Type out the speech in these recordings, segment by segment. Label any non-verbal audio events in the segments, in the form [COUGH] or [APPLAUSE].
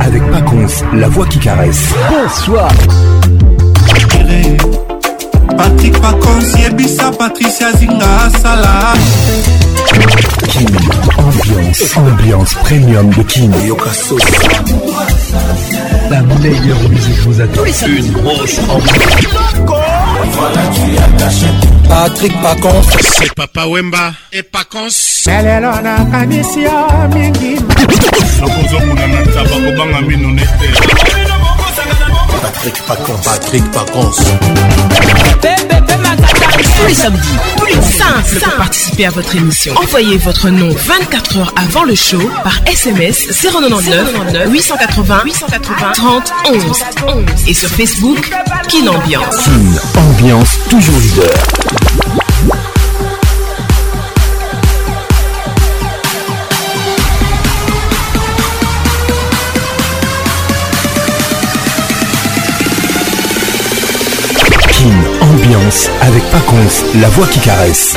avec Paconce, la voix qui caresse. Bonsoir. patrik pakonsi yebisa patricia zinga asala King, ambiance, ambiance premium de King. La meilleure musique vous attend. Une grosse ambiance. Patrick Pacons. C'est Papa Wemba et Pacons. Elle est là, on a mingi. Sokozokuna na tabakobanga mino nete. Patrick Pacons. Patrick Pacons. Tous les samedis, plus simple participer à votre émission. Envoyez votre nom 24 heures avant le show par SMS 099 880 880 30 11 11 et sur Facebook Kin Ambiance. une Ambiance toujours leader. avec Paconce, la voix qui caresse.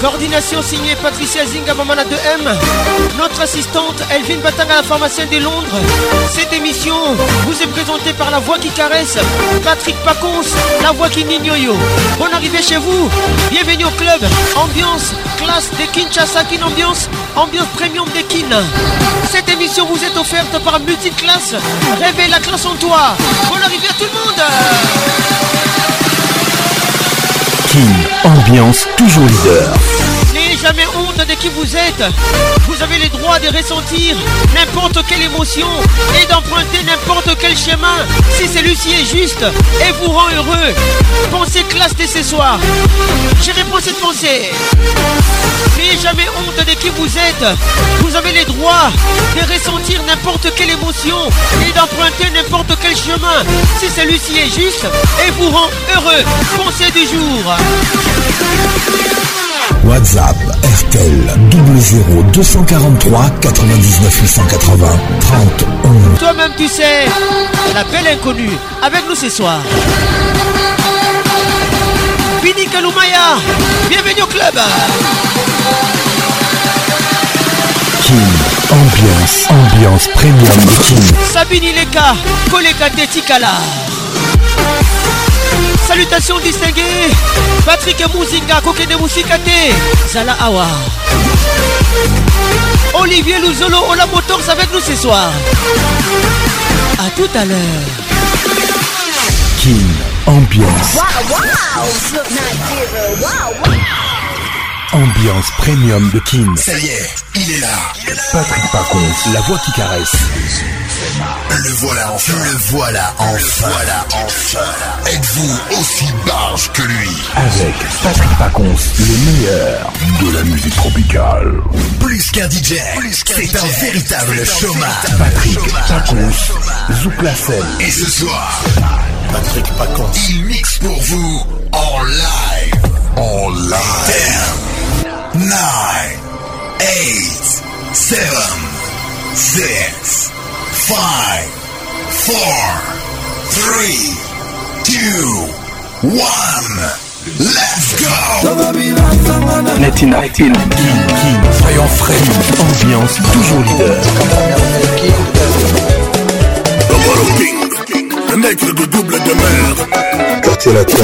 Coordination signée Patricia Zinga, Mamana 2M. Notre assistante Elvin Batana la pharmacienne de Londres. Cette émission vous est présentée par la voix qui caresse, Patrick Paconce, la voix qui On Bonne arrivée chez vous, bienvenue au club. Ambiance, classe de Kinshasa, Kin Ambiance, ambiance premium de Kin. Cette émission vous est offerte par classe Réveille la classe en toi. Bonne arrivée à tout le monde. Team ambiance toujours leader jamais honte de qui vous êtes. Vous avez le droit de ressentir n'importe quelle émotion et d'emprunter n'importe quel chemin si celui-ci est juste et vous rend heureux. Pensez classe de ce soir. Je réponds cette pensée. N'ayez jamais honte de qui vous êtes. Vous avez le droit de ressentir n'importe quelle émotion et d'emprunter n'importe quel chemin si celui-ci est juste et vous rend heureux. Pensez du jour. WhatsApp RTL 00243 243 99 30 Toi-même tu sais, la belle inconnue avec nous ce soir. Bini Kaloumaya, bienvenue au club. Kim ambiance, ambiance premium de King. Sabine Ileka, Koleka Tetikala. salutations distinguées Patrick Mouzinga, Koke de Moussikate, Zala Awa Olivier Louzolo, Ola Motors avec nous ce soir A tout à l'heure King Ambiance wow, wow. Ambiance premium de King. Ça y est, il est là. Patrick Pacons, la voix qui caresse. Le voilà enfin. Le voilà enfin. Le voilà enfin. Êtes-vous aussi barge que lui Avec Patrick Pacons, le meilleur de la musique tropicale. Plus qu'un DJ, c'est un véritable chômage. Patrick Pacons, Zouk la Et ce soir, Patrick Pacons, il mixe pour vous en live. En live. nine, eight, seven, six, five, four, three, two, one. Let's go! Net in, King in. Soyons frais, ambiance toujours leader. te naître de double de mer quartier latin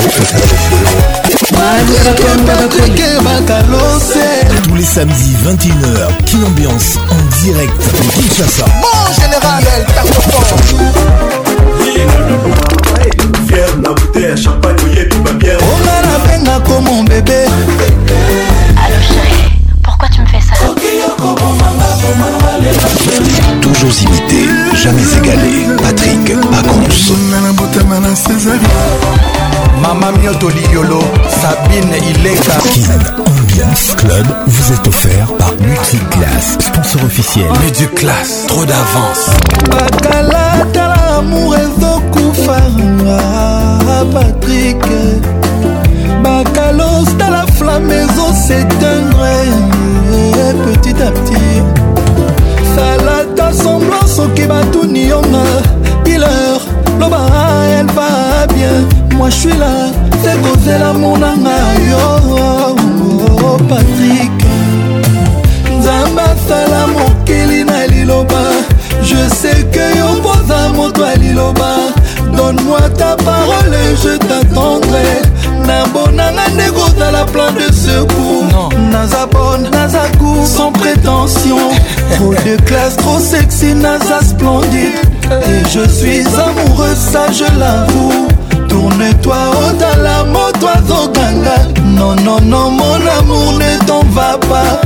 tous les samedis 21h Kin Ambiance en direct de Kinshasa Mon général El Fier na bouteille à champagne, oyebi babière onga nabenga ko mon bébé Toujours imité, jamais égalé. Patrick Pacons. Mama Miotoli Yolo, Sabine Ileka. Kin Ambiance Club vous est offert par Multiclass, sponsor officiel. Mais du classe, trop d'avance. t'as l'amour et Patrick. Bacalos, t'as la flamme, mais c'est un petit à petit. fais semblant soki batuni yonga dealer loba elle va bien moi je suis là te kozela monanga yo oh, patrik nzambe asala mokili na liloba je sais que yo mpoza moto ya liloba donne-moi ta parole et je t'attendrai nabonanga nde kozala plan de secours naza bonne naza cour sans prétention trop [LAUGHS] de classe trop sexy naza splendide et je suis amoureuse ça je l'avoue tourne-toi otala oh, moto azoganga non non non mon amour ne t'en va pas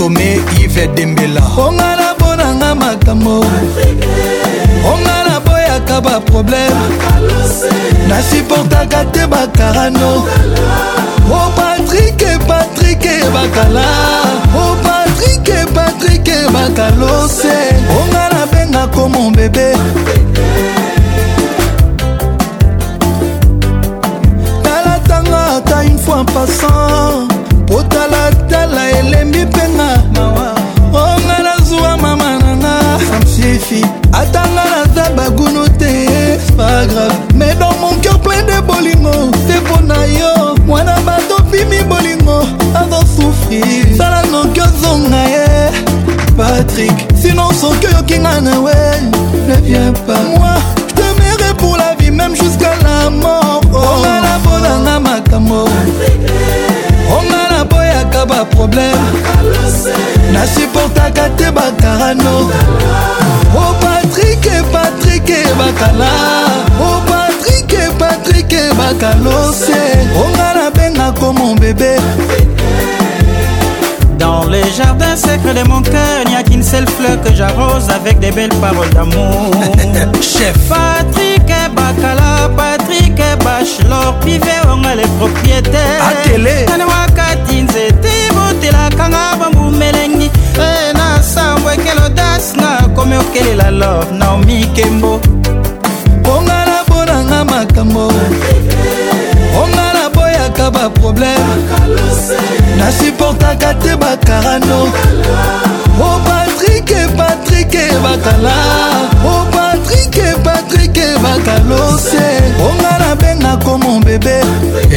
some ive dembela onga na bonanga makambo onga na boyaka baproblème nasuportaka te bakarano o oh, patrike patrike bakala o oh, patrike patrike bakalose onga nabengako mon bebe talatanga ata une fois en passant talatala elembi mpenga onga nazwa mama nanga samsifi atanga naza bagunu te pas grave mais dans mon cœur plein de bolingo se mpo na yo mwana bato bimi bolingo azosufrir sala noki ozonga ye patrik sinon soki oyokinga na we ne vien pas ya problème nasuportaka te bakarano o oh, patrik patrik bakala o oh, patrik patrik bakalose onga nabengako mon bebe Dans les jardins secrets de mon cœur, n'y a qu'une seule fleur que j'arrose avec des belles paroles d'amour. [LAUGHS] Chef Patrick Bacala, Patrick. bachelor pive wanga le propriétaire wakati nzete botelakanga bambumelengi e, na sambo ekelo das nakomi okelela love naomi kembo ongala mponanga makambo ongala boyaka baproblème nasuportaka te bakarano o patrike patrike bakala ke patrike bakalose onga nabengako mobebe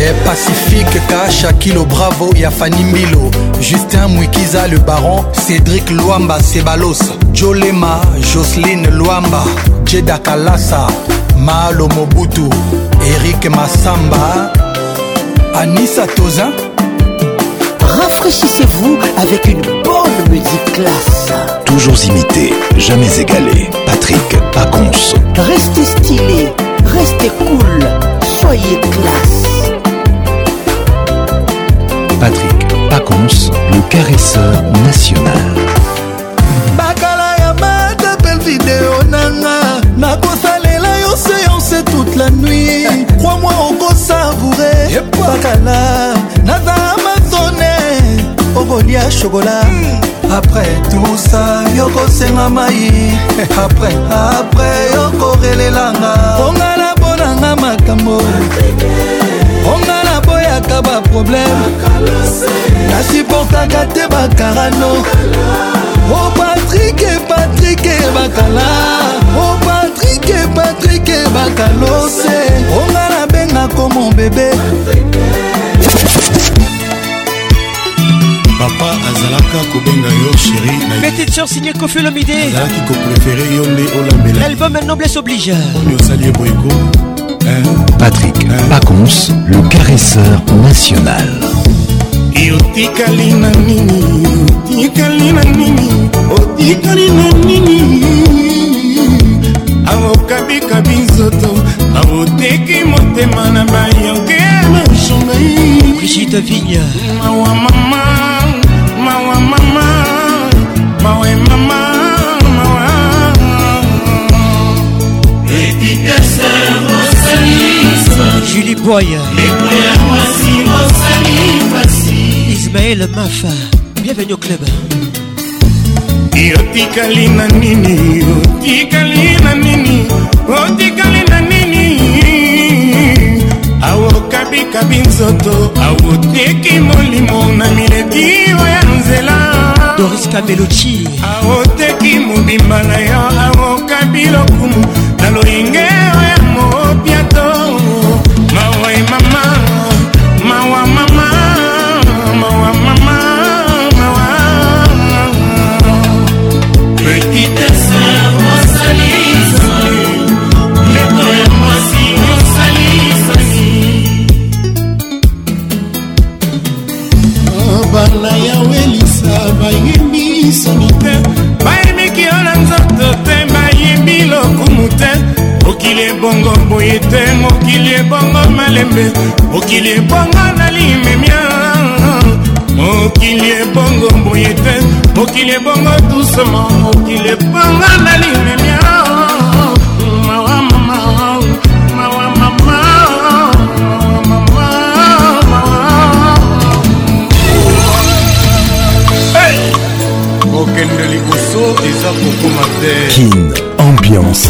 epacifike eh, kasha kilo bravo ya fani mbilo justin mwikiza le baron cédrik lwamba sebalos jolema joseline lwamba jeda kalasa malo mobutu erik masamba anisa toza rafraîchissez-vous avec une bonne musique classe toujours imité, jamais égalé. Patrick Pacons. Restez stylé, restez cool, soyez classe. Patrick Pacons, le caresseur national. bakala ya na video nanga nakosalela yo séance toute la nuit crois-moi savourer. bakala naza amazone okolia chokola chocolat. Hmm. après tout ça yokosenga mai [LAUGHS] après après yokorelelanga ponga na mponanga makambo ponga na boyaka baproblème nasuportaka te bakarano o oh, patrike patrike bakala o oh, patrike patrike bakalose ponga nabengako mobebe papa azalaka kobenga yo sheri pétition signé kofelomide azalaki kopréféré yo nde olambela album noblesse oblige oni osali eboyeko patrick pacons le caresseur national otikali na nini otikali na nini otikali na nini awokabikabi nzoto awoteki motema na bayoke mashongai brigide vigna mawa mama Julie Boy Ismaël Mafa Bienvenue au club otikali na nini otikali na nini otikali na nini awokabikabi nzoto awoteki molimo na mileki oya nzela doris kabeluci awoteki mobimba na yo awokabi lokumu ebongo boye te mokili ebongo malembe mokili ebongo nalimemia mokili ebongo boye te mokili ebongo dusema mokili ebongo nalimemia mawa mama mawa mama kokende liboso eza kokoma te kin ambiance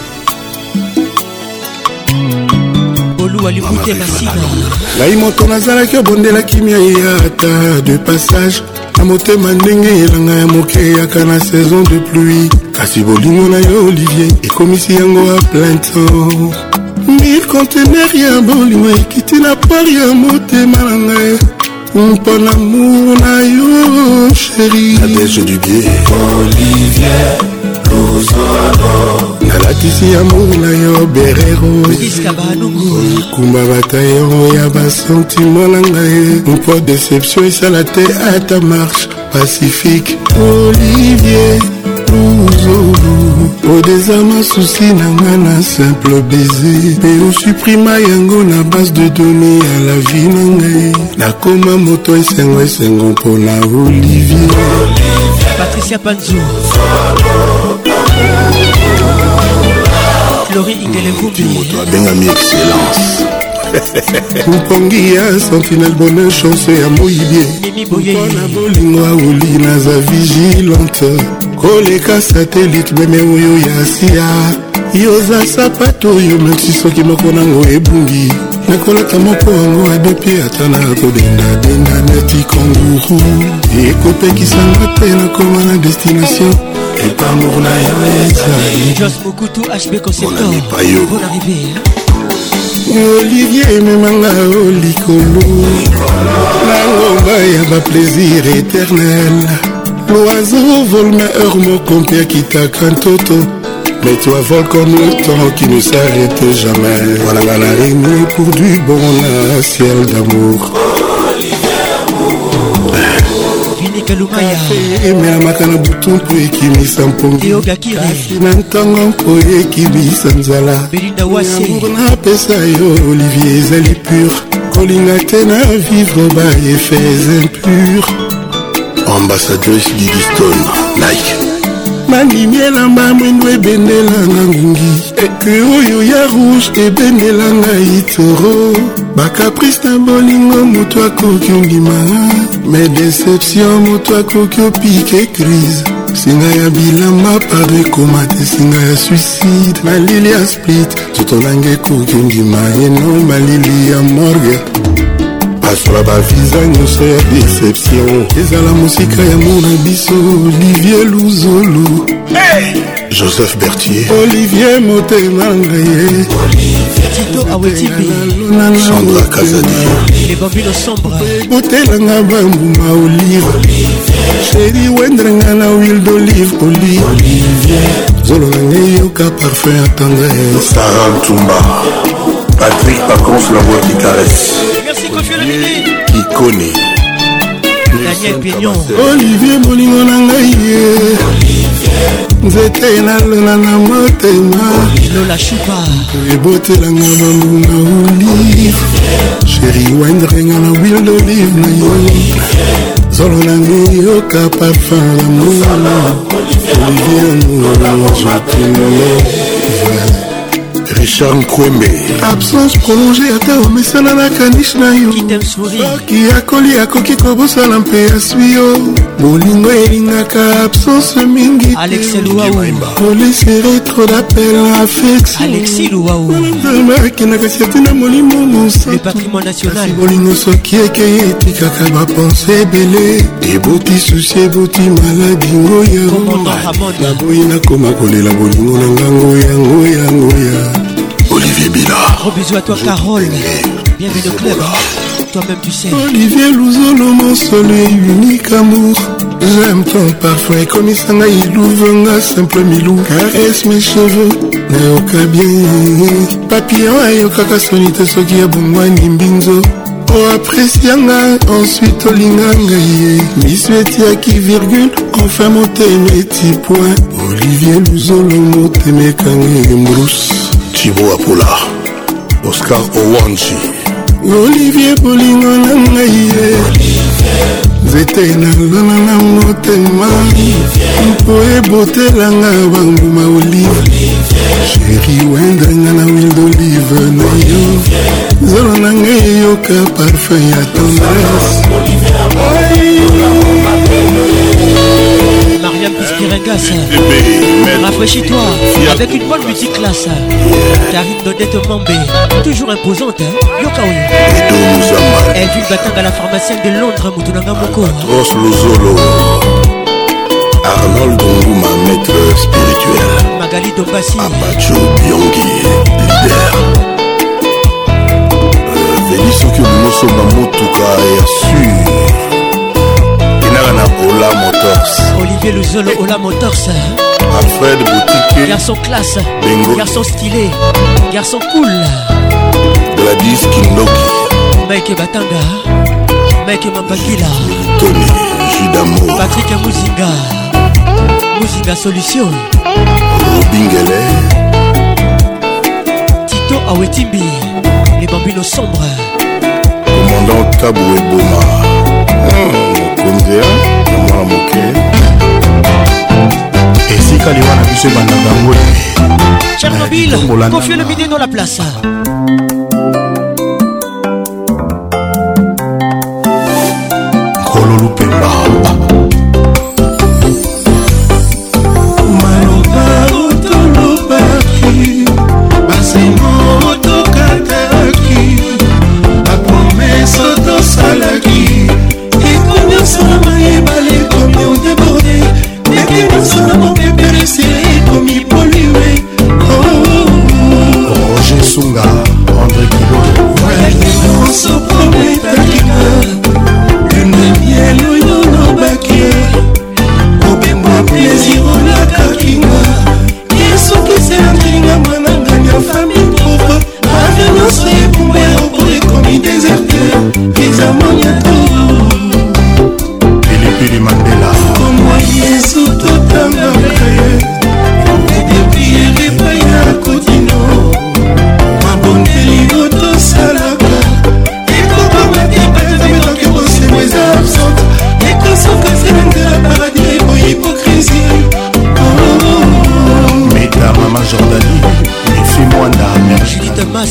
wa libute masina ngai moto nazalaki abondela kimia ya ata de passage na motema ndenge elanga ya moke eyaka na saison de pluie kasi bolingo na yo olivier ekomisi yango a plein temps mil contener ya bolingo ekiti na pari ya motema na ngai mpo na amour na yo sheri adege du bie olivier luzolo nalatisi amour na yo bererokumba batayo ya basentima na ngai mpo deception esala te ata marche pacifique olivier luzulu odezama susi na nga na simple baiser mpe osuprima yango na base de donne ya la vie na ngai nakoma moto esengo esengo mpona olivier patricia panzou Solo. lori ingelengumbi abengami excellence [LAUGHS] mokongi ya sentinel bonheur chanse ya moyibie mpona bolingo aoli naza vigilante koleka satelite meme oyo ya sia yoza sapato oyo meti soki moko nango ebungi nakolata moko yango ebepie ata na kodendadenda neti kanguru ekopekisanga mpe nakoma na destination epamour na yo ezali jos mokutu hb conceptorbon arrivé olivier ememanga o likolo na ngomba ya baplaisir éternel loiseau vole maheur moko mpe akitaka ntoto Mais toi vole comme le temps qui ne s'arrête jamais Voilà la régnée pour du bon la ciel d'amour oh. dominika lumayaemelamaka na butu mpo ekimisa mpongiasi na ntongo mpo ekibisa nzala yango napesa yo olivier ezali pur kolinga te na vivre baefes impur ambassadres didiston like nandimi elamba mwindu ebendelanga ngungi eke oyo ya rouge ebendelanga itoro bakaprice na bolingo moto akoki ondima me deception moto akoki opike crise singa ya bilamba pado ekoma te singa ya suicide malili ya split totonanga ekoki ondima eno malili ya morgue basola baviza nyonso ya deception ezala mosika ya mona biso olivier luzolo hey! joseph bertier olivier motema ngaye sandra kazadiobotelanga bambuma olive sheri wendrenga na wil d'olive olive zolo na ngai yoka parfum ya tendresara ntumba patrik pacons la voix qui caresse qui connaît daniel pignon olivier molingo na ngai ye nzete nalola na motema lola shupa ebotelanga bambunga oli sheri wendrenga na wil dolive na yo zolo nangai yoka parfum ya mola olivier molingo zotimo richard nkwembe absence prolonge ata omesana na kanish na yo soki akoli akoki kobosala mpe aswi yo bolingo elingaka absence mingi oleseretro dapel afectionakendaka siatina molimo mosatoasi bolingo soki ekei etikaka bapense ebele eboti susi eboti maladi ngoya naboyi nakoma kolela bolingo na ngango yango yango ya Olivier Bila. Gros bisous à toi, Carole. Bienvenue au club. Toi-même, tu sais. Olivier Louzolo, mon soleil, unique amour. J'aime ton parfum, ouvre un simple milou Caresse mes cheveux, aucun bien Papillon ayokaka soni te soki Oh après oapresianga hein. ensuite olinga ngai miso qui virgule enfin mes petits point olivier luzolo mes ekangi mbruce chibo apula oscar owanji olivier bolingo na ngai ye nzete nalona na motema mpo ebotelanga bambuma olive sheri wendanga na wil d'olive na yo zolo na ngai eyoka parfum ya tendresse Spiragas, rafraîchis-toi avec une bonne musique classe. Karine Dodette Mambé, toujours imposante. Yokaoui. Elvin Batanga, la pharmacienne de Londres, Moutounanga Moko. Atros Lozolo. Arnold Ngouma, maître spirituel. Magali Dombassi. Apacho Bianchi, leader. Euh, Vélisokyo Moussoba Motouka, Yassure. na motors olivier luzolo ola motors alfred boutique garçon classe garçon stylé garçon cool gladys Kinoki. mike batanga mike mambakila tony judamo patrick muzinga muzinga solution robingele tito awetimbi les bambinos sombres commandant bouma mokonzi na mwana moke esika liwa na biso ebandaka yango te chernobil kofiele bideno la place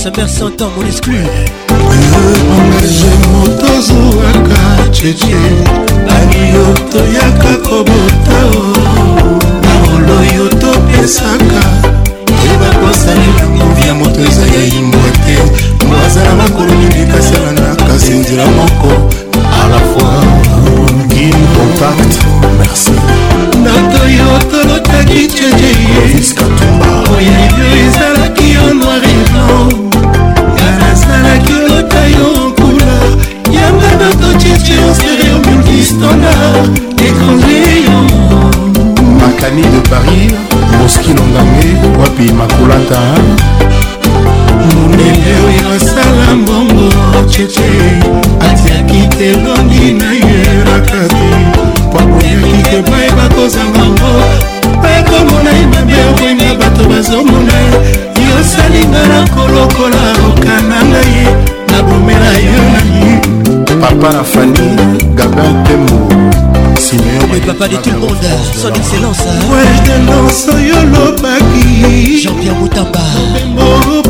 samer santan mon exclu motozuwaka cheche baniyo toyaka kobota o na oloyo topesaka oyeba kosalela movi ya moto eza ya imbwa te mo azala makolo mingi kasi alandaka se nzela moko a la fois in contact Mélanie de Paris, Roski Longange, Wapi Makulata. monele oyo asala mbongo cece atiaki te elongi na ye nakati pakoyaki te pai bakozanga ngo bakomona ye mabe okwenda bato bazomona ye yosalinga na kolokola okananga ye nabomela yo na ye papa na fani gabin temo simeon le papa de tout le monde son excellence wetendanse oyo lobaki jean-pierre mutamba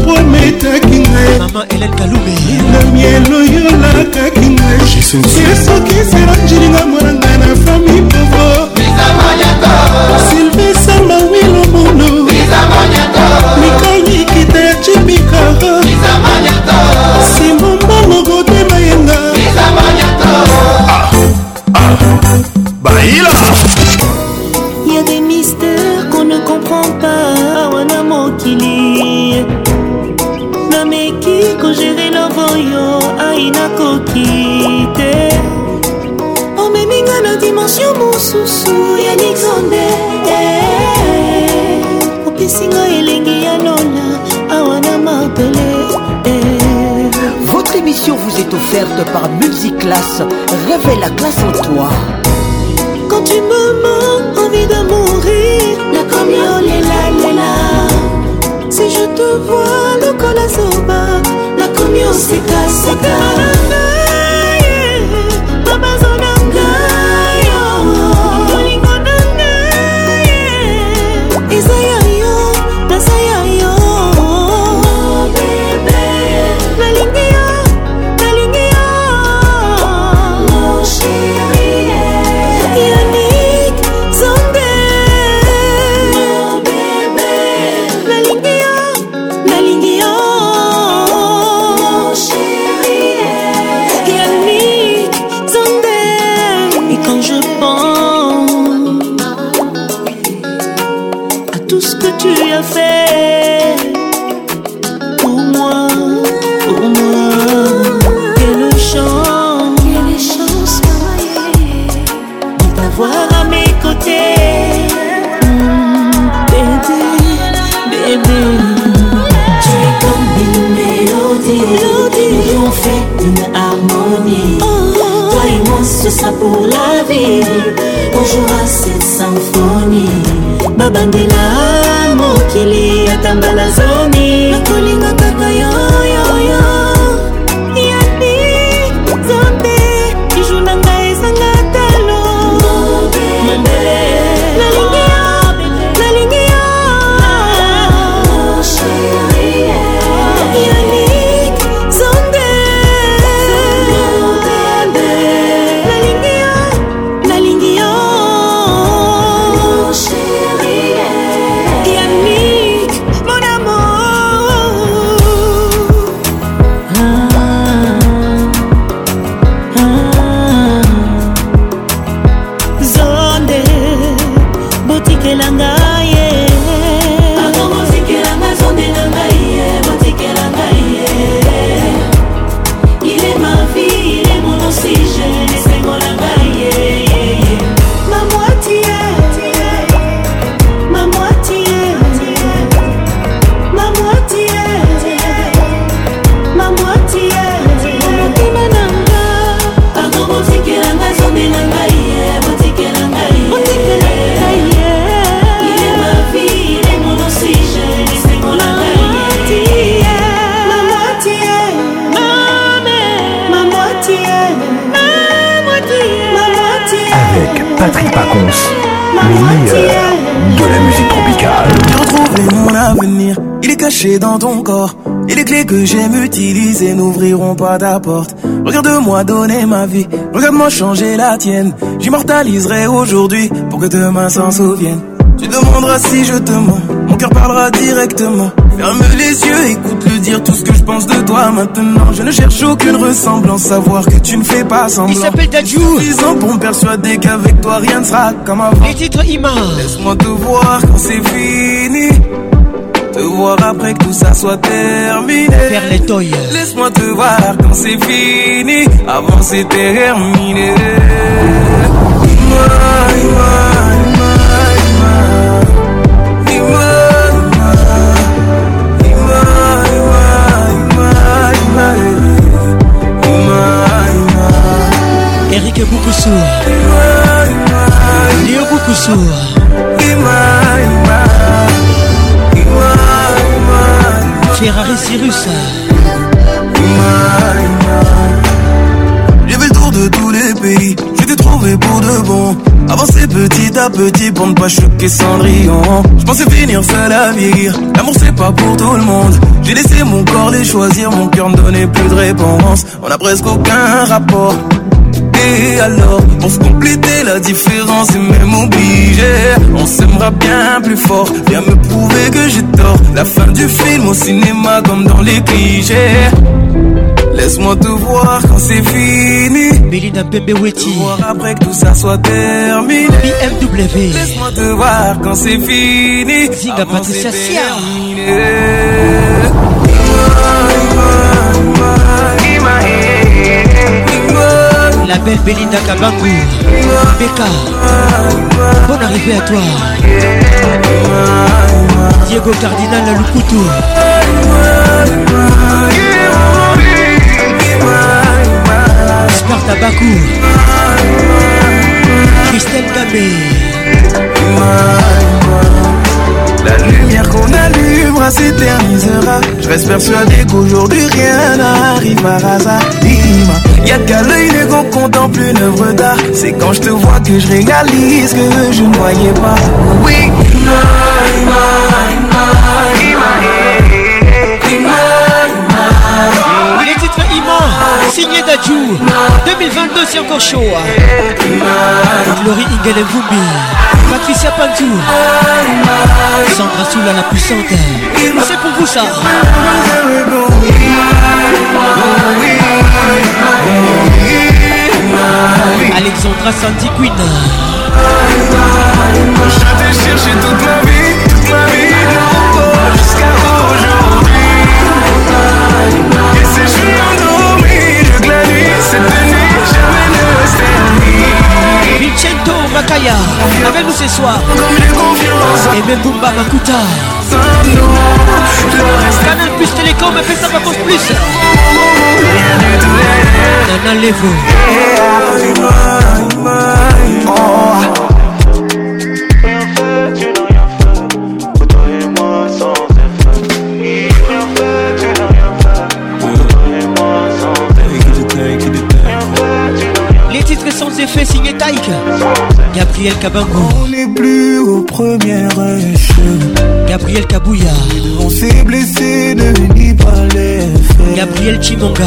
prometaki ngai mama helen kalume na miel oyo lakaki ngai esokisela njilinga mwana ngai na fami povo silvis émission vous est offerte par Multiclass. Révèle la classe en toi. Quand tu me mens, envie de mourir. La elle la la Si je te vois, le au bas, La commune c'est casse, Regarde-moi donner ma vie, regarde-moi changer la tienne. J'immortaliserai aujourd'hui pour que demain s'en souvienne. Tu demanderas si je te mens, mon cœur parlera directement. Ferme les yeux, écoute-le dire tout ce que je pense de toi maintenant. Je ne cherche aucune ressemblance, savoir que tu ne fais pas semblant. Il s'appelle Dadju. ans pour me persuader qu'avec toi rien ne sera comme avant. Et toi Laisse-moi te voir quand c'est fini voir après que tout ça soit terminé. Faire les Laisse-moi te voir quand c'est fini. Avant c'est terminé. Eric Boukoussou Léo Boukoussou Ferrari Cyrus. J'ai fait le tour de tous les pays, je trouvé pour de bon. Avancer petit à petit pour ne pas choquer Cendrillon. Je pensais finir seul à vieillir, l'amour c'est pas pour tout le monde. J'ai laissé mon corps les choisir, mon cœur ne donnait plus de réponse. On a presque aucun rapport alors, pour se compléter la différence et même obligé. On s'aimera bien plus fort, viens me prouver que j'ai tort. La fin du film au cinéma comme dans les clichés. Laisse-moi te voir quand c'est fini. Belinda Pembeweti. Voir après que tout ça soit terminé. BMW. Laisse-moi te voir quand c'est fini. Ziga Patricia la belle Belinda Kabangu Beka Bonne arrivée à toi Diego Cardinal à Lukutu Sparta Bakou Christelle Kamé La lumière qu'on allumera s'éternisera. Je reste persuadé qu'aujourd'hui rien n'arrive par hasard. Il y'a qu'à l'œil et qu'on contemple une œuvre d'art. C'est quand je te vois que je réalise que je ne voyais pas. Oui, les titres Iman, signé d'Adjou 2022 c'est encore chaud Glory hein. Ingel Patricia Pantou Sandra Soula la puissante ah, C'est pour vous ça Alexandra Sandy Quinn J'avais cherché toute ma vie, toute ma vie Vicento Makaya avec nous ce soir. Et même Bumba Makuta. Canal plus Télécom et Pesta Pacos plus. Nana Levo. Gabriel Kabango On n'est plus au premier échelon Gabriel Kabouya On s'est blessé, ne nie pas Gabriel Chimonga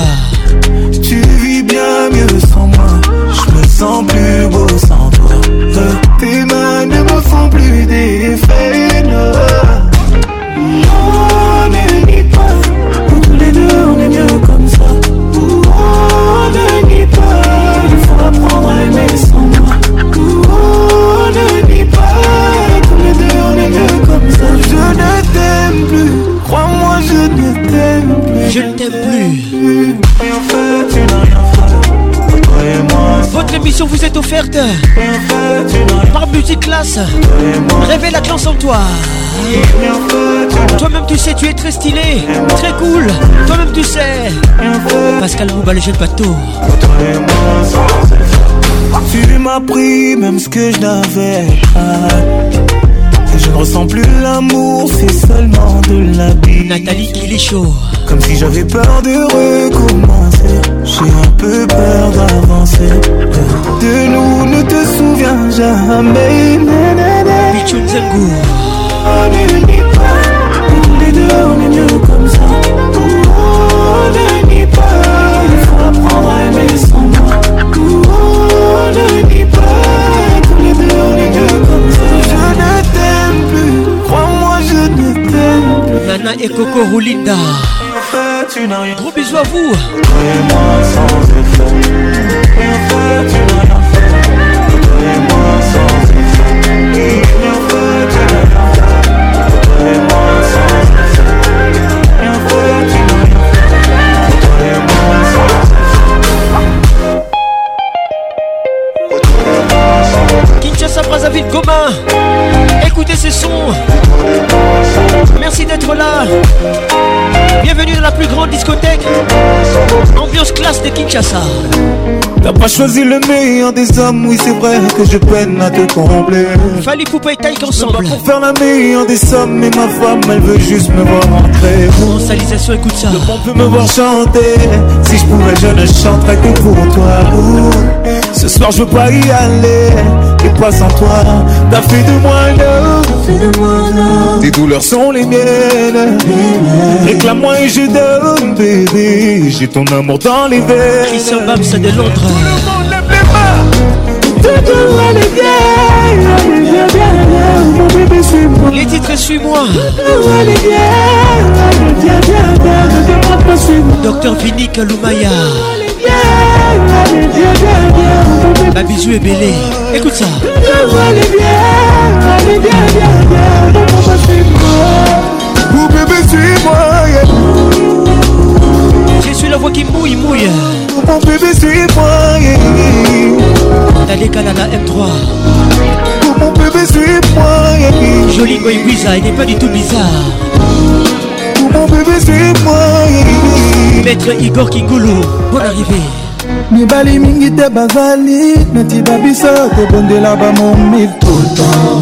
Tu vis bien mieux sans moi Je me sens plus beau sans toi Tes mains ne me font plus des no. plus. Votre émission vous est offerte par Musique Classe. Révèle la classe en toi. Toi-même tu sais, tu es très stylé, très cool. Toi-même tu sais. Pascal on le bateau. Tu m'as pris même ce que je n'avais pas ressens plus l'amour, c'est seulement de la l'habit. Nathalie, il est chaud. Comme si j'avais peur de recommencer. J'ai un peu peur d'avancer. De nous, ne te souviens jamais. Bichou Nzangu. On n'est pas. Pour les deux, on est mieux comme ça. On n'unit pas. Il faut apprendre à aimer sans moi. On pas Diana et Coco Rolinda. Gros bisous à vous. Place à Brazzaville commun. Écoutez ces sons. Merci d'être là. Bienvenue dans la plus grande discothèque. Ambiance classe des Kinshasa. T'as pas choisi le meilleur des hommes, oui c'est vrai que je peine à te combler. Fallait couper taille ensemble. Pour faire la meilleure des sommes, mais ma femme elle veut juste me voir entrer. écoute ça. Le monde peut me voir chanter. Si je pouvais, je ne chanterais que pour toi. Ah. ce soir je veux pas y aller. Et pas T'as fait de moi homme, Tes douleurs sont les miennes. Réclame-moi et je donne, bébé. J'ai ton amour dans les veines. Qui se de l'autre. le les titres, suis-moi. Docteur Vinique Loumaya. La bah, bisou est belé, écoute ça. Allez bien, Je suis la voix qui mouille, mouille. M3. Joli boy bizarre, il n'est pas du tout bizarre. Maître Igor Kingoulou, bon arrivé mibali mingi te bazali neti babiso kobondela bamomil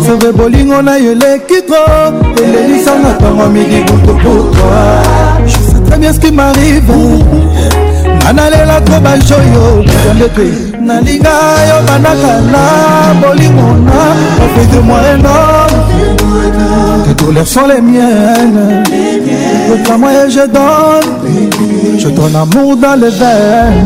sove bolingo na yo eleki tro elelisanga ntango midi butu pourtoi je sais très bien ce qui m'arrive nanalela tro bajoyo bonde pe nalinga yo bandakala bolingo na ofete moi énorme tes douleurs sont les miennes le moi et je donne J'ai ton amour dans les veines.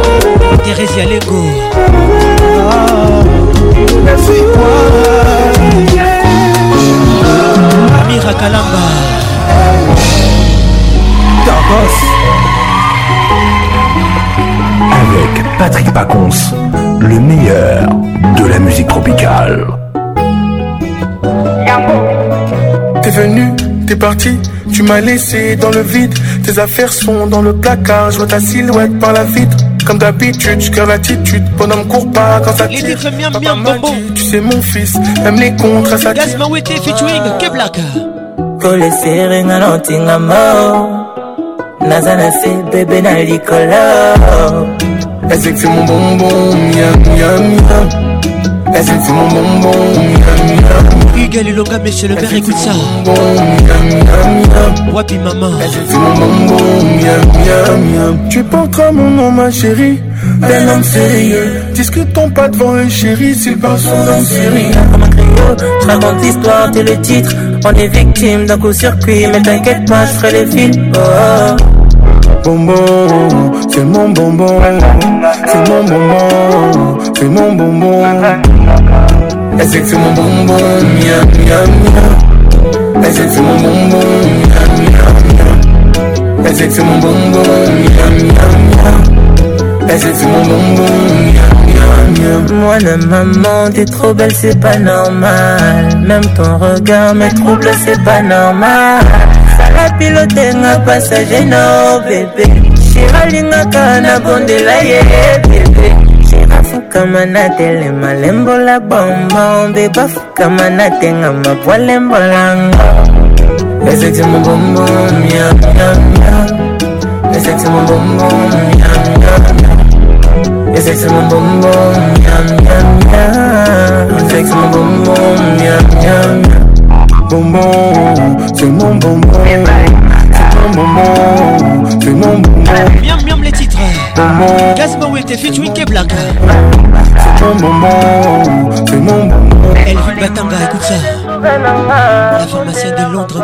Thérèse Yalengo Amira ah. Kalamba Avec Patrick Pacons, le meilleur de la musique tropicale. T'es venu, t'es parti, tu m'as laissé dans le vide. Tes affaires sont dans le placard, je vois ta silhouette par la vitre. comme d'habitude, je l'attitude. Bonhomme court pas quand ça tire. Miam, miam, bobo. tu sais mon fils, même les contres ça tire. Gasma Wete featuring que Black. Kole serre nga notinga mo. Naza na se bébé na likola. Elle sait que c'est mon bonbon, miam miam miam. c'est mon bonbon Hugues mais monsieur le maire, écoute ça Wapi maman c'est mon bonbon Tu porteras mon nom ma chérie d'un homme sérieux Discutons pas devant les chéri, c'est pas son homme sérieux Comme un griot, je raconte l'histoire, t'es le titre On est victime d'un coup circuit Mais t'inquiète pas, je ferai les films. oh bonbon, c'est mon bonbon, c'est mon bonbon, c'est mon bonbon. Elle sait que c'est mon bonbon, miam miam miam. Elle sait que c'est mon bonbon, miam miam miam. Elle sait que c'est mon bonbon, miam miam miam. Elle sait que c'est mon bonbon, miam miam miam. Moi la maman, t'es trop belle, c'est pas normal. Même ton regard me trouble, c'est pas normal. Sala pilote nga passager, non bébé. Chira lingaka na bondela ye bébé. kama natelema lembo la bomba ombe bafu kama natenga mapwa lembo langa eseksi mobombo myamyamya eseksi mobombo myamyamya eseksi mobombo myamyamya eseksi mobombo myamyamya bonbon c'est mon bonbon c'est mon bonbon c'est mon bonbon miam miam les titres était Wete fit Wiki blague C'est mon moment, c'est mon moment Elvin Batanga, écoute ça La pharmacienne de Londres,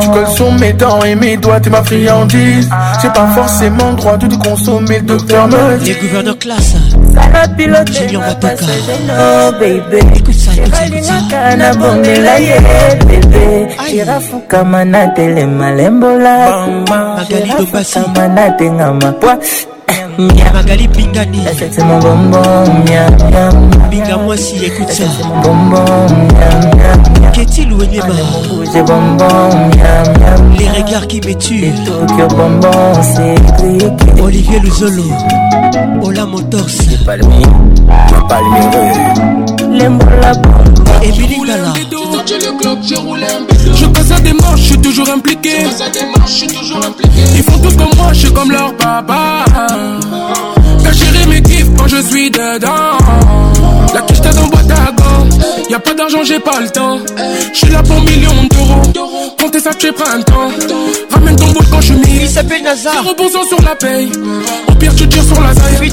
Tu colles sur mes dents et mes doigts, t'es ma friandise J'ai pas forcément droit de te consommer, le docteur me dit Les gouverneurs classe J'ai mis en Écoute balingaka na bongela ye bebe jirafukama na telema lembola jirafukama na tengama pwa magali bingani mon bonbon binga mwasi écoute ça mon bonbon qu'est-il ou ma bonbon les regards qui me tuent Tokyo bonbon c'est Olivier Luzolo Ola Motors Palmier Palmier l'embola la bombe Et Billy Gala Je passe à des manches, je suis toujours impliqué Ils font tout comme moi, je suis comme leur papa T'as géré mes kiff quand je suis dedans La quiche t'as dans boîte à gants Y'a pas d'argent, j'ai pas le temps. J'suis là pour millions d'euros. Comptez ça, tu es printemps. Ramène ton boule quand je mis. Il s'appelle Nazar. 0% sur la paye. Au pire, tu tires sur la zaille.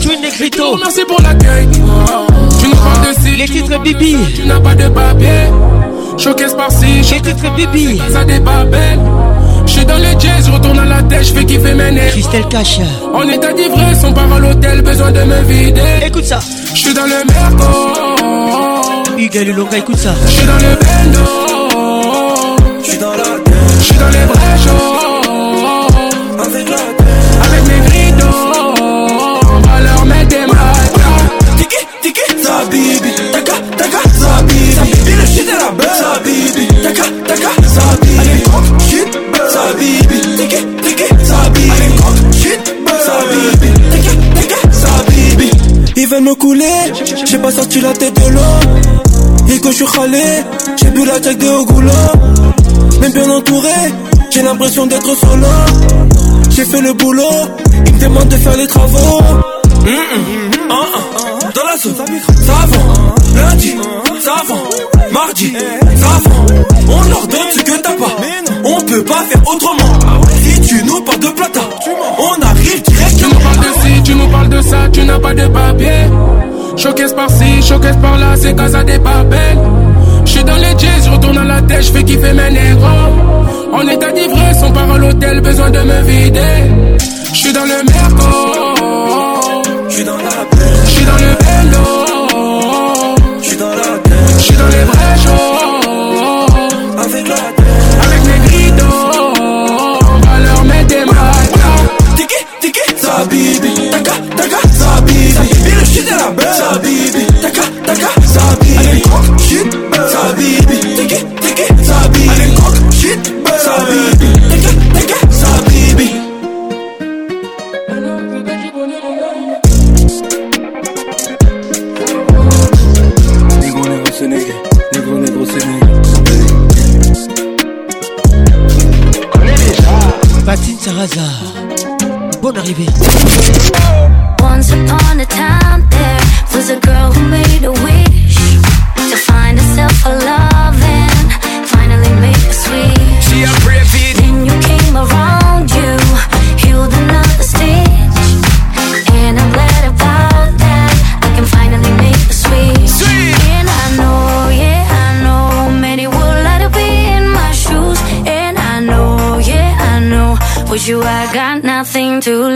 Merci pour l'accueil. Tu n'as pas de cils. Les titres Bibi. Tu n'as pas de papier. Choquesse par-ci. Les titres Bibi. Ça J'suis dans les jazz, retourne à la tête, j'fais kiffer mes nerfs. Christelle Cache. En état d'ivresse, on part à l'hôtel, besoin de me vider. Écoute ça. J'suis dans le merco. Hugues Lulonga, écoute ça. Je suis dans le bendo. me couler. J'ai pas sorti la tête de l'eau. Et que je suis râlé, j'ai bu la tête de au Même bien entouré, j'ai l'impression d'être solo. J'ai fait le boulot, Il me demandent de faire les travaux. Ah, ah. Dans la zone, ça vend. Lundi, ça vend. Mardi, ça vend. On leur donne ce que t'as pas. On peut pas faire autrement. tu n'as pas de papier. Choquesse par-ci, choquesse par-là, c'est casa des papels. J'suis dans les jeans, retourne à la tête, j'fais kiffer mes négros. En état d'ivresse, on part à l'hôtel, besoin de me vider. J'suis dans le merco. J'suis dans la paix. J'suis dans le vélo. J'suis dans la tête. J'suis dans les vrais jours got nothing to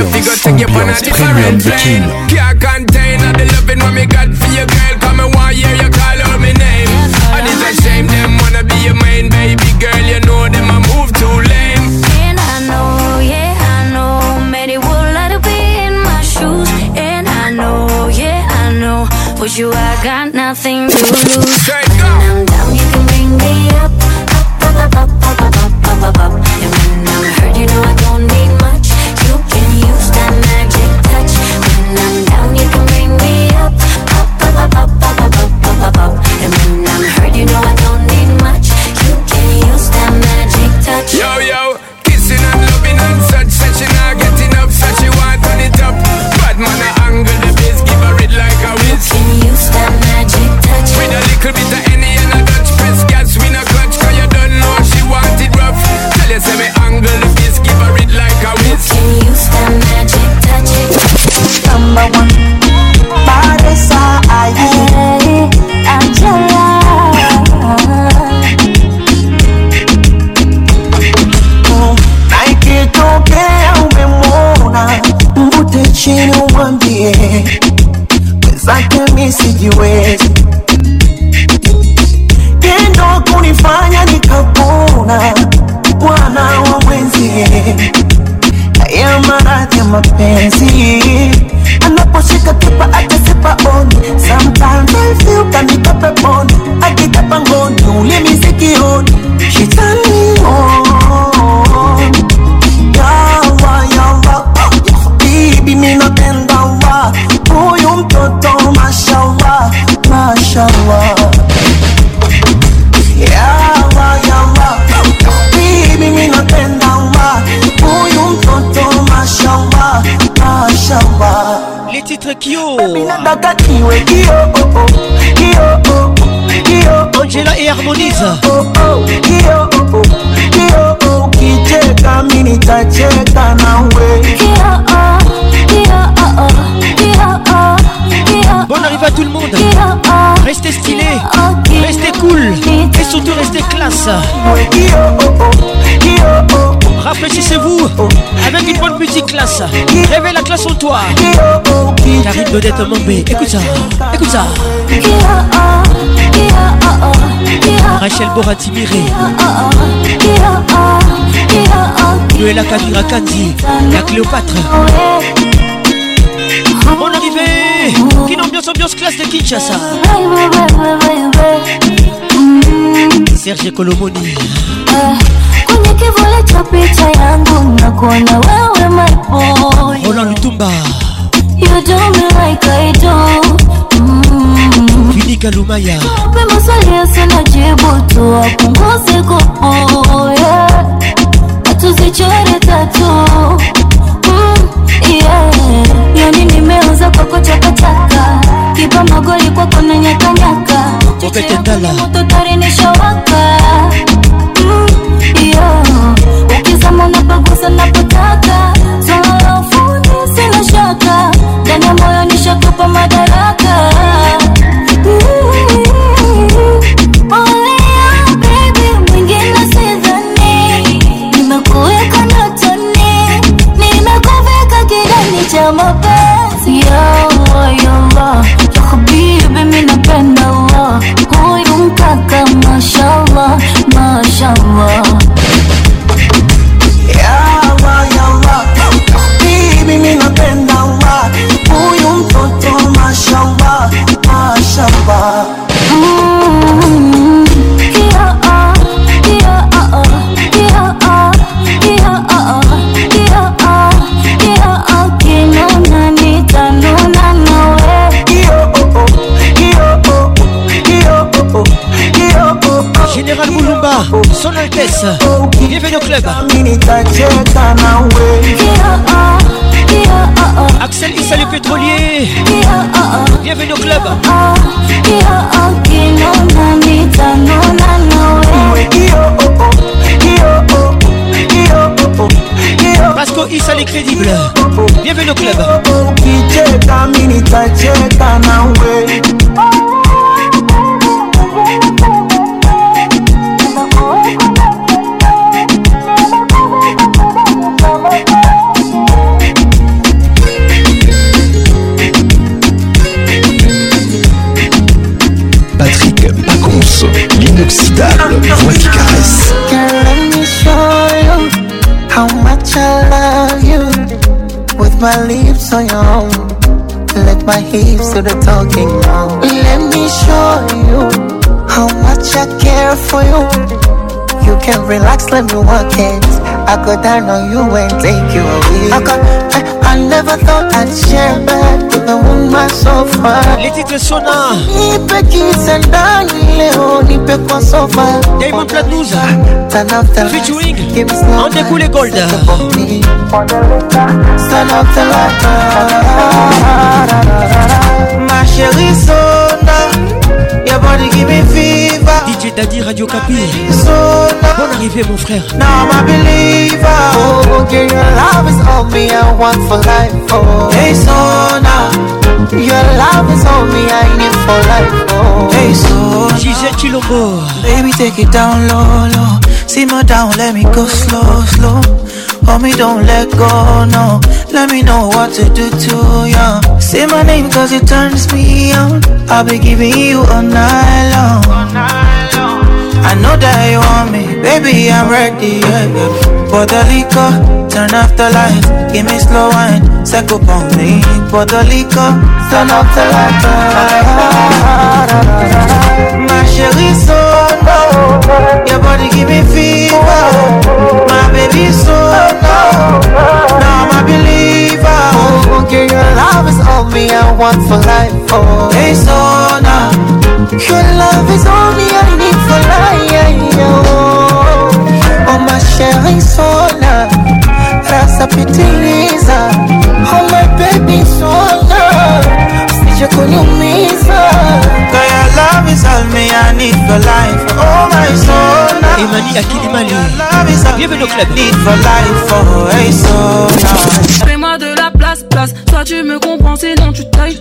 ambiance, ambiance premium the king. Can't contain all the loving when me got for your girl. Come and why hear you call out my name. And it's a shame them wanna be your main baby girl. You know them a move too lame. And I know, yeah, I know, many would like to be in my shoes. And I know, yeah, I know, with you I got nothing to lose. Rafraîchissez-vous avec une bonne musique classe. Réveille la classe en toi. de d'être Mambé, écoute ça, écoute ça. Rachel Boratimire. Noëlla Kabira Kandi, la Cléopâtre. On arrivée, une ambiance, ambiance classe de Kinshasa. Serge Kolomoni ah, kwenye kivuli cha picha yangu na kuona wewe my boy Roland Lutumba You do me like I do Finika mm. Lumaya Nipe maswali yasinajibu tu apunguze kupo mm, yeah. tatu Yani nimeanza kwa kuchakachaka kipa magoli kwako na nyakanyaka kokeketala mototorinishowaka mm, yo ukizama unapagusa napotaka solo funise na shaka ndani ya moyo nishakupa madara Yes. Bienvenue au club. Axel Issa le pétrolier. Bienvenue au club. Pasco Issa les crédibles. Bienvenue au club. legs, let me walk it. I go down on you and take you away. I, got, I, I never thought I'd share bed with a woman so far. Letitia Shona. Nipe kisa ndani leo, nipe kwa sofa. Diamond Platnumz. Turn off the lights. Featuring. On the cool gold. Turn off the lights. Ma chérie, so. Your body give me fever. DJ Daddy Radio Capi. So bon arrivé mon frère. Now I'm a believer. Oh, okay, oh, your love is on me and one for life. Oh, hey so now. Your love is on me I need for life. Oh, hey so. Giselle Chilombo. Baby take it down low low. Simmer down, let me go slow slow. Mommy, don't let go, no. Let me know what to do to you. Say my name cause it turns me on. I'll be giving you all night long. I know that you want me, baby, I'm ready, yeah, yeah. Pour the liquor, turn off the lights, give me slow wine, second on me. Pour the liquor, turn off the lights. My chérie, so. Your body give me fever. My baby so low. Now I'm a believer. Okay, your love is all me I want for life. Oh, hey, so now. Your love is all me I need for life. Oh, oh my chérie, so now. Rasa pitiliza. Oh, my baby, so now. Sije kuniumiza. love is all me I need for life Oh my soul now Emani Akilimali Bienvenue au club Need for life Oh hey soul Fais-moi de la place, place Soit tu me comprends, sinon tu tailles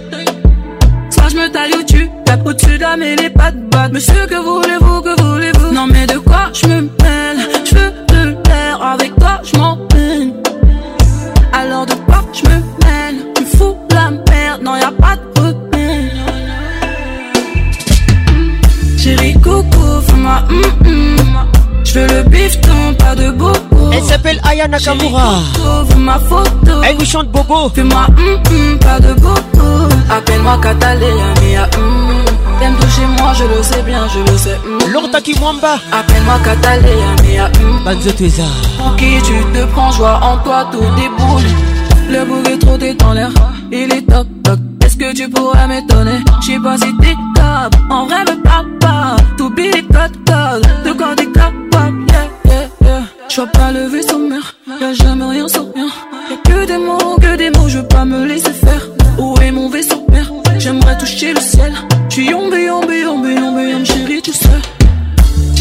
Soit je me taille ou tu tapes au-dessus de la mêlée, pas de batte Monsieur, que voulez-vous, que voulez-vous Non mais de quoi je me mêle Je veux de l'air, avec toi je m'en peine Alors de quoi je me mêle Tu fous la merde, non y'a pas de fais-moi hum Je veux le bifton, pas de bobo. Elle s'appelle Aya Nakamura. ma photo. Elle eh, nous chante bobo. Fais-moi hum, pas de bobo. Appelle-moi Catalina Mia. hum T'aimes toucher moi, je le sais bien, je le sais. Mm. Longtemps qui mwamba. Appelle-moi Catalina Mia. hum Banzo de Pour qui tu te prends, joie en toi, tout déboule. Le boulet trop dans l'air, il est top, top que tu pourrais m'étonner J'sais pas si t'es capable, en vrai, me papa. T'oublies les codes codes, de quand t'es capable, yeah, yeah, yeah. J'vois pas le vaisseau mère, y'a jamais rien sans rien. Y'a que des mots, que des mots, je pas me laisser faire. Où est mon vaisseau mère? J'aimerais toucher le ciel. J'suis yombe, yombe, yombé, yombe, yombe, chérie, tu sais.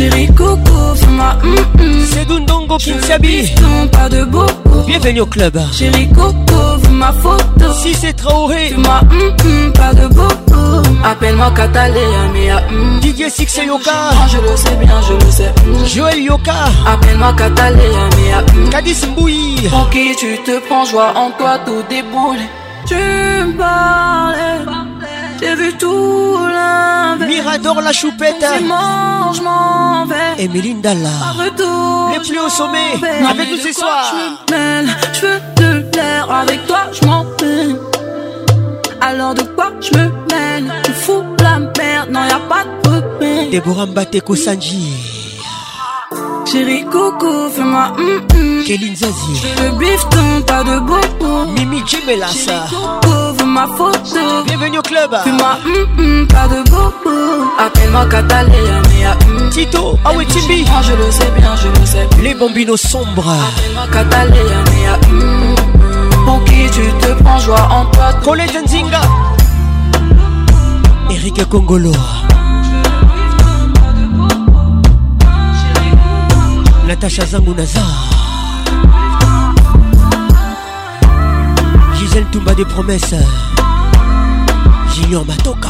Chérie Coco, fais-moi hum hum. C'est Gundongo Kinsabi. pas de beaucoup. Bienvenue au club. Chérie Coco, ma photo. Si c'est Traoré. Fais-moi hum hum, pas de beaucoup. Appelle-moi mais mea hum. Didier Six et Yoka. je le sais bien, je le sais. Mm. Joël Yoka. Appelle-moi mais mea hum. Kadis Mboui. Pour qui tu te prends, joie en toi tout déboule. Tu me parles. J'ai vu tout l'inverse. Mirador la choupette. Hein. m'en vais. Et Melinda là. Les plus au sommet. avec nous ce soir. Je veux te l'air. Avec toi, je m'en peine. Alors de quoi je me mêle Tu fous la merde, non y'a pas de repère. Déborah Mbateko Sanji Chérie coucou, fais-moi hum hum. Kéline Zazie. Je le bifton, pas de bobo. Mimi Djemelassa. coco, veux ma photo. Bienvenue au club. Fais-moi hum hum, pas de bobo. Appelle-moi Catalina, mais à hum. Tito, ah oui, Timbi. Ah, je le sais bien, je le sais. Les bambinos sombres. Appelle-moi Catalina, mais à hum, hum. Pour qui tu te prends, joie en toi. Cole Nzinga. Erika Congolo. Natacha Zangunaza Gisèle Toumba des promesses Junior Matoka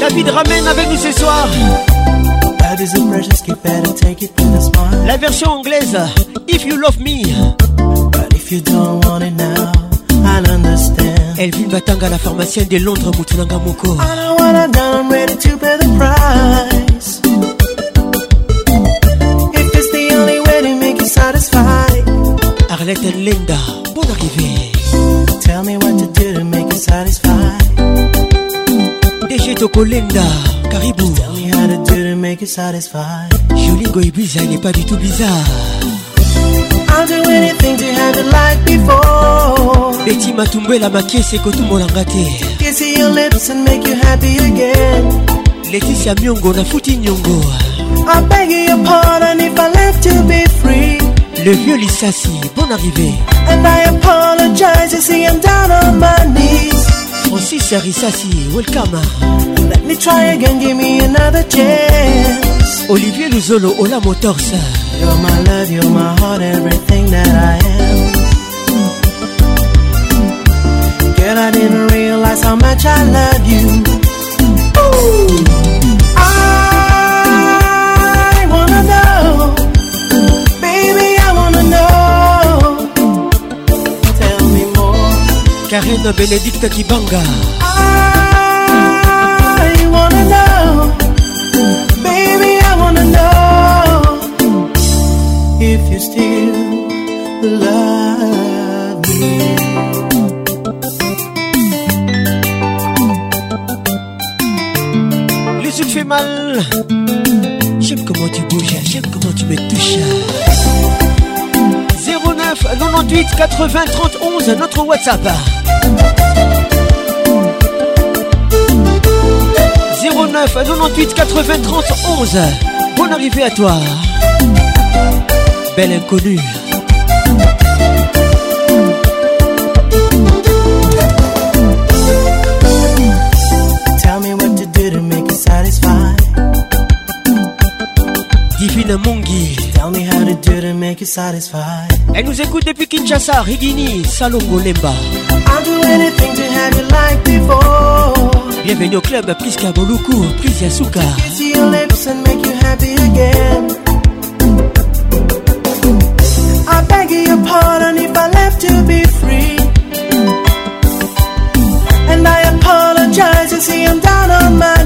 David ramène avec nous ce soir La version anglaise If you love me But if you don't want it now elle understand. Elvin Batanga, la pharmacienne de Londres, Moutunanga Moko. I don't wanna know, I'm ready to pay the price. If it's the only way to make you satisfied. Arlette and Linda, bon arrivée. Tell me what to do to make you satisfied. Déjà, Toko Linda, Caribou. Tell me how to do to make you satisfied. Jolie Goy Bizarre, il n'est pas du tout bizarre. I'll do anything to have it like before. Betty Matumbela Makese Kotumolanga te. Kiss your lips and make you happy again. Leticia Myongo na Futi Nyongo. I'm begging your pardon if I let you be free. Le vieux Lissassi, bon arrivé. And I apologize, you see I'm down on my knees. Francis welcome. Let me try again, give me another chance. Olivier Luzolo, Ola Motors. You're my you you're my heart, everything that I am. Girl, I didn't realize how much I love you. I wanna know, baby, I wanna know. Tell me more. Karine Benedict Kibanga. J'aime comment tu bouges, j'aime comment tu me touches. 09 98 80 11, notre WhatsApp. 09 98 80 11, Bonne arrivée à toi. Belle inconnue. make you satisfied. Elle nous écoute depuis Kinshasa, Rigini, Salongo Lemba. I'll do anything to have you like before. Bienvenue au club, plus Boluku, plus Yasuka. Kiss your lips and make you happy again. I beg your pardon if I left you be free. And I apologize, you see I'm down on my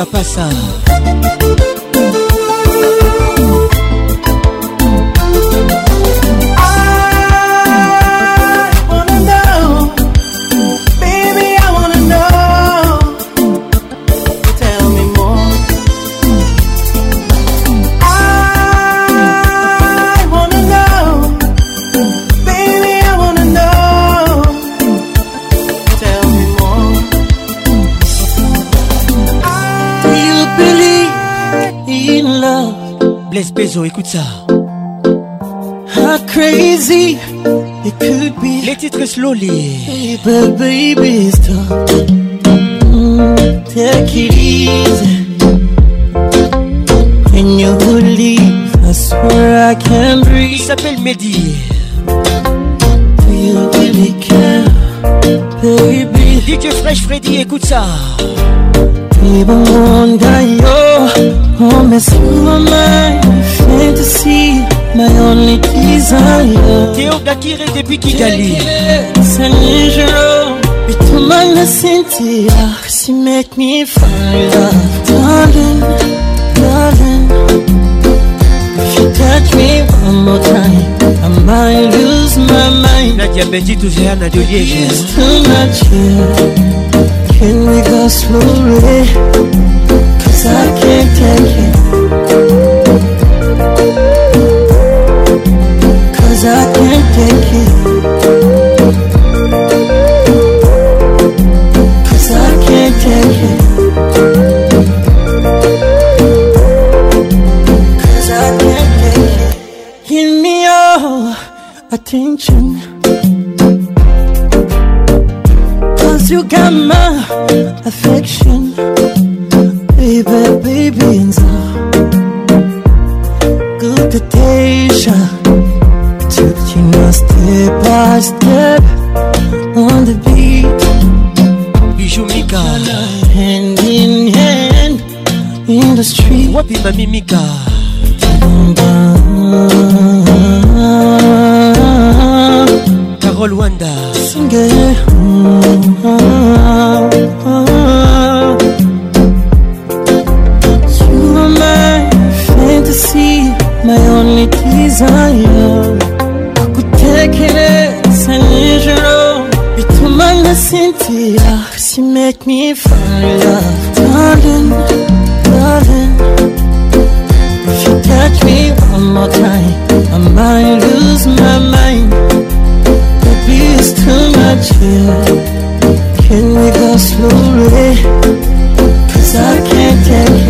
Capassa. écoute ça. How crazy it could be. Les titres slowly. Baby, baby, stop. take it easy. When you leave, I swear I can breathe. Il s'appelle Mehdi. Do you really care, baby? DJ Fresh Freddy, écoute ça. People wonder, yo, oh, oh messing my mind. wanted to see my only desire. Théo Gakire depuis Kigali. It's unusual. Between my Cynthia, she make me find love. Darling, darling. If you touch me one more time, I might lose my mind. Nadia Benji to Jeanne Adolier. It's too much here. Can we go slowly? Cause I can't take it. Cause I can't take it step by step on the beat. Bijou Mika. Hand in hand in the street. Wapi Mami Mika. Carole Wanda. Sing it. Mm -hmm. You are my fantasy, my only desire. Kere Sanjiro Bitumanga Cynthia She make me fall in love Darling, darling If you touch me one more time I might lose my mind Baby, it's too much here Can we go slowly? Cause I can't take it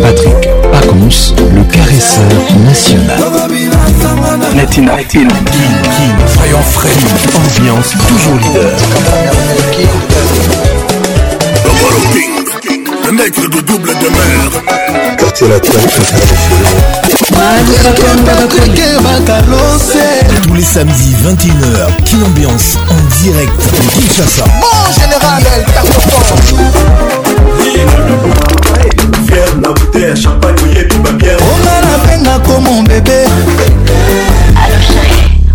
Patrick Pacons, le caresseur national. Latina, King, King, frais, ambiance toujours leader. Le King, le nègre de double demeure la Tous les samedis 21h, Kin Ambiance en direct de Kinshasa. Bon général, elle bébé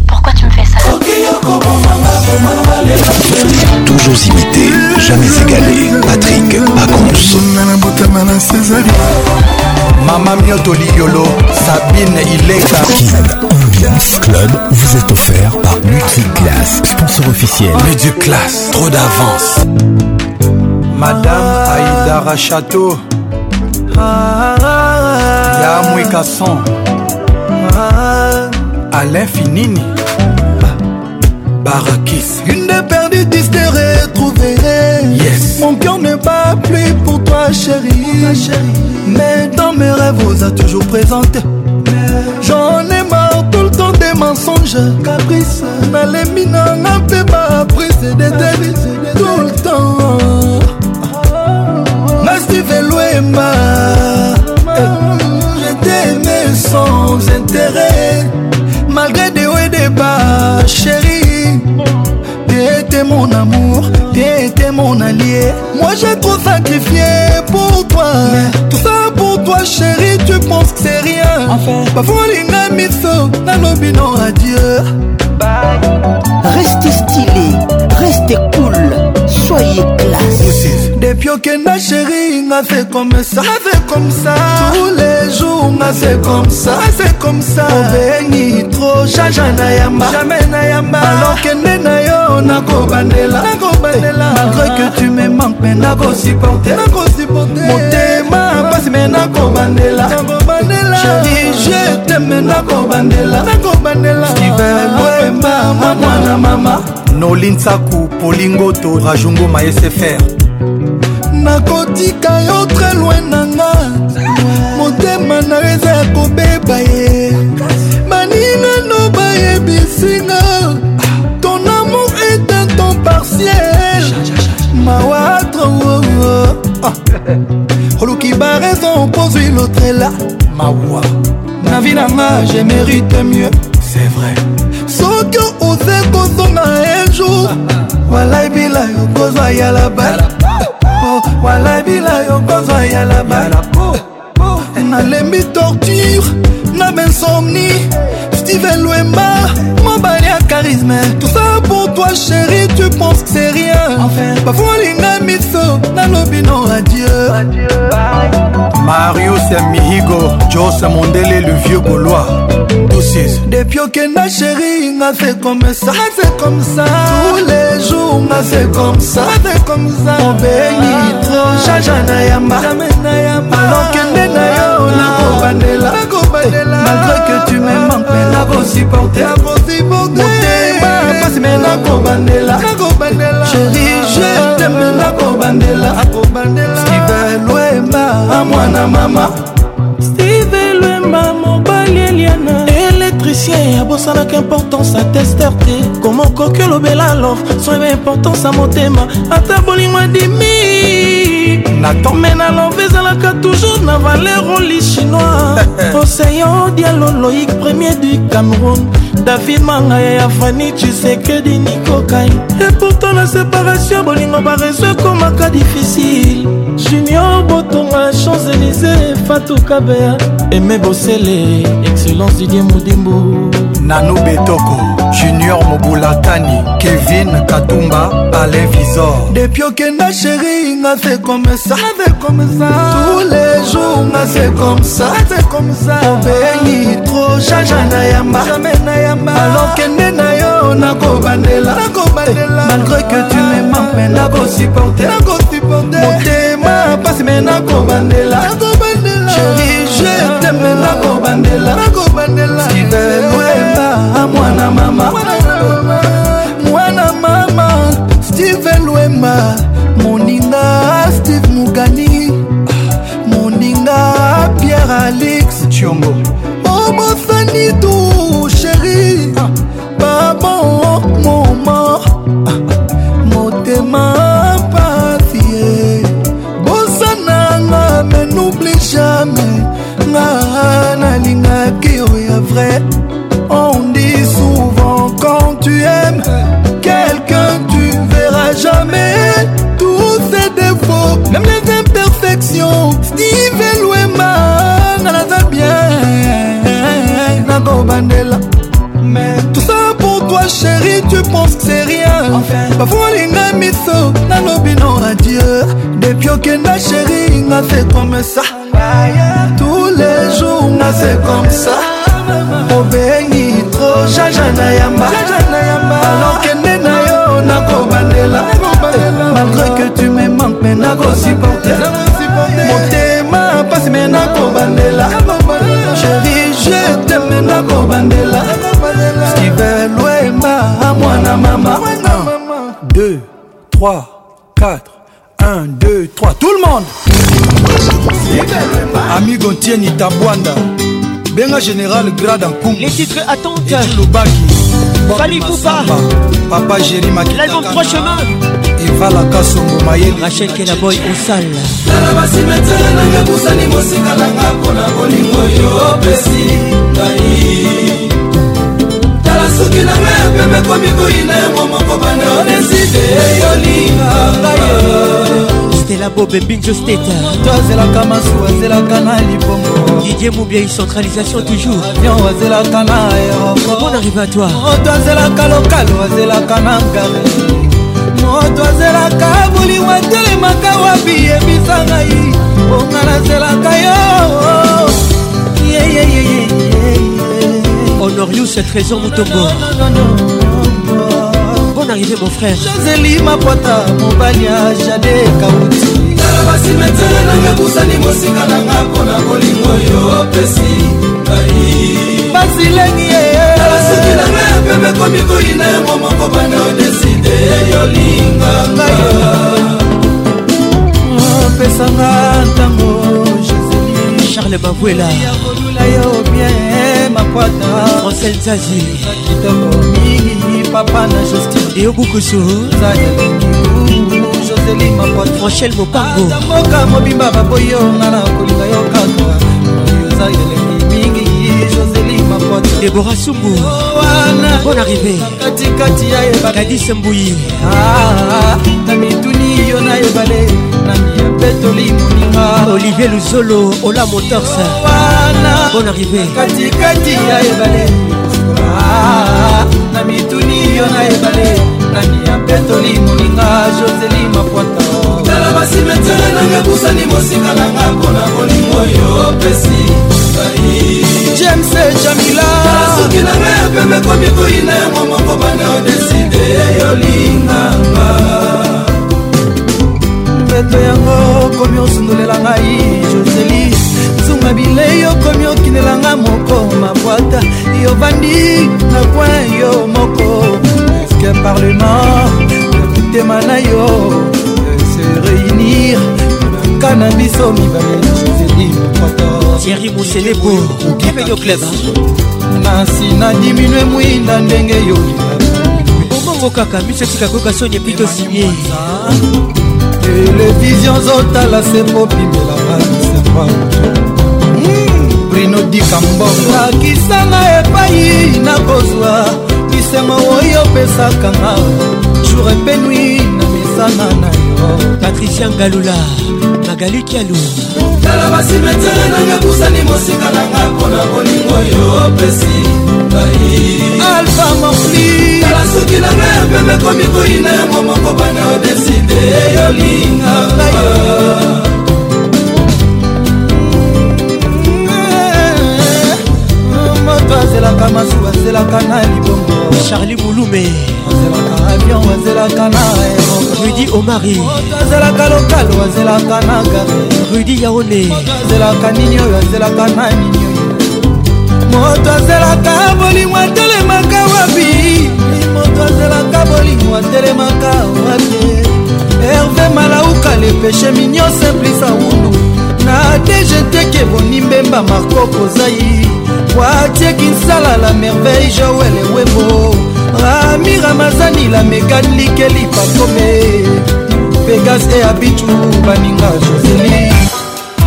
pourquoi tu me fais ça Toujours imité, jamais égalé. Patrick Pacons. Mama Mioto Liolo, Sabine Ileka. Ambiance Club vous est offert par Multiclass, sponsor officiel. classe, trop d'avance. Madame Aïdara Château. Yamoué Alain Finini. Une des perdue, dix Mon cœur ne pas plus pour toi, chérie. Mais dans mes rêves, vous a toujours présenté. J'en ai marre tout le temps des mensonges. Caprice. Mais les mineurs n'ont fait pas c'est des délits. Tout le temps. Ma et Louema. Je t'aimais sans intérêt. Malgré des hauts et des bas, chérie. était mon amour, t'es était mon allié. Moi j'ai trop sacrifié pour toi. Mais tout ça pour toi, chérie, tu penses que c'est rien. Enfin, bafolinga miso, nalobi non adieu. Bye. Restez stylé, restez cool, soyez classe. Poussive. yokenda sheri nga fait comme ça nga fait comme ça tous les jours nga fait comme ça nga fait comme ça obengi tro jaja na yamba jamais na yamba alokende na yo nakobandela nakobandela malgré que tu me manques mais nakosupporter nakosupporter motema pasi me nakobandela nakobandela chéri je t'aime nakobandela nakobandela steven boema mwana mama nolinsaku polingoto rajungo maesfr nakotika yo tre loin na nga motema na yo eza ya kobeba ye baninano bayebisinga ton amour est un ton partiel mawatre oluki oh, oh, oh. baraison opozwi lotrela mawa na vi nanga je mérite mieux c'est vrai soki oze kozonga un jour walaibila ah, ah. yo kozwa yalabala po walabila yo kozwa yalaba nalembi torture na bensomni steven lwemba mobali ya charisme tout ça pour toi chéri tu penses que c'est rien enfin. bafolinga miso nalobi no adieu, adieu. marius mihigo jose mondele le vieux gaulois grossesse depuis okenda chéri nga fait comme ça fait comme ça tous les jours nga fait comme ça fait comme ça obeni trop jaja na yamba alokende na yo nakobandela malgré que tu me manques mais nakosupporter motema pasi me nakobandela chéri je t'aime nakobandela steve lwemba amwana mama soki importance atester te koma okoki olobela alor soyeba importance ya motema ata bolingo adimi natome na love ezalaka toujours na valer oli chinois [LAUGHS] oseyo dialo loïk premier du cameroun david mangaya ya fani tshisekedi nikokai epourtant na séparation bolingo bareso ekomaka difficile junior botonga champs élysé fatukabea eme bosele excellence didie modimbu nanu betoko junior mobulatani kevin katumba pale visor depuis okenda sheri nga se comme ça c'est comme ça tous les jours nga se comme ça c'est comme ça obengi trop jaja na yamba jamais na yamba alors kende na yo nakobandela nakobandela eh, malgré que tu me manques mais nakosupporter nakosupporter motema pasi mais nakobandela nakobandela chéri je t'aime nakobandela nakobandela mwana mama mwana mama steven lwema moninga steve mugani moninga pierre alix chiongo obosani oh, tu à jamais tous ses défauts, même les imperfections. Steve Elouema, nanaza bien, nako bandela. Mais tout ça pour toi, chérie, tu penses que c'est rien. Enfin, parfois linga miso, nanobino adieu. Depuis okenda chérie, n'a fait comme ça. Tous les jours, n'a fait comme ça. obengi tro jaja na yamba alokende na yo nakobandela malgré que tu me manques mais nakosupporter motema pasi me nakobandela chéri je teme nakobandela stiver loema mwana mama 2 3 4 1 2 3 tout le monde amigo ntieni tabwanda benga général grade en kumletitre attente lobaki Fali Poupa Papa Géry Makita L'album prochainement Eva Lakasongo Mayeli Rachel Kenaboy Osal Tala basimetere nanga busani mosika nanga mpona bolingo yo opesi ngai tala soki nanga ya pembe komi koyina yango moko banda odeside yolinga ngai stela bobembinjo steteazelaka masu azelaka na libongo didie mobiai centralisation toujours avion azelaka na aéroport bon arrive à toi moto azelaka lokalo azelaka na ngare moto azelaka bolingo atelemaka wapi yebisa ngai ponga nazelaka yo honorius trésor motombo on arrivait mon frère joseli mapota mobali ya jade kauti ngala basimetere nanga busani mosika nanga mpona molingo yo opesi ngai basilengi alasuki nanga ya pembe komi koyina yango moko bana odeside yolinganga oh, opesanga ntango joseli charles babuela ya kolula yo bien mapota francel zazi kitoko papa na justine eyobukusuzalia joselima rochel mopangoata ah, mboka mobimba baboyi yo nga na kolinga yo kaka oza elengi mingi joselima pota debora sumbu oh, bon arrivé katikati ya ebakadise mbuyi ah, na mituni yo na ebale na miya betoli moninga olivier luzolo ola motorsa oh, bon arrivé katikati ya ebale ah, na mituni yo na ebale nani ya petoli moninga joseli mapwata tala basimetere nanga busani mosika nanga mpona bolingo yo opesi james jamila soki nanga ya pembe komi koyina yango moko banda odeside yolinganga mpeto yango komi osundolela ngai joseli zunga bilei okomi okindelanga moko mabwata yovandi na kwin yo moko eske parlement ekutema na yo se réunir kaka na biso mibale joseli mokototieri moselebo bienvenu au club na nsina diminue mwinda ndenge yo obongo kaka miso etika koyoka sonye pito simie televizio zotala se popimela banisepa marino dikambongakisanga epai nakozwa lisemo oyo opesakanga jour epenui na misana na yo patricia ngalula magali kialu tala basimetere nanga kusani mosika nanga mpona bolingo yo opesi ngai alfa mofli tala soki nanga ya pembe komi koyina yango moko bana odeside yolinga azelaka masuwa azelaka na libongo charli bulume azelaka avion azelaka na rudi omari azelaka lokalo azelaka na gare rudi yaone azelaka nini oyo azelaka na nini moto azelaka bolimo atelemaka wapi moto azelaka bolimo atelemaka wapi herve malauka lepeshe minio simplisa wundu na dgtke bonimbemba marko kozai Poitiers Kinsala la merveille Joël et Wembo Rami Ramazani la mégane Likeli Pakome Vegas et Abitou Baninga Joseli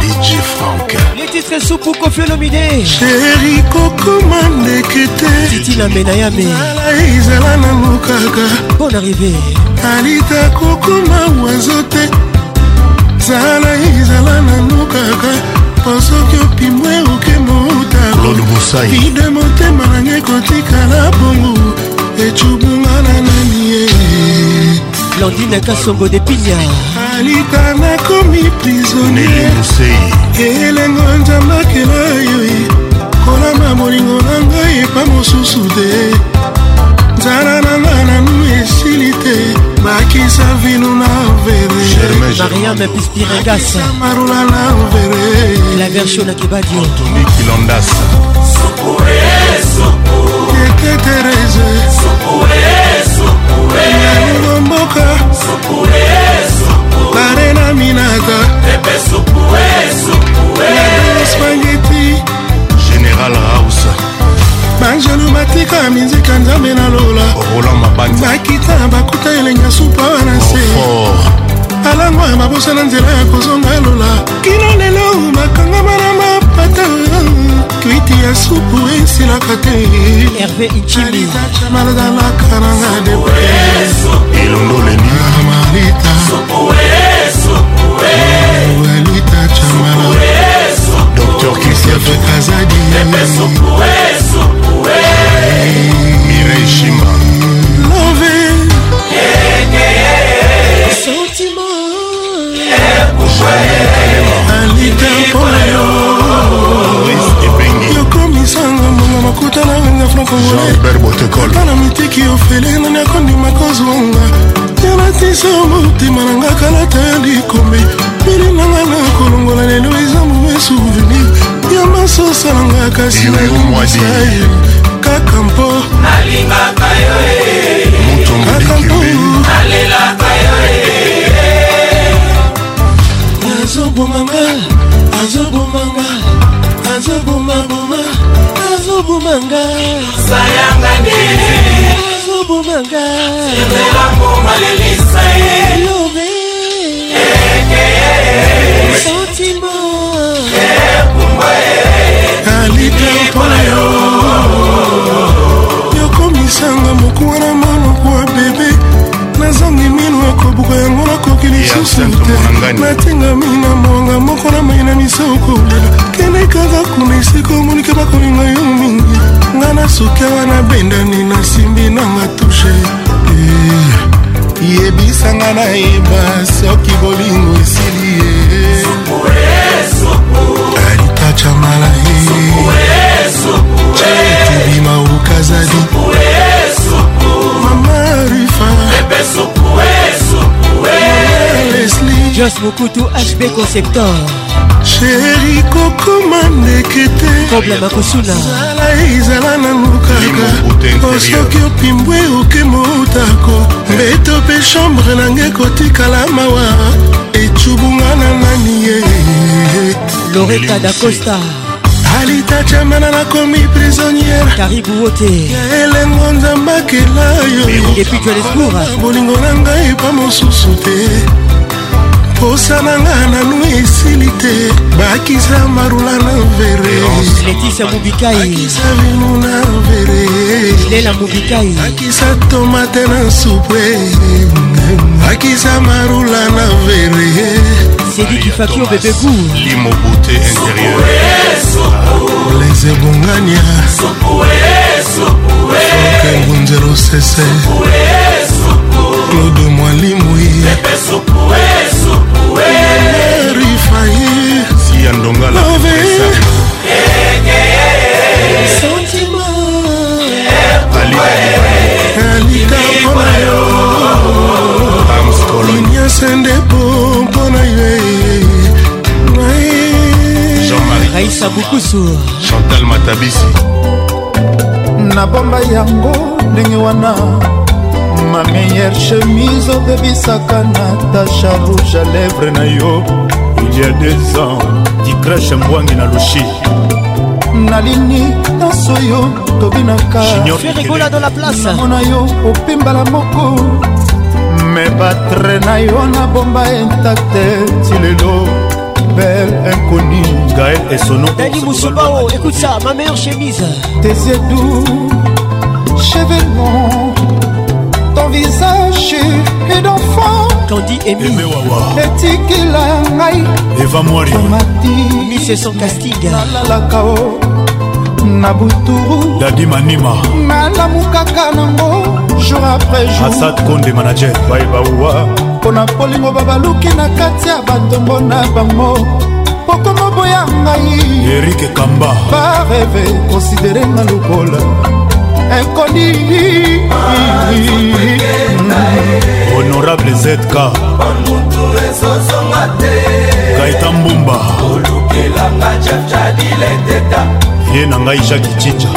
DJ Frank Les titres soupou kofiolomide Chéri kokoma ndekete Titi la menayame Ala ezala nango kaka Bon arrivé Alita kokoma oiseau te Zala ezala nango kaka pense que opimwe oke motabide motema nange kotikala bongo ecubunga na nani ye landine kasongo de pinya alita nakomi prisonnier elengo nzambakela yoi kolamba molingo na ngai epa mosusu te nzala na nga nanu esili te nakisa vino na vereariade pispiregasmarula na vere la version na kibadiokilandas eketereze yaningo mboka pare na minata yaespageti général ra batika minzika nzambe na lolabakita bakuta elenga supa wana se alango ya babosa na nzela ya kozonga lola kino lelo makangama na mapata kwiti ya supu esilaka te alitachamalazalaka nanga deelondolemalita alitachamalaa dr kisafekazadi régiment. Mauvais. Sentiment. Un leader pour la yokomisanga mbongo makuta na nganga francongolaisatala mitiki ofele nani akondima kozwanga yalatisa motema na nga kalata ya likome mili nanga na kolongola lelo eza mome souvenir ya masosa na nga kasi nakomisa ye akampo nalingaka yo eh. akampo nalelaka yo eh. azobomanga azobomanga azobomaboma azobomanga sayanga ne azobomanga elela mboma lelisa ye moko yango nakoki lisusu te natingami na mwanga moko na mai na miso kolela kende kaka kuna esika omonike bakolinga yo mingi nga na suki awa nabendani nasimbi nanga tushe eh, yebisanga nayeba soki bolingo esili ye alitacha malaye tubima ukazali Jos Mokutu HB Conceptor sheri kokoma ndeke te problema kosulaala ezala nango kaka osoki opimbwe oke motako eh. mbeto mpe chambre nange kotikala mawa ecubunga na nani ye loreta da costa alitachamana nakomi prisonnière karibu ote ya elengo nzambakela yo bolingo na ngai epa mosusu te posa na nga nanu esili te bakisa marula na mvereletisia mobikaiakisa vinu na mverelela mobikai akisa tomate na supe akisa marula na mvere sedikifakio bebegu limobute intérieur les ebongania kengunzero sese claude mwalimui trahi si ya ndongala alikapona yo inyasende po mpona ye raisa bukusu chantal matabisi nabomba yango ndenge wana ma meilleure chemise obebisaka natasha rouge a lèvre na yo il y a des ans dicrache mbwangi na loshi nalini nyonso yo tobinakaamona yo opembala moko me batre na yo nabomba intacte ti lelo bel inconi gael esonoelimousobao écoute ça ma meilleure chemise tes edou chevelement visage d'enfant kandi emiletikila ngai evamwarimatinalaka o na buturu dadi manima nalamukaka nango jour après joursad konde manager baibawa mpo na polingo babaluki na kati ya batongo na bango pokomoboya ngai erik kamba bareve konsiderenga lokola inconi honorable zk kaita mbumba ye na ngai jaki cica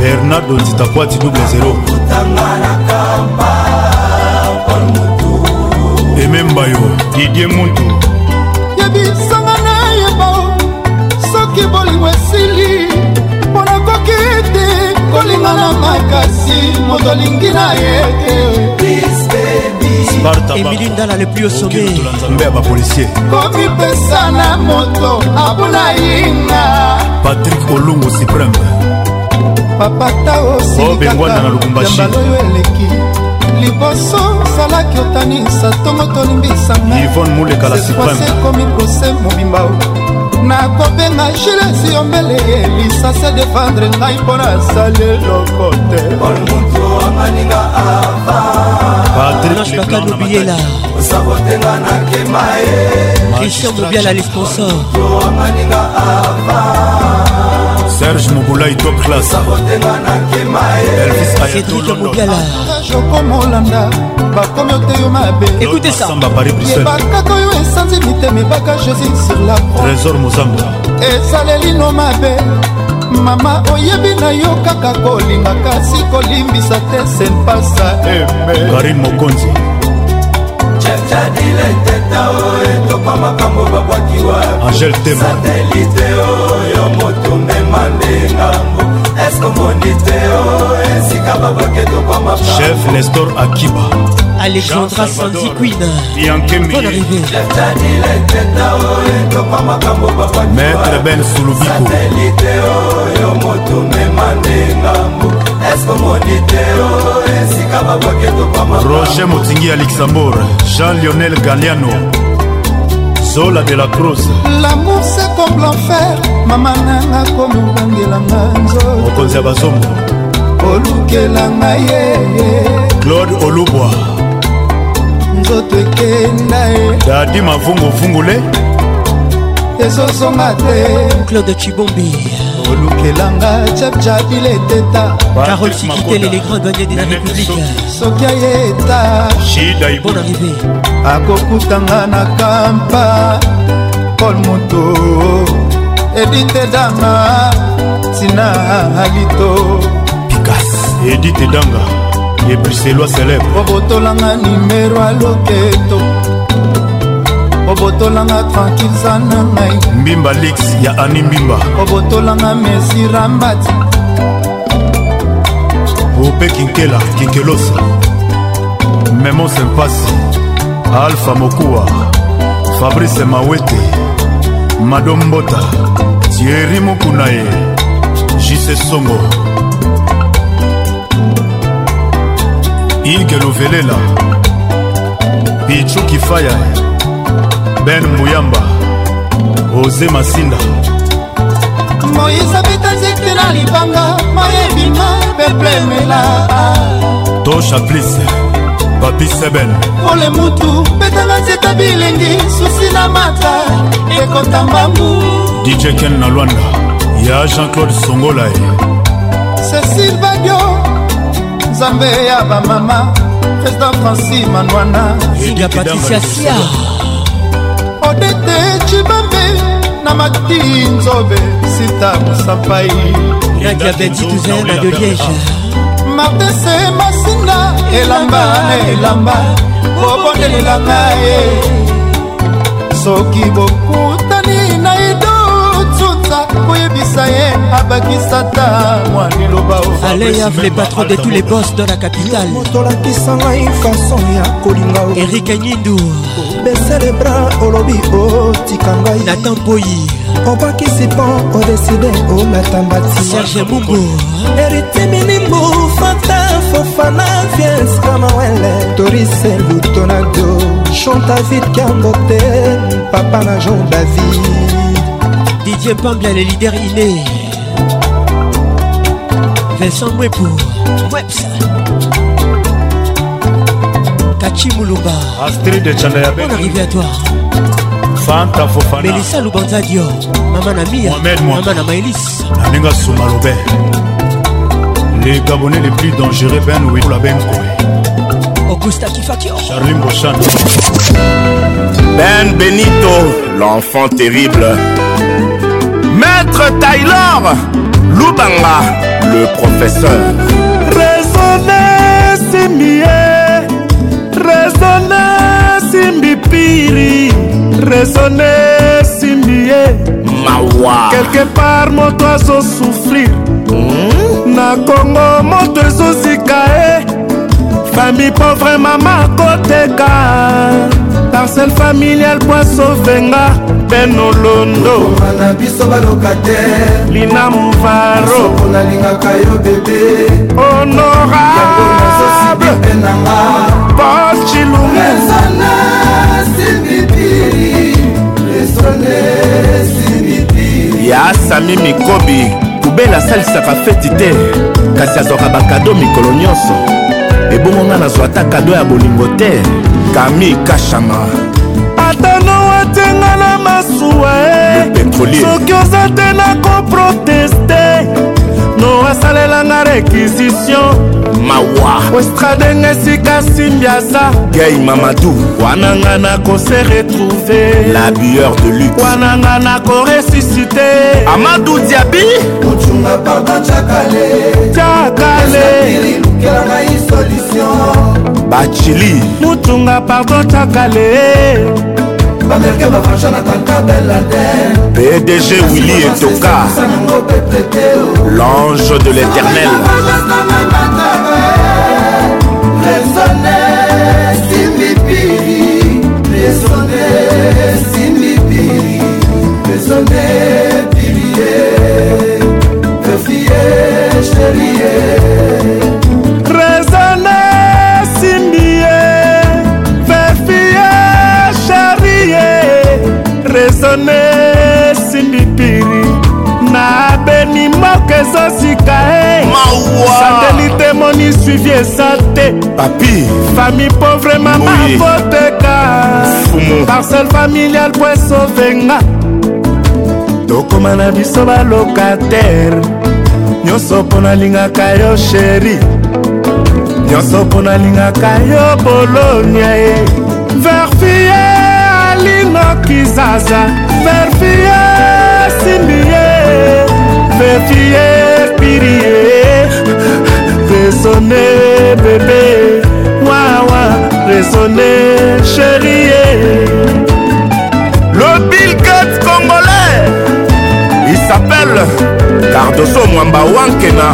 bernardo nzitakwati double 0 emembayo didie mutu yebisanga kozonga na makasi moto alingi na ye te emili ndala le plus osomeembe ya bapolisier komipesa na moto abuna yinga patrik olungu supreme papata osilikaobengwana oh, na lukumbashiambaloyo eleki liboso ozalaki otanisa tongo tolimbisanga ivone mulekala supreme ekomi prose mobimba nakobenga gilesi yombele lisasi adefendre ngai mpo nasali eloko te patrinakanobiyela osabotenga nakema ye kristian mobiala le sponsor serge mobulai top classeelvisayaobiala jokomolanda bakomi ote yo mabeebakaka oyo esanzi mitema ebaka jésus sur la trésor mozamba esalelino mabe mama oyebi na yo kaka kolinga kasi kolimbisa te senpasa ebe eh, karine mokonzi cecadilenteta o etoka makambo babwaki wasatelite oyo motundema nde ngambo eske omoni te o esika babwaki etoka makambo chef nestor akiba alexandra sanzi queen bonne arrivée maître ben sulubiko roger motingi ya luxembourg jean lionel galiano zola de la crose lamour c'est comme l'enfer mama nanga komobangelanga nzo mokonzi ya bazombo olukelanga ye claude olubwa nzoto ekenda ye dadi mavunguvungule ezozonga te claude chibombi olukelanga chapchapile teta carol sikitele les grands douaniers de la république soki ayeta bon arrivé akokutanga na kampa paul moto edite danga tina alito pikas edite danga epuselwa célèbre obotolanga nimero aloketo obotolanga tranquilza na ngai mbimba lix ya ani mbimba obotolanga mesi rambati ope kinkela kinkelosa memo sempasi alpha mokuwa fabrice mawete madombota tieri mokuna ye jise songo ike luvelela pichu kifaya ben muyamba oze masinda moise bitanziki na libanga mayebima peplemela tosha plis papi seben pole mutu betanga nzeta bilengi susi na mata ekota mbambu dj ken na lwanda ya jean-claude songolae cecil badio nzambe ya bamama président franci manwana ya patricia sia odete cibambe na mati nzobe sita mosampai nadia bentituzer na de liège martese masinga elamba na elamba bobondelelanga ye soki boku na ye abakisata mwa liloba aleyaf le patron de tous les boss dans la capitale motolakisa ngai fason ya kolinga erik nyindu besele bra olobi otika ngai natan mpoyi obakisi mpo odeside olata mbati serge mungu eritiminimbu fata fofana vieskamawele torise lutonadio chanta vid kiambokte papa na jean david Didier Pambia, le leader inné. Vincent Mwepou Weps. Kachi Astrid de On arrive à toi. Fanta Fofana. Mélissa Loubanzadio... Maman Amia. Maman Amaelis. Naninga Soumalobe. Les Gabonais les plus dangereux, Ben oui, la Augusta Kifakio. Charlie Mbochan. Ben Benito, l'enfant terrible. Maître Taylor Lubanga, le professeur. Raisonnez Simie, raisonnez Simbipiri, raisonnez Simie. Mawa. Quelque part, moto azo souffrir. Mm? Na Congo, moto ezozika e. Famille pauvre, mama koteka. Parcelle familiale, poisson venga. beno londo na biso balokatère lina mvaro nalingaka yo bebe honorablenanga pol chilumezana simiti lesone simiti ya sami mikobi kubela asalisaka feti te kasi azwaka bakado mikolo nyonso ebongo ngai nazwa ata kado ya bolingo te kami kashama atano atenga na masuwa eh. soki oza te nakoproteste no asalelanga rekisitio mawa westradeng esika simbiasa gay mamadu wana nga nakose retrouve la bueur de lux wana nga nakoresusite amadu diabi otunga pardon cakale cakale bacili mutunga pardon cakale bamerke bavanja na tankabelade pdg willi etoka l'ange de l'éternel Raisonner, simipiri, raisonner, simipiri, raisonner, pilier, le fier, chérie. esone esimbi piri na beni moko ezosika e eh. sandeli te moni suivi esa te papi fami pauvre mama voteka parcele familiale po esovenga tokóma na biso balokatere nyonso mpo nalingaka yo sheri nyonso mpo nalingaka yo bolonia e eh. verfie lino kizaza verfie simbie verfie pirie resone bebe wawa resone cherie le bilcat congolais il s'appelle cardoso mwamba wankena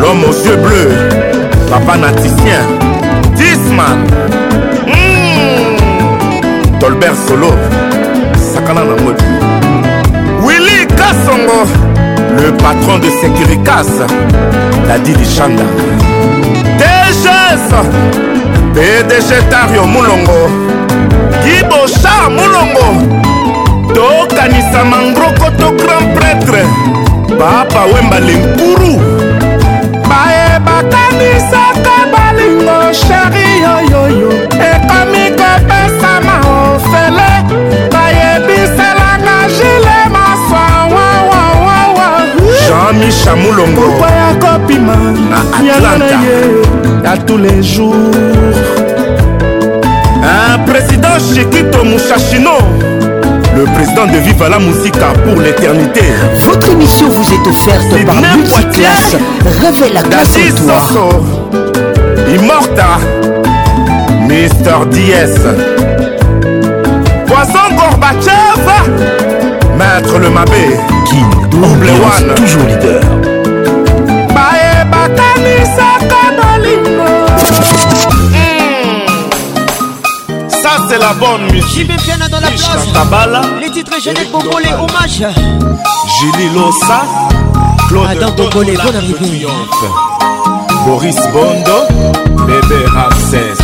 l'homme aux yeux bleus papa naticien disman tolbert solo sakana na modi willi kasongo le patron de sécuricas dadidi chanda dgs pdg tario mulongo gibochar mulongo tokanisa mangroko to grand prêtre papa wemba lenkuru baye bakanisaka balingo shari yoyoyo ekomi kopesama jean-mi chamulongo pourkua yakopima nyanga na ye ya tous les jours un président chikito mushashino le président de Viva la Musica pour l'éternité. Votre émission vous est offerte est par Multiclass. Révèle la classe en toi. Soso, Immorta, Mister DS, Poisson Gorbatchev. maître le mabé double one, toujours leader hmm. ça c'est la bonne musique bien dans la place Tabala les titres Jeannette pour les hommages Julie Lossa Claude Adam Bongolé bonne arrivée Boris Bondo Bébé Ramsès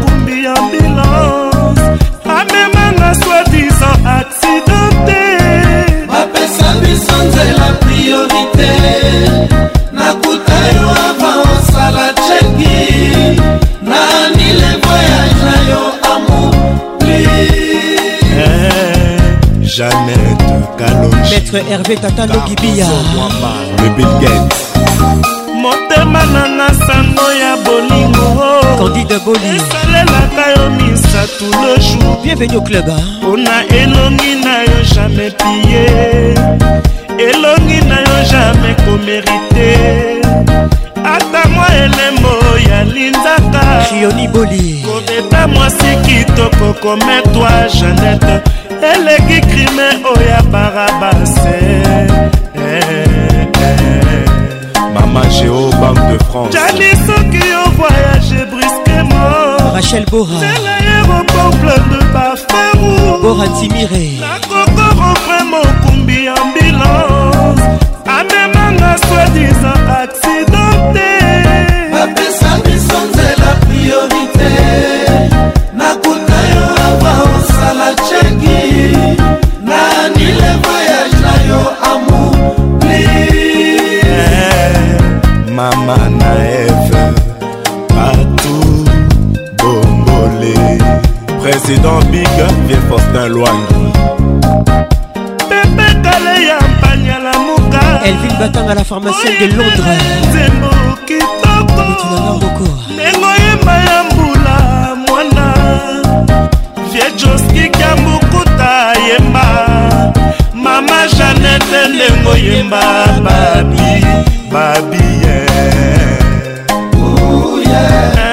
violence amema na swadiso aksidante bapesa biso nzela priorité nakuta yo ava osala cheki nanile voyage na yo amopli eh, janet kalonji maître hervé tatando gibia le bill gates motema na candide boli esalelaka yo misato le jour bienvenu au club mpona elongi na yo jamais pie elongi na yo jamais komerite ata mwa elembo ya linzaka kioni boli kobeta mwasi kitoko kometwa janete eleki crime oya oh, barabase eh, eh, eh. mama géo banque de france jali soki yo voyage Rachel Bora Bora Timire nakoko repre mokumbi ambulance amemanga swadisa accident te bapesa biso nzela priorité nakuta yo ava osala cheki nanile voyage na yo amupli mama na ye président big vie fortin lwangi pepekale ya mpanyala moka elvin batanga la pharmacienne de londres nzembo kitoko ndenge oyemba ya mbula mwana vie joskika mokuta yemba mama janete ndenge oyemba babi babi ye yeah. oh, yeah.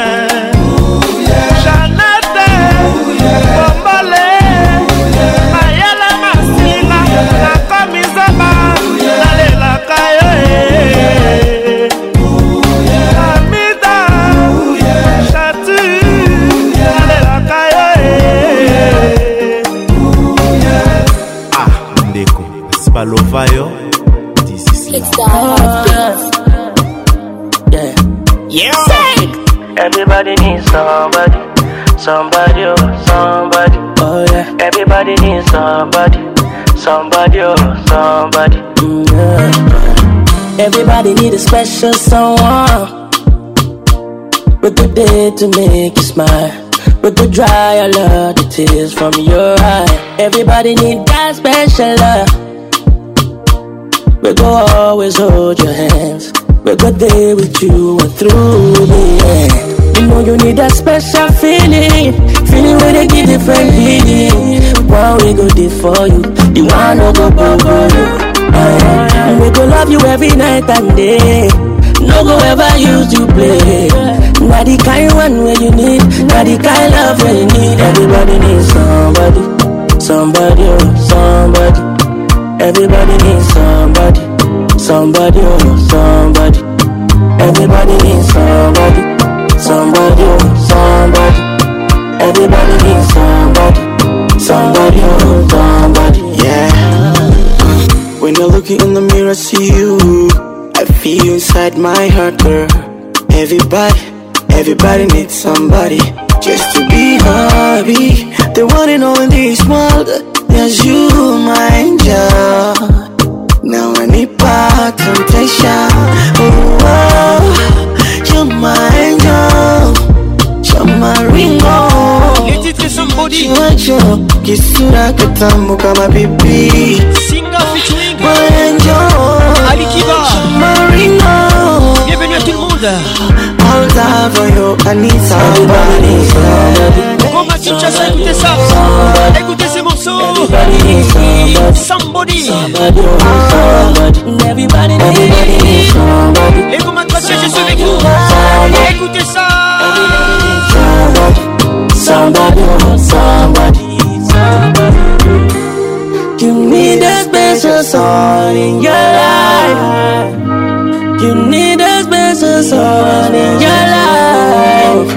Everybody need a special someone With good day to make you smile With good dry I love the tears from your eye Everybody need that special love We go always hold your hands But good day with you and through the end you know you need that special feeling, feeling where they give different healing. One we go there for you, the one who go bubble you. And we go love you every night and day. No go ever use you play. Not the kind one where you need, not the kind love where you need. Everybody needs somebody, somebody, oh, somebody. Everybody needs somebody, somebody, oh, somebody. Everybody needs somebody, somebody, oh, somebody. Everybody needs somebody, somebody, oh, somebody. When I look in the mirror, I see you. I feel you inside my heart, girl. Everybody, everybody needs somebody just to be happy. The one and all in this world, yes, you, my angel. Now I need part temptation. Oh, oh, you're my angel, you're my ring. titre somebody kisura kitamu kama bibi singa featuring Bolenjo Alikiba Marino Bienvenue à tout le monde All time for you I need somebody Comment tu chasses écoutez ça Écoutez ces morceaux Somebody Everybody needs somebody Les commentaires je suis avec vous Écoutez ça somebody or somebody, somebody. You need a special soul in your life. You need a special soul in your life.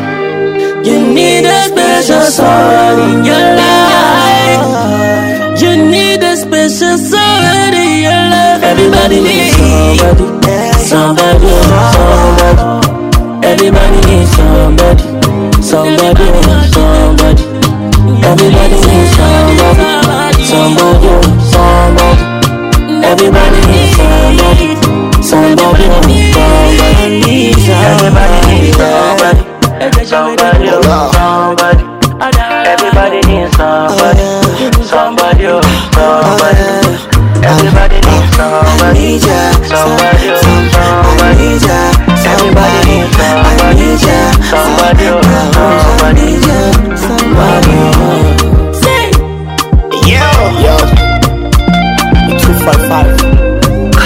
You need a special soul in your life. You need a special soul in your life. Everybody needs somebody, somebody, somebody. Everybody needs somebody, somebody. somebody somebody. Everybody needs somebody. Somebody, somebody. Everybody needs somebody. Somebody, somebody. Everybody needs somebody. Somebody, somebody. Everybody needs somebody. Somebody, somebody. Everybody needs somebody. Somebody, somebody.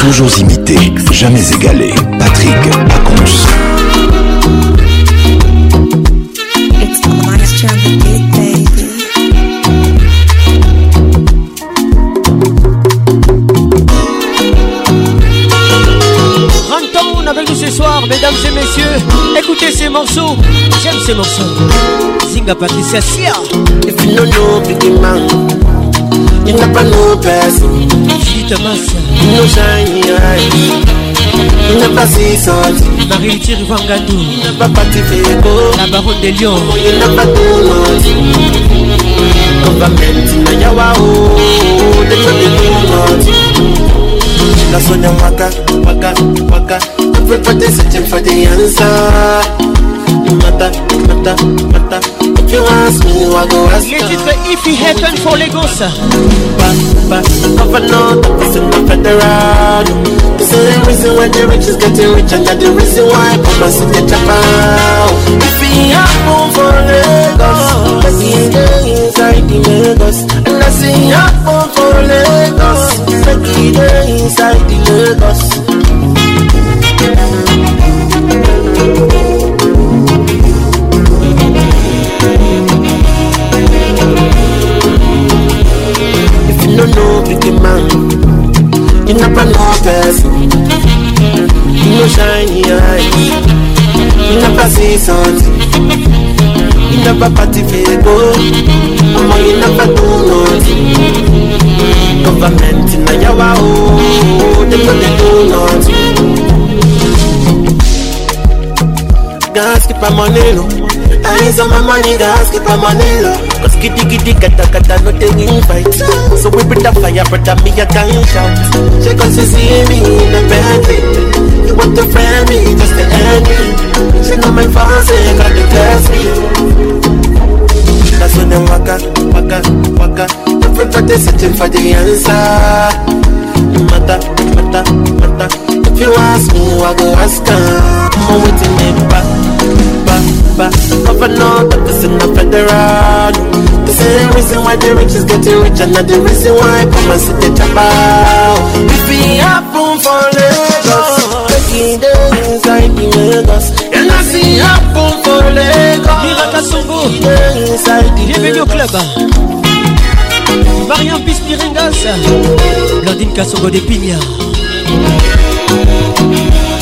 Toujours imité, jamais égalé. Patrick. Michel Oksongo Zinga Patricia Sia If you don't know big man You never know person Chita Massa You know shine your eyes You never see something Marie Tirivangando You never participate La Baronne de Lyon You never do nothing Government na yawa oh They don't do nothing That's when they waka, waka, waka Everybody's searching for the answer matter, matter, matter. If you ask me, I go ask you. Legit, but if he had done for Lagos, but but governor, the person of federal. This is the reason why the rich is getting richer. and that's the reason why i Papa is the chapel. If he had moved for Lagos, but he is inside the Lagos, and I see he had for Lagos, but he is inside the Lagos. don't know pretty man. You not a no person. You no shiny eyes. You not a see something. You not a party people. Mama, you not a do nothing. Government in a yawa oh, they not do nothing. Gas keep a money low. I need some money, gas keep a money low. Skitty giddy gata gata no thing invite So we put the fire but me a can't shout She comes to see me in the Bentley You want to friend me just to end me She know my fancy got to test me That's when them waka waka waka Everybody searching for the answer Mata, mata, mata If you ask me, I go ask her I'm waiting in back paper. Governor, doctors, and the federal. This is the reason why the rich is getting rich, and not the reason why come and sit the chapel. If we happen for Lagos, taking days like in Lagos, and I see happen for Lagos. Taking days like in Lagos. Bienvenue au club. Marianne Pispiringas, Blandine Kassongo des Pignards.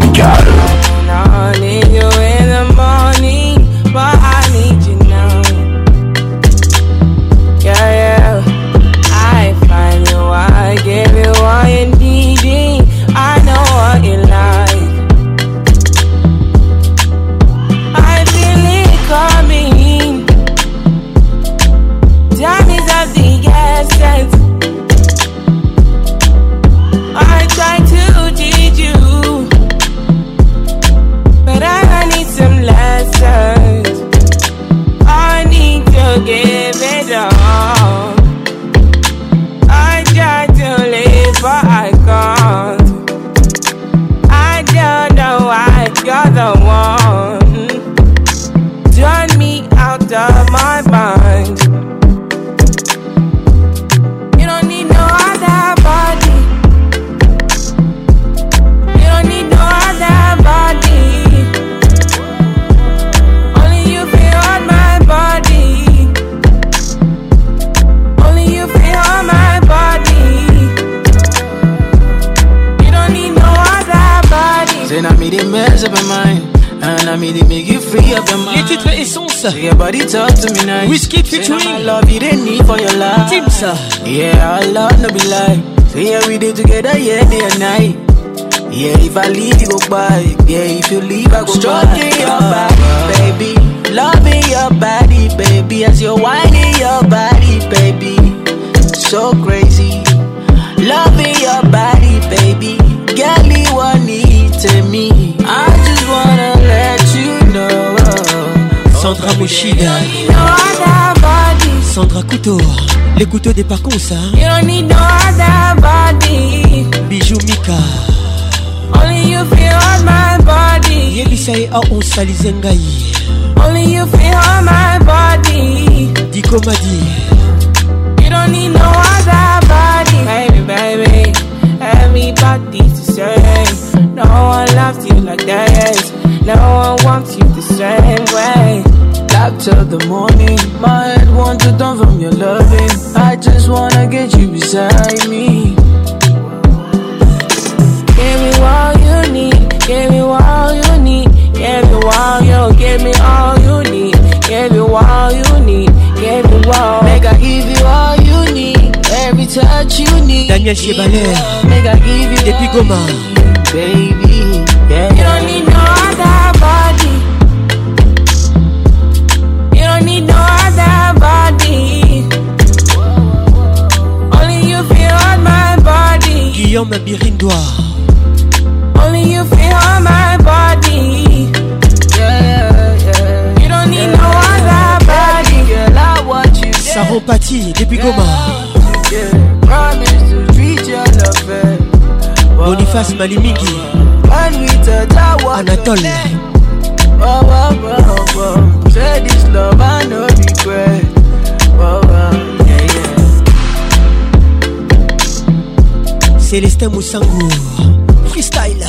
we got it Yeah, I love no be like yeah, we do together, yeah, day and night. Yeah, if I leave, you go by. Yeah, if you leave, I go Stroking your body, baby. Loving your body, baby. As you're whining your body, baby. So crazy. Loving your body, baby. Get me one need to me. I just wanna let you know. Sandra Bushida Sandra Couture. Les couteaux des parcours, ça. You need no other body. Bijou Mika. Only you feel on my body. Yebisa et Aon ah, Salizengai. Only you feel on my body. Diko Madi. You don't need no other body. Baby, baby. Everybody's the same. No one loves you like this. No one wants you the same way. out till the morning. My head wants to turn from your loving. I just wanna get you beside me. Give me all you need, give me all you need, give me all you, give me all you need, give me all you need, give me all. Make I give you all you need, every touch you need. Daniel Chebalet, make I give you. Depuis comment? Baby, yeah. You don't need Madame Birindoir Only you feel on my body yeah, yeah, You don't need yeah, no other body Girl, I want you Saropati, depuis Goma Promise to treat your love Boniface Malimingi Anatole Oh, oh, oh, oh, oh. Say this love, I no regret Freestyle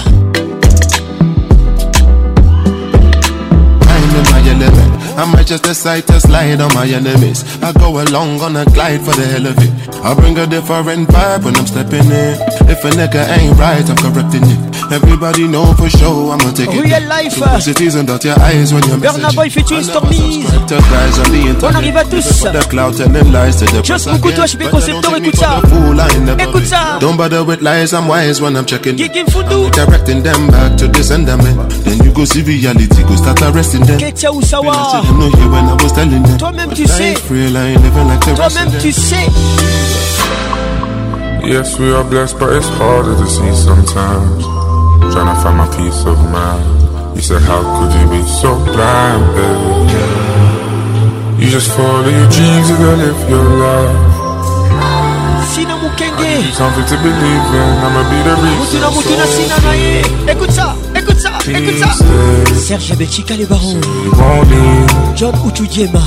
I'm in my element I might just decide to slide on my enemies. I go along on a glide for the hell of it. I bring a different vibe when I'm stepping in. If a nigga ain't right, I'm correcting it. Everybody know for sure I'ma take it. Real life. It isn't dot your eyes when you're messaging. Boy featuring Stormy. Bon arrive à tous. Just beaucoup toi, je concepteur, écoute ça. Écoute ça. Don't bother with lies, I'm wise when I'm checking. Gigging Fundu. Directing them back to the sender man. Then you go see reality, go start arresting them. Ketia Usawa. I know you when I was telling them. Toi-même tu sais. Toi-même tu sais. Yes, we are blessed, but it's harder to see sometimes trying to find my peace of mind. You said, How could you be so blind, You just follow your dreams, you go live your life. Sina mukenge something to believe in, I'ma be the reason Mutina, mutina, sina Serge Belchika le baron John Uchudiema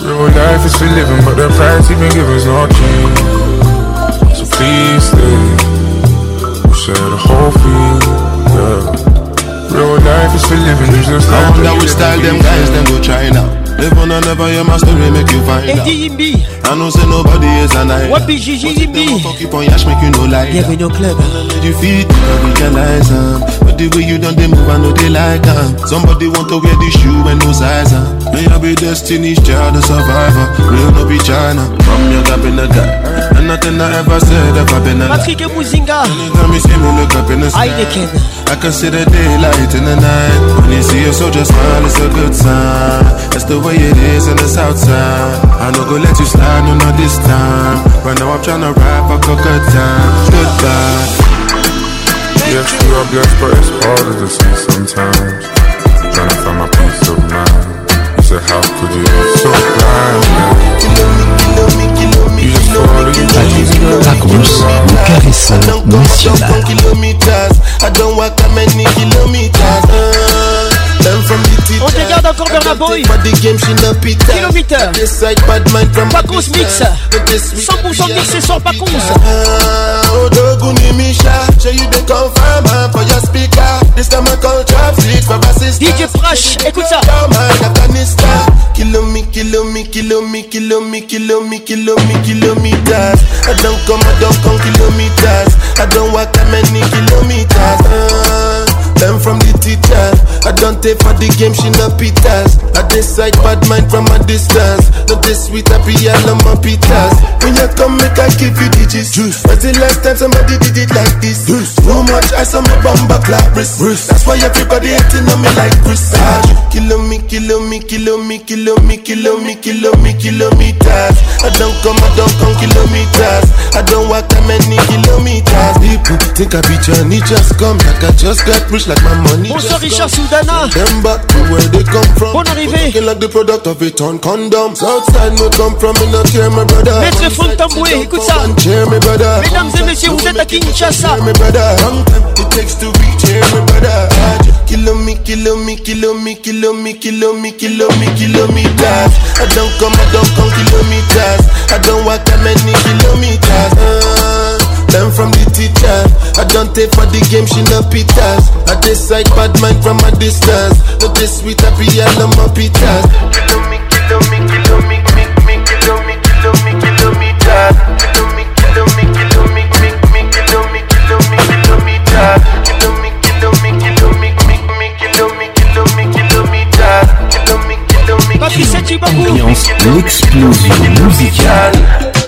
Real life is for living, but the price you've been given is not cheap So please stay, we share the whole field. Yeah. Real life is for living, you just I wonder which style them guys then go try now. Live on or never, yeah, my story make you find out. I know say nobody is an eye. What be Gigi be? Fuck you on yash, make you no Yeah, we no club. You feet, we realize um. But the way you done, they move, I know they like um. Somebody want to wear this shoe and no size um. May I be destiny's child, a survivor. Real no be China. From your cup in the guy. And nothing I ever said, ever been a lie. Patrick Mouzinga. Anytime you see me look up in the sky. I can see the daylight in the night. When you see a soldier smile, it's a good sign. That's the way it is in the south side. I no go let you slide. ride, no, not this time. Right now I'm tryna ride for coca time. Goodbye. Yes, you are blessed, but it's harder to see sometimes. Tryna find my peace of mind. You said, how could you look so blind? La grosse I don't walk that many kilometers. On te garde encore Bernard Boy Pacons mix 100% mixé sans Pacons ça Kilo écoute ça. Kilomi, kilomi, kilomi, I don't come, I don't come kilometers. I don't walk that many kilometers. Uh. Them from the teacher. I don't take for the game, she not pitas. I decide bad mind from a distance. Not this sweet, I be all on my pitas. When you come, make I give you digits. Juice. But the last time somebody did it like this. Juice. Too much ice on my bumper clap wrist. wrist. That's why everybody hating on me like Chris. Kilo me, kilo me, kilo me, kilo me, kilo me, kilo me, kilometers. I don't come, I don't come kilometers. I don't walk that many kilometers. People think I be Johnny, just come like I just got pushed. rich like my money. Bonsoir Richard Soudana. Remember where they come from. Bonne arrivée. like the product of it on condom. Southside no come from, in not chair, my brother. Maître Fontamoué, écoute ça. Cheer, my brother. Mesdames et messieurs, vous êtes à Kinshasa. my brother. Long time it takes to reach here, my brother. Kilo me, kilo me, kilo me, kilo me, kilo me, kilo me, kilometers. I don't come, I don't come kilometers. I don't walk that many kilometers. Uh. learn from the teacher. I don't take for the game, she no pitas. I just bad mind from a distance. But this sweet happy, I love my pitas. Ambiance, l'explosion musicale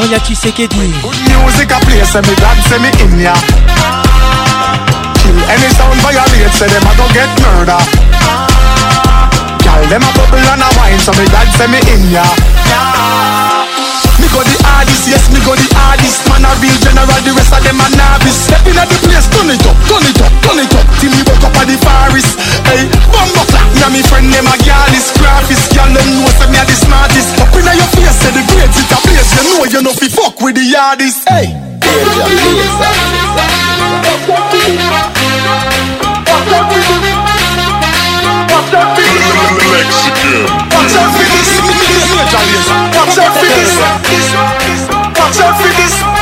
Victoria Tshisekedi Good music a play, say me dad say me in ya Kill any sound violate, say them a go get murder Gal, them a bubble and a wine, so me dad say me in ya Me go the hardest, yes, me go the hardest man a real general, the rest of them a novice. Step in at the place, turn it up, turn it up, turn it up, till we woke up at the forest. Hey, bumbo clap, now me friend them a girl is graphis, girl them know say me a the smartest. Up inna your face, say the grades it a place, you know you no fi fuck with the yardies. Hey, Deja Blazer. this, Watch out for this, Watch out for this. Watch out for this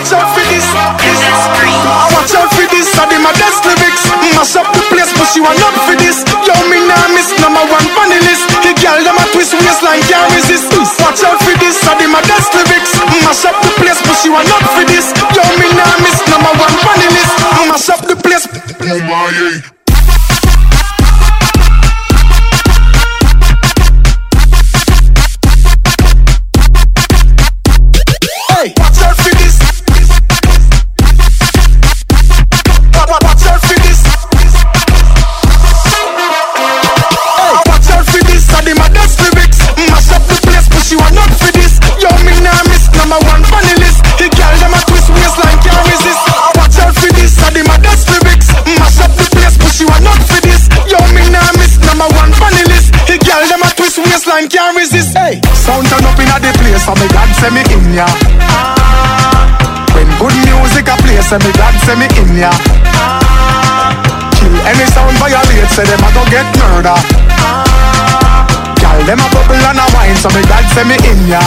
watch out for this. this. I watch out for this. I did my best lyrics. Mash up the place, but she want up for this. Yo, me nah miss number one funny list. The girl them a twist waistline can't resist. this. Watch out for this. I did my best lyrics. Mash up the place, but she want up for this. Yo, me nah miss number one funny list. Mash up the place. Oh my. sound turn up in a the place, so me God send me in ya. When good music a play, so me God send me in ya. Kill any sound violate, say them a go get murder. Girl, them a bubble and a wine, so me God send me in ya.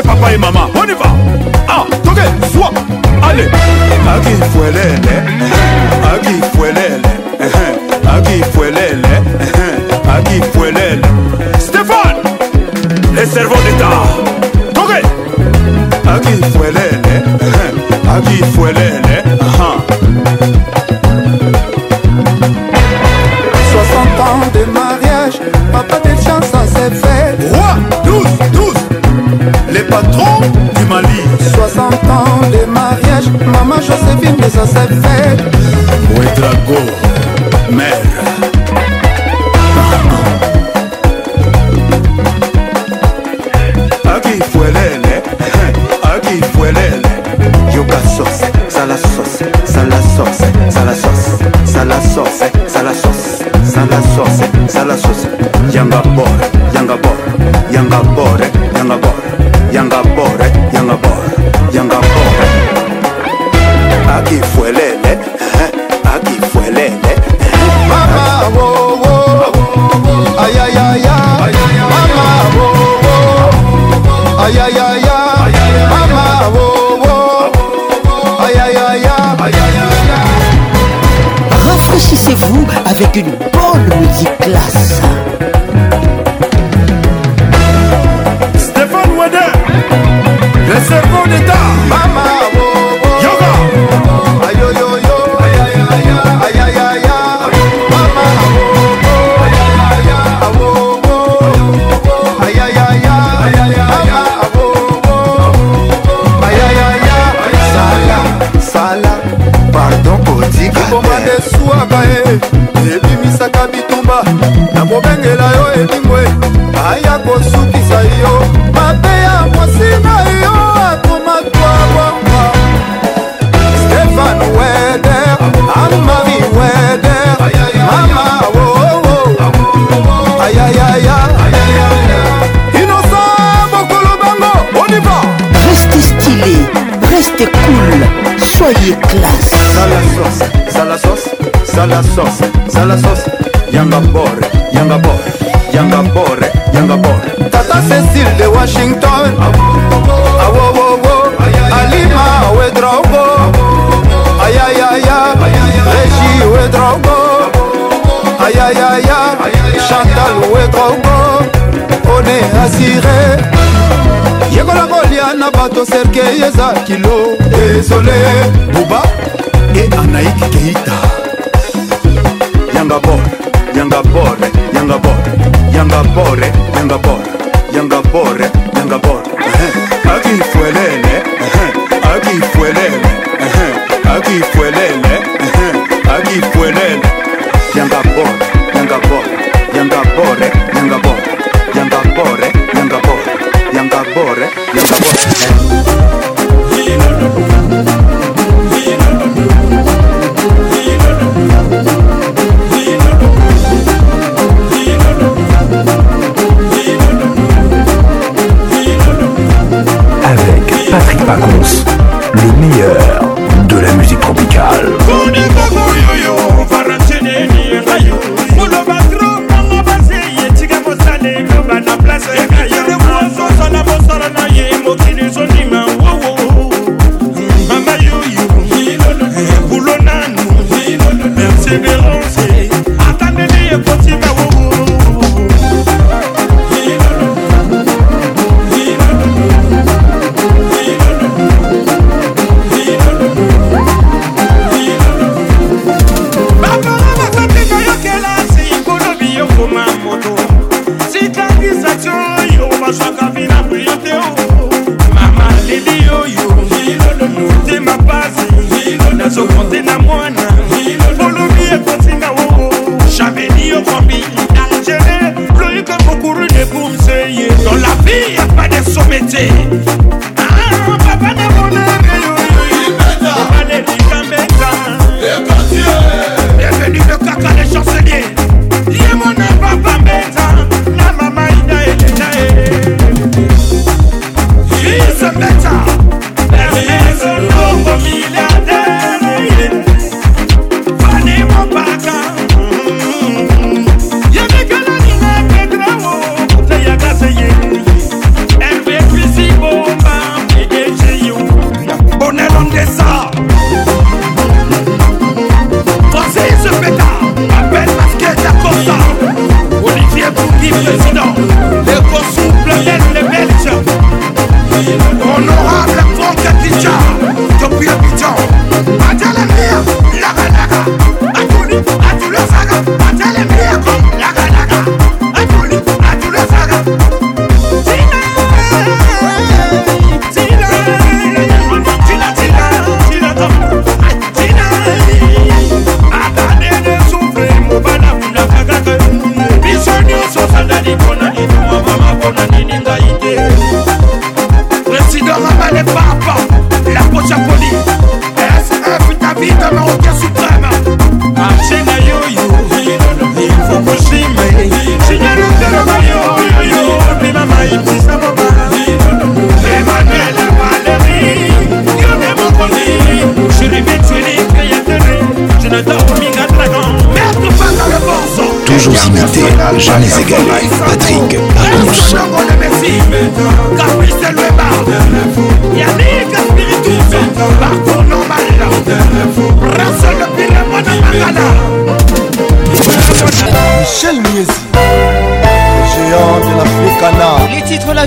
Allez papa et maman, on y va Ah, toqué, soit, allez Aki fuelele, aki fuelele, eh, eh. aki fuelele, eh, aki fuelele Stéphane, les cerveaux d'État Toqué Aki fuelele, aki fuelele la sauce yanga bore yanga bore yanga bore yanga bore tata cécile de washington awowowo alima wedrogo ayayaya régi wedrogo ayayaya chantal wedrogo one asire yekola kolia na bato serke yeza kilo desole buba e anaiki keita yanga borre, yanga borre, yanga borre, yanga borre, yanga borre, yanga borre.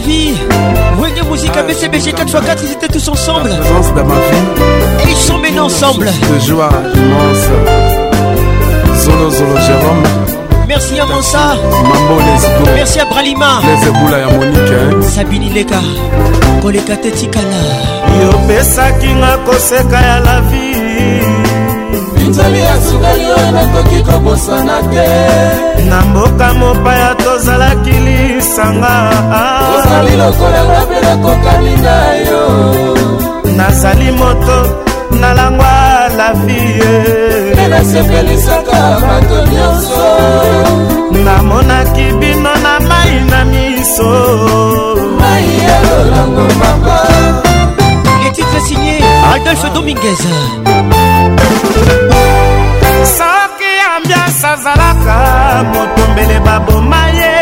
vie. Wenge Musique, ABCBG ah, 4x4, ils étaient tous ensemble. La présence dans ma vie. Ils sont menés ensemble. De joie immense. Zolo Zolo Jérôme. Merci à Mansa. Mambo Lesgo. Merci à Bralima. Les Eboula ya Monique. Sabini Leka. Koleka Tetikana. Yo Besa Kinga Koseka ya la vie. nzambi asukali oyo nakoki kobosana te na mboka mopaya tozalaki lisanga ozali lokola nga mpe nakokani na yo nazali moto nalangwa la vie mpe nasepelisaka bato nyonso namonaki bino na mai na miso mai ya lolango mama Adolphe Dominguez soki ambiance azalaka motombele baboma ye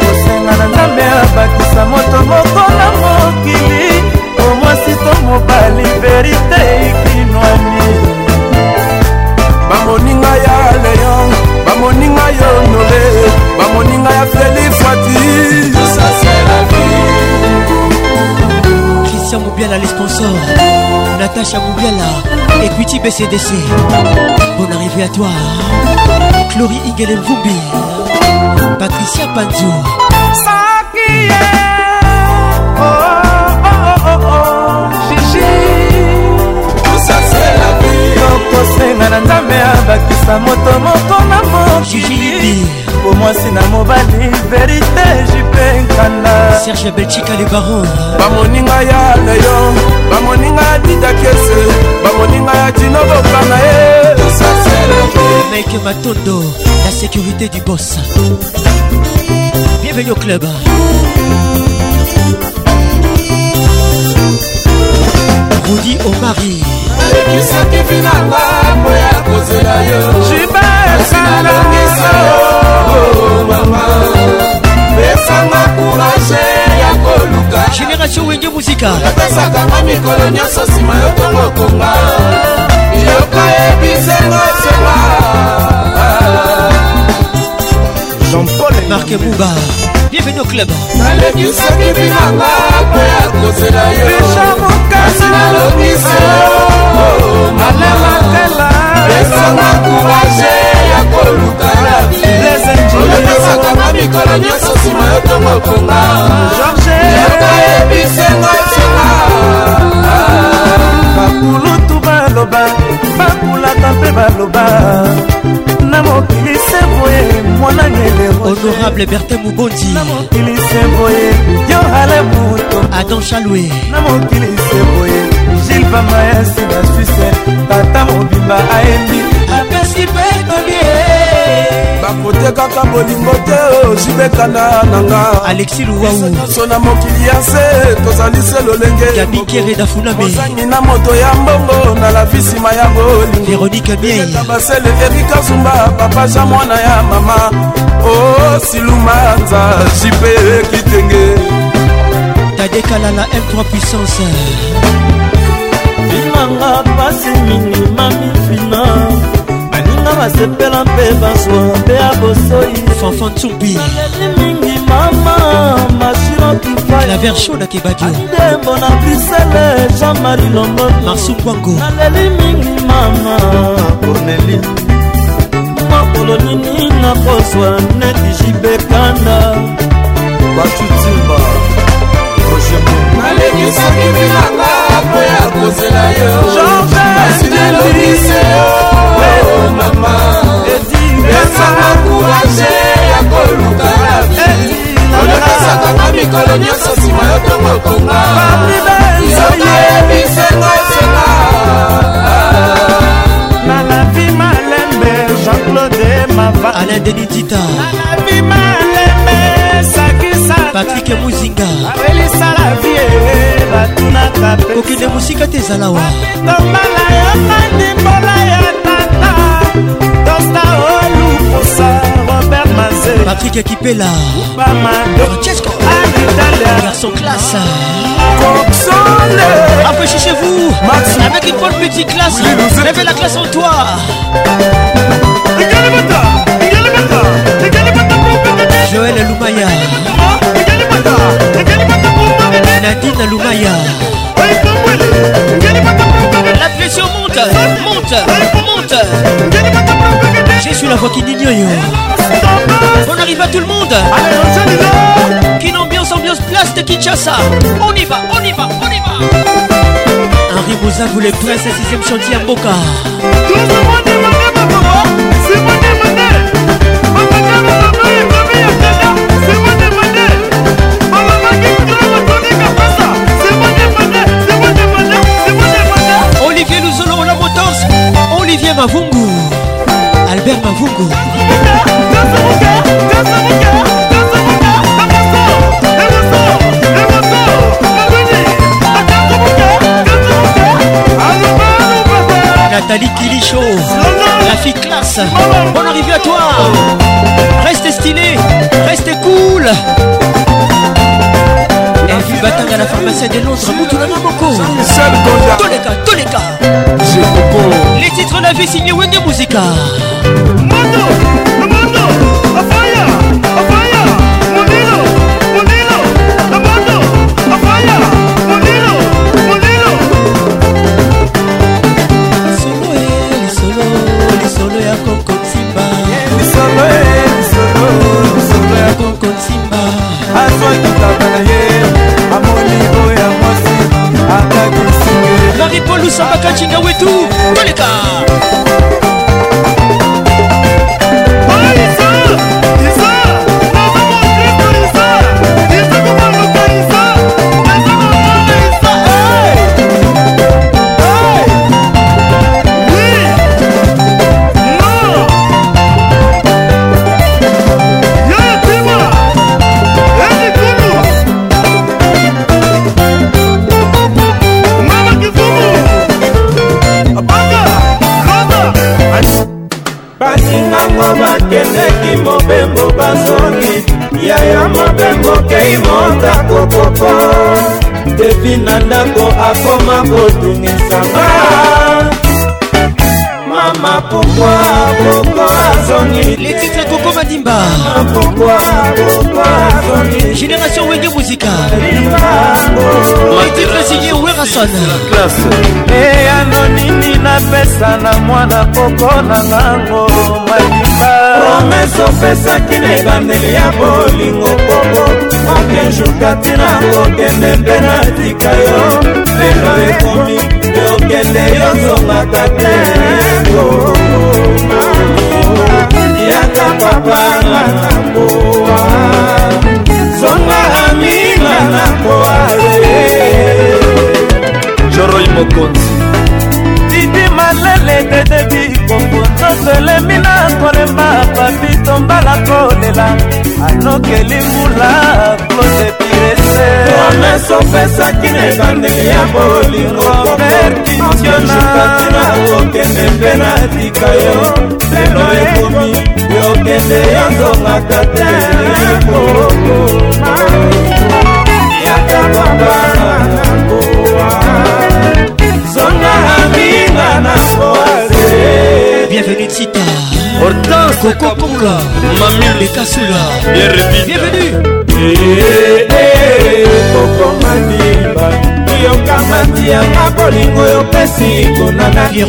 kosenga na nzambe abakisa moto moko na mokili omwasi to mobali verite ikinwani bamoninga ya leon bamoninga ya honore bamoninga ya felix wati Patricia Moubiala les sponsors Natacha Moubiala Equity BCDC Bonne arrivée à toi Chloé Ingelen Vumbi Patricia Panzou Sakiye eh. Oh oh oh oh Gigi Tout ça c'est la vie Okosenga na nzambe abakisa moto moko na mokili Gigi Libi po mwasi na mobali verite jupe nkanda serge belchika le baron bamoninga ya leyo bamoninga ya didakese bamoninga ya dinoboka na ye meke matondo la sécurité du bos bienvenue au club rudi omari alekisaki vinanga moya kozela yo jibesalangisa pesanga courage ya koluka génération wenge muzika napesakanga mikolo nyonso nsima yo tongo konga yoka ebisenga sewa jean-paul marke buba bienvenu club nalekisaki binanga mpo ya kozela yo nalobiso malamatela opesanga kuraje ya koluka na biolopesaka na mikolo nyonso nsima yo ntongo konga yoka yebisenga ntina bakulutu baloba bakulaka mpe baloba na mokili se boye mwana honorable bertin mobondi na mokili se boye yo ale moto adam chalwe na mokili se boye gil bamayasi na suse tata mobimba ayebi apesi mpe ekolie bakote kaka bolingo te ozibekana oh, nanga alexi luwauso na mokili ya se tozali se lolenge abikeredafunamozangi na moto ya mbongo na lavi nsima ya bolingoveronika bieta basele erika zumba papa ja mwana ya mama o oh, silumanza jipe kitenge tadekalala m3 puissance obimanga pasi mingi mamifina baninga basepela mpe bazwa mpe ya bosoi fanfantubialeli mingi mama mashirokifaidembo na brisele jean-marie longolo naleli mingi mama poneli makolo nini nakozwa neti jibekanda batutimba ojemonalekisaki bilanga mpo ya kozela yo asi nalobise o mama esanga kourage ya koluka la vie olekasakanga mikolo nyonso nsima yo tongokonga soka yebisenga senga na la vie malembe jean-claude mava alain delitita patrik muzinga apelisala vie batunaka kokende mosika te ezala wa tombala yo mandimbola ya tata tota olukusa robert maze patrik ekipela francesco garçon classe Appréciez chez vous avec une bonne petite classe. Levez la classe en toi. Joël Loumaya. nadine lumaya la pression monte monte monte je suis la voix qui nignoyo on arrive à tout le monde Quelle ambiance ambiance place de Kinshasa on y va on y va on y va Henri Bouza vous les princes 6ème chantier à Boca Tout le monde est Olivier Mavungu, Albert Mavungu. Nathalie Kilicho, la fille classe, bonne arrivée à toi. Reste stylé, reste cool. Et à la pharmacie des Londres, cas tous les cas Mathieu Coco. Les titres la vie signé Wenge Musica. Mondo, le mondo, afaya, afaya, mondelo, mondelo, eh, le mondo, afaya, mondelo, mondelo. Solo, solo, solo ya Coco. marie paul usambaka cinga wetu toleka akimi na ndako akoma kotungisanga ah! Pour moi, pourquoi Zoni Les titres Coco Madimba Pourquoi, pourquoi Zoni Génération Wege Musica Les titres signés Werason Classe Eya eh, nonini napesa na mwana koko na ngango Madimba Promese opesaki na ebandeli ya bolingo koko Okenjuka tina kokende mpe natika yo Lelo ekomi yokende yozongaka te yaka papa nga na koa zonga aminga na koale joroi mokonzi didi malele dedebi kokotoselemi na kolemba papi tombala kolela anokeli mbula klode promese opesaki na ebandeli ya bolingo perditionatina kokende mpe natika yo lelo ekomi yokende yozongaka te likoko yaka babana zonga aminga na poase bienvenue tita Coco Ponga Mamil Kasula Bienvenue kokomadiba yokamati yanga bolingo yopesi konanasoki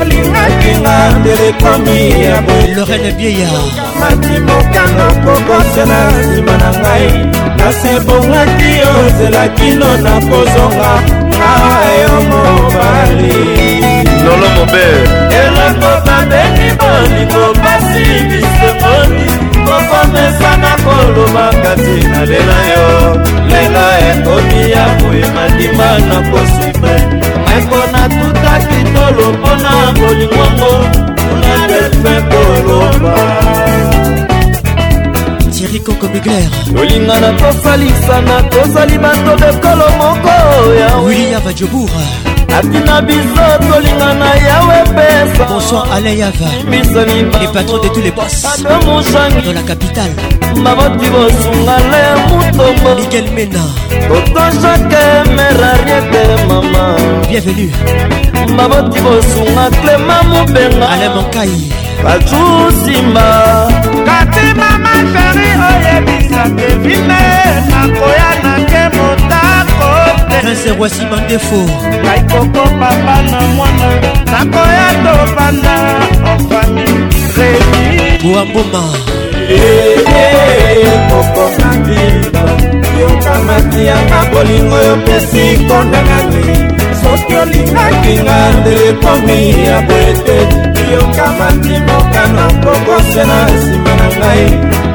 olingakinga telekomi ya bolorene bieyakamati mokano kokosela nsima na ngai kasi bongaki yo nzela kino na kozonga na yo mobali lolo mober eloko babeli bolingo pasi biseponi kokomesa na koloba kasi nalela yo lelo ekomi ya boye mandima na kosime meko natuta kitolo mpona bolingongo kuna delfe koloba tirikoko bigler lolinga na kofalisana tozali bato bekolo moko ya william vajobour atina biso kolinga na yawe pesa bonsoir alain yava le patron de tous les boss dans la capitale maboti bosunga le mutombo miguel mena toto jake merariete mama bienvenue maboti bosunga clema mobenga alain monkai bajusimba kati mama sheri oyebisa kevine nakoya nake motako prince roisi bandefo ngai koko papa na mwana nakoya tobanda ofami remi boamboma eh, eh, eh, kokomaki yokamaki yaka bolingo yopesi kondangaki soki olingaki nga ndele komi ya boete yokamaki mokano kokosela nsima na ngai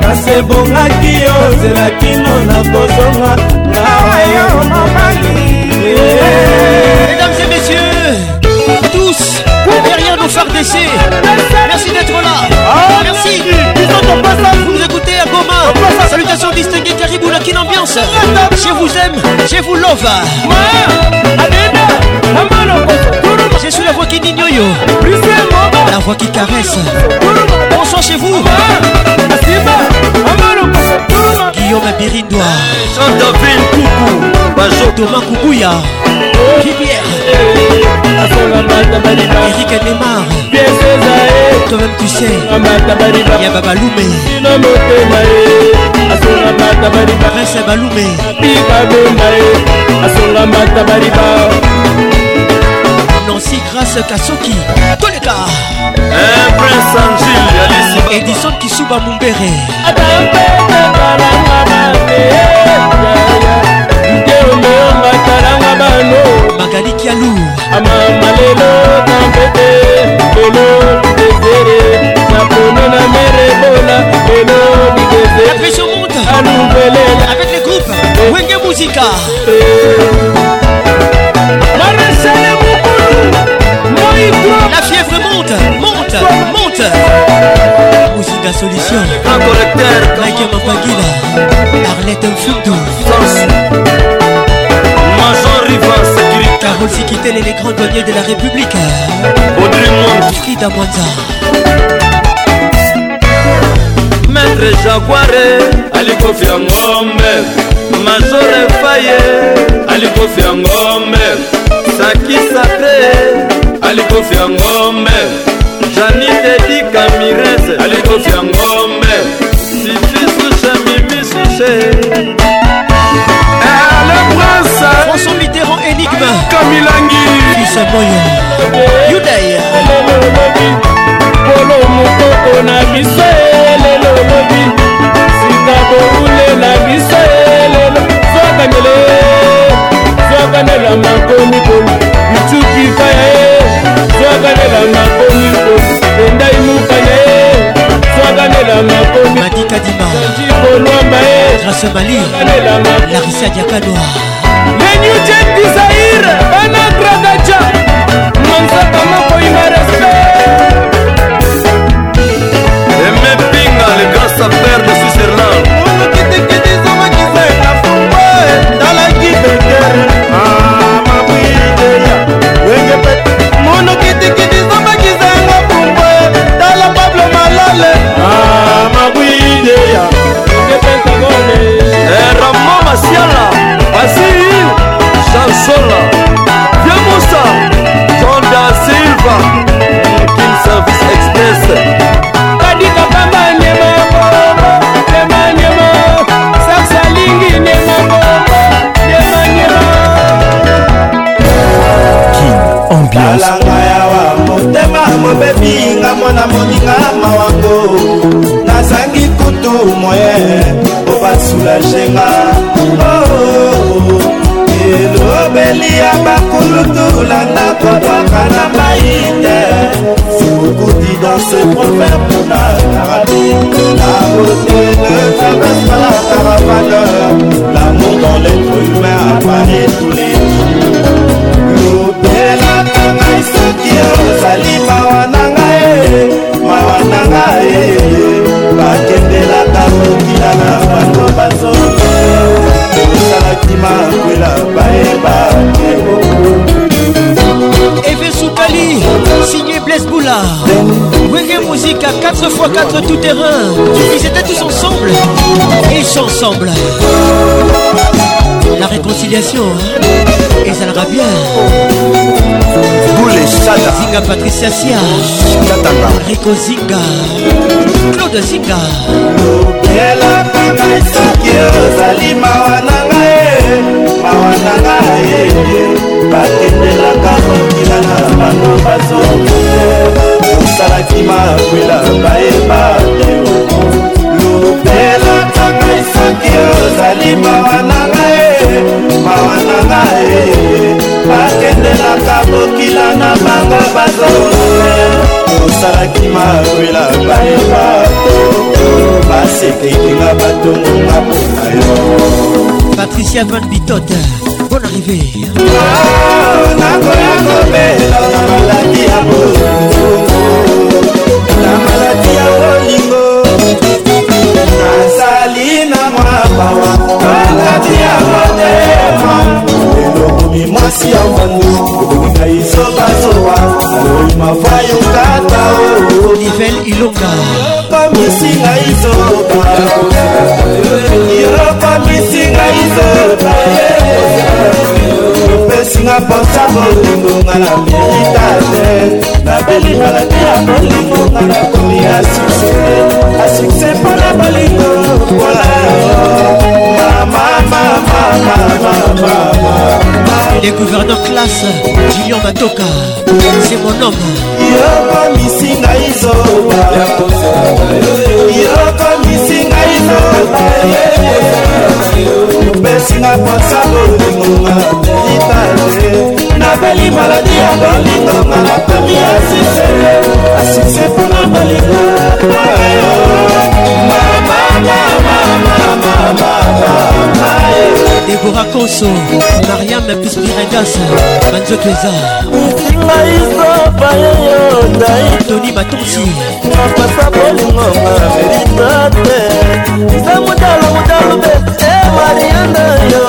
kasi ebongaki yo nzela kino na kozonga RDC. Merci d'être là. Ah, merci. Vous nous écoutez à Goma. Salutations distinguées, Kariboula, quelle ambiance. Je vous aime, je vous love. Je suis la voix qui dit yo. la voix qui caresse. Bonsoir chez vous. Guillaume Birindoa. Jean-David Coucou. Bajo Thomas Koukouya. Rivière. Eric Neymar. Toi-même tu sais. Y'a Babaloumé. Reste Babaloumé. Asonga Matabariba. aussi grâce Kasoki Toleka Un prince Angile Edison Kisuba Mumbere Magali Kialou Amama lelo tambete Lelo désiré Napona na merebola Lelo désiré La pression monte Avec les groupes Wenge Musica Marisele La fièvre monte, monte, monte. Aussi la Solution. Mike Mapagila. Arlette France, Major Rivas Sécurité. Carole et les grands douaniers de la République. Audrey Monde. Frida Mwanza. Maître Jaguaré Ali ya ngombe. Major Efaye, alikofi ya ngombe. Sakisa te. alikofi ya ngombe janite dikamirese alikofi ya ngombe sifisushe mimisushe eh, François Mitterrand Enigme Kamilangi Lisa Boyo Yudaya Polo mokoko na biso elelo lobi Sika boule na biso elelo Zwakanele Zwakanela makomi swaganela makomi endai mukanya ye swaganela makomi madika dimaji kolwamba ye grâce mali larisa diakanoa le new jet desire banagra de pentagone eh, ramo masiala asi chansola viamusa tonda silva kin service express kadikakamba ndema mbongo ndema ndema saksalingi ndema mbongo ndema ndema kin ambiance motema mobebinga mwana moninga mawango kutu moyen obasulangenga oh, elobeli ya bakulutulanga kobwaka na mai te sikukuti dans ce proverbe na arabi la beauté ne traverse pas la caravane l'amour dans l'être humain apparaît tous les jours lobelaka ngai soki ozali mawa na ngai mawa na ngai bakendelaka kokila na bato bazongi osalaki makwela bayeba te eve sukali signé blaise boula wege musique à 4 x 4 tout terrain ils étaient tous ensemble et ils sont ensemble la réconciliation ezalaka bien esala zinga patricia sia sikatanga riko zinga claude zinga lobelaka ngai soki ozali mawa na ngai mawa na ngai bakendelaka mokila na bango bazokote osalaki makwila bayeba te lobelaka ngai soki ozali mawa na ngai mawa eh, na ngai bakendelaka mokila na banga bazolole tosalaki mawela bayeba basekekinga batongonga mpona yo patricia van bitot bon arrivé ah, nakoya kobela na maladi ya bolingo na maladi ya bolingo nazali mwamba baladi ya motema elokomi mwasi ya mbandu ekolinga isobasowa aloima vayo kata ivel ilonga komisinga izoba irokomisi nga izoba baposa bolingo nga na meritage nabeli maladi ya bolingo nga nakomi ya sukse asukse mpona bolingo mpona Les gouverneurs classe, Gillian Batoka, c'est mon homme. Yo, comme ici, naïso, yo, comme ici, biso opesinga mposa bolingonga itale nabeli maladi ya bolingonga nakomi asise asise mpona bolingo debora koso mariam pispiregas banzoto eza ngai sopa yeyo naitoni batonsinapasa bolingo mamerita te zamudalo mudalo bete mariando yo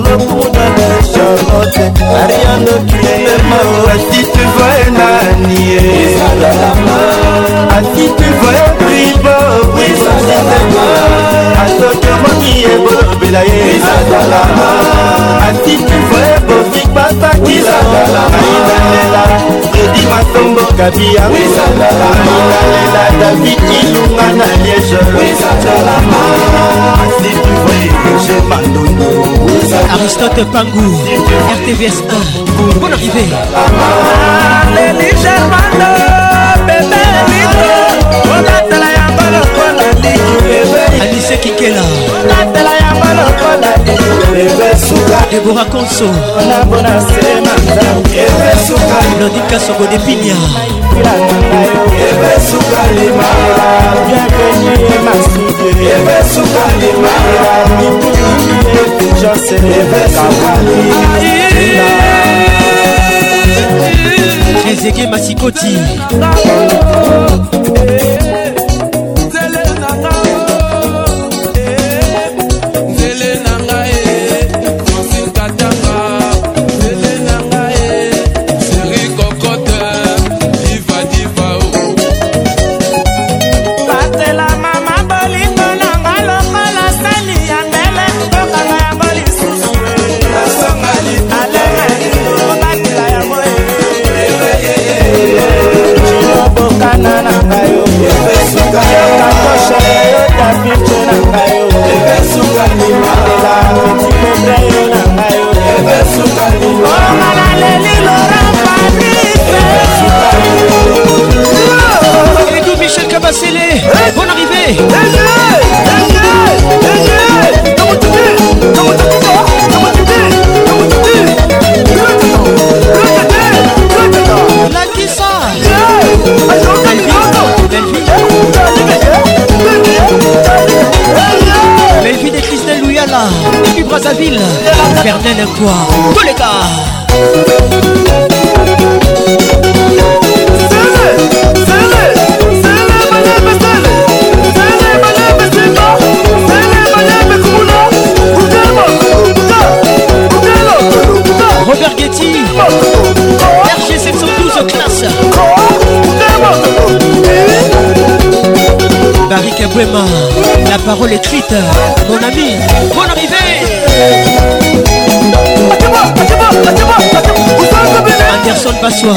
lokuta na charlotte mariando kilema ati tu voye nani ati tu voye pribo atoki omongi ebobela ye ati tu voye bofik batakilaainalela edi masombo kabiaainalela david ilunga na liege ati tu voye Aristote Pangou, RTVS 1, bonne arrivée. Lélie Germano, bébé Lito, on attend. pepe kikela olatela yango lokola evesuka debora konso nabo na nsema nzambe evesuka lodika soko depinia evesuka limala bienvenue masudie evesuka limala epujose evesuka ezeke masikoti Michel Kabasele, bon arrivée Brazzaville, Fernel quoi Tous les gars Robert Getty RG 712 classe Marie la parole est écrite, mon ami, bonne arrivée Anderson Bassoir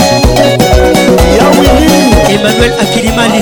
Emmanuel Akilimali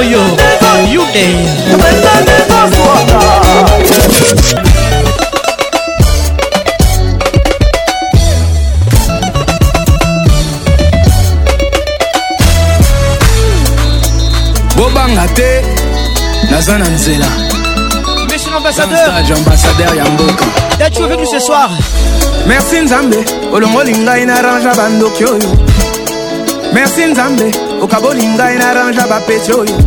Bon yuday bobanga te naza monsieur l'ambassadeur ambassadeur ya mboka datu avec ce soir merci nzambe olongoli ngai na range ya merci nzambe okabolingai naranja bapeti oyo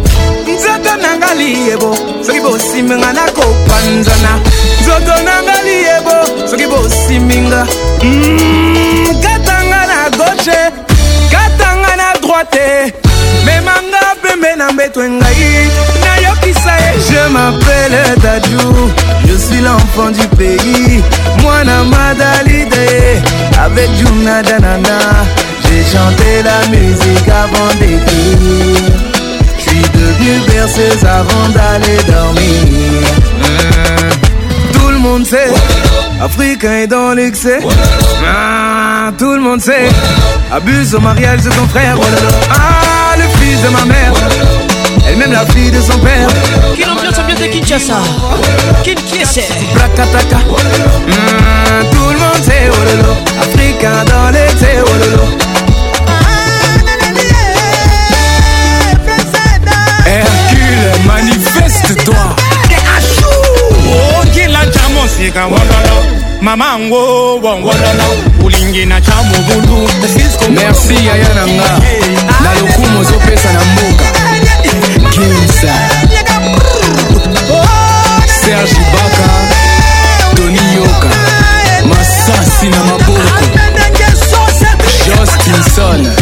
nzoto nanga liyebo soki bosiminga nakopanzana nzoto nanga liyebo soki bosiminga hmm, katanga na gauche katanga na droite memanga pembe na mbeto engai nayokisa ye je mapele dadou je suis l'enfant du pays mwana madalide avec junada nana J'ai chanté la musique avant d'écrire. J'suis devenu devenue berceuse avant d'aller dormir. Tout le monde sait, Africain est dans l'excès. Ah, tout le monde sait, abuse au mariage de son frère. Ah, le fils de ma mère. Elle-même la fille de son père. Quelle ambiance bien de Kinshasa hmm, tout le monde sait, oh Africain dans l'excès, oh manifeste toi okila chamo sika wololo mama ngo wongololo ulingi na chamo bundu merci yaya na nga na lokumu ozopesa na mboka kinsa serge baka toni yoka masasi na maboko joskinson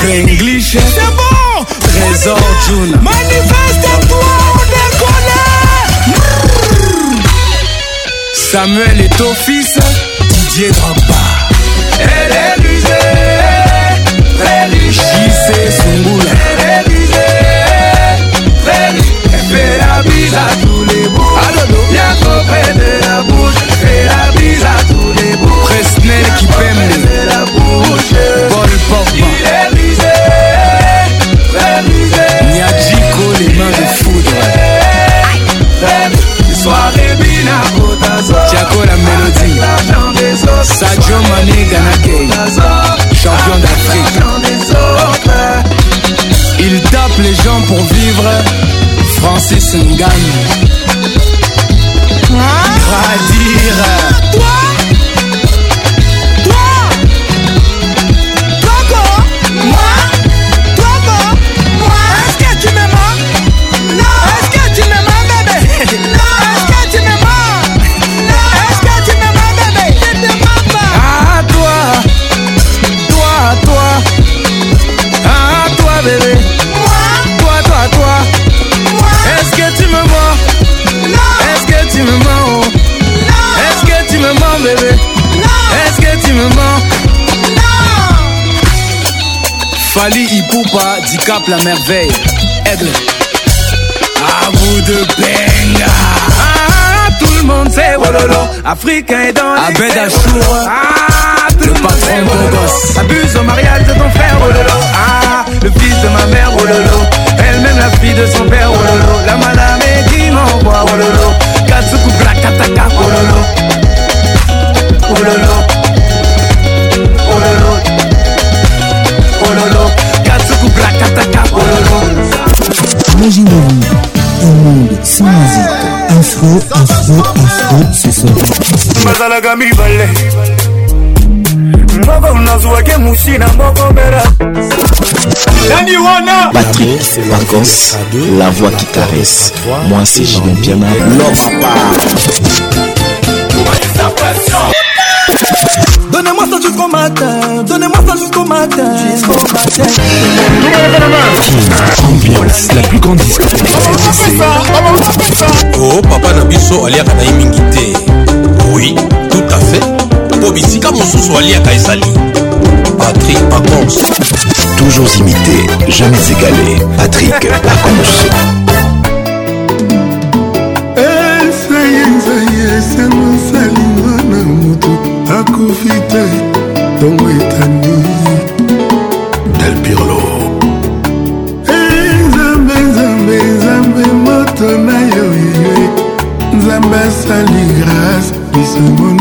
frenglish Manifeste-toi, on déconne. Samuel est ton fils, Didier Drogba. Elle est musée, très riche. son Sungula. Elle est musée, très riche. Elle fait la bise à tous les bouts. Ah, Bien trop près de la bouche, elle fait la bise à tous les bouts. Presnel qui pème. Bonne porte. élément de foudre soirée bina Tiago la mélodie Sadio Mané Ganakei Champion d'Afrique Il tape les gens pour vivre Francis Ngan ah. Gradire Mali, Ipupa, Dicap, la merveille. Aigle. vous de benga. Ah, tout le monde sait Wololo. Oh Africain est dans les. Abed chou Ah, tout le patron oh de gosse. Abuse au mariage de ton frère Wololo. Oh ah, le fils de ma mère Wololo. Elle-même la fille de son père Wololo. La madame est qui m'envoie Wololo. Katsuku lolo, Wololo. Wololo. bololo kasuku grakataka bololo imaginez-vous un monde sans musique afro afro afro ce soir bazalaka mibale moko nazwaki musi na moko mbela nani wana patrik pacons la voix qui caresse moi c'est julien piana love pas Donnez-moi ça jusqu'au matin, donnez-moi ça jusqu'au matin, jusqu'au matin. Ambiance, la plus grande discothèque Oh papa Nabiso aliaka na mingi te. Oui, tout à fait. Po bisika mosusu aliaka ezali. Patrick Pacons. Toujours imité, jamais égalé. Patrick Pacons. Essayez, essayez, essayez. nakufi te ntongo etani delpirlo eh, nzambe nzambe nzambe moto na yo yeye nzambe asali grâce biso emoni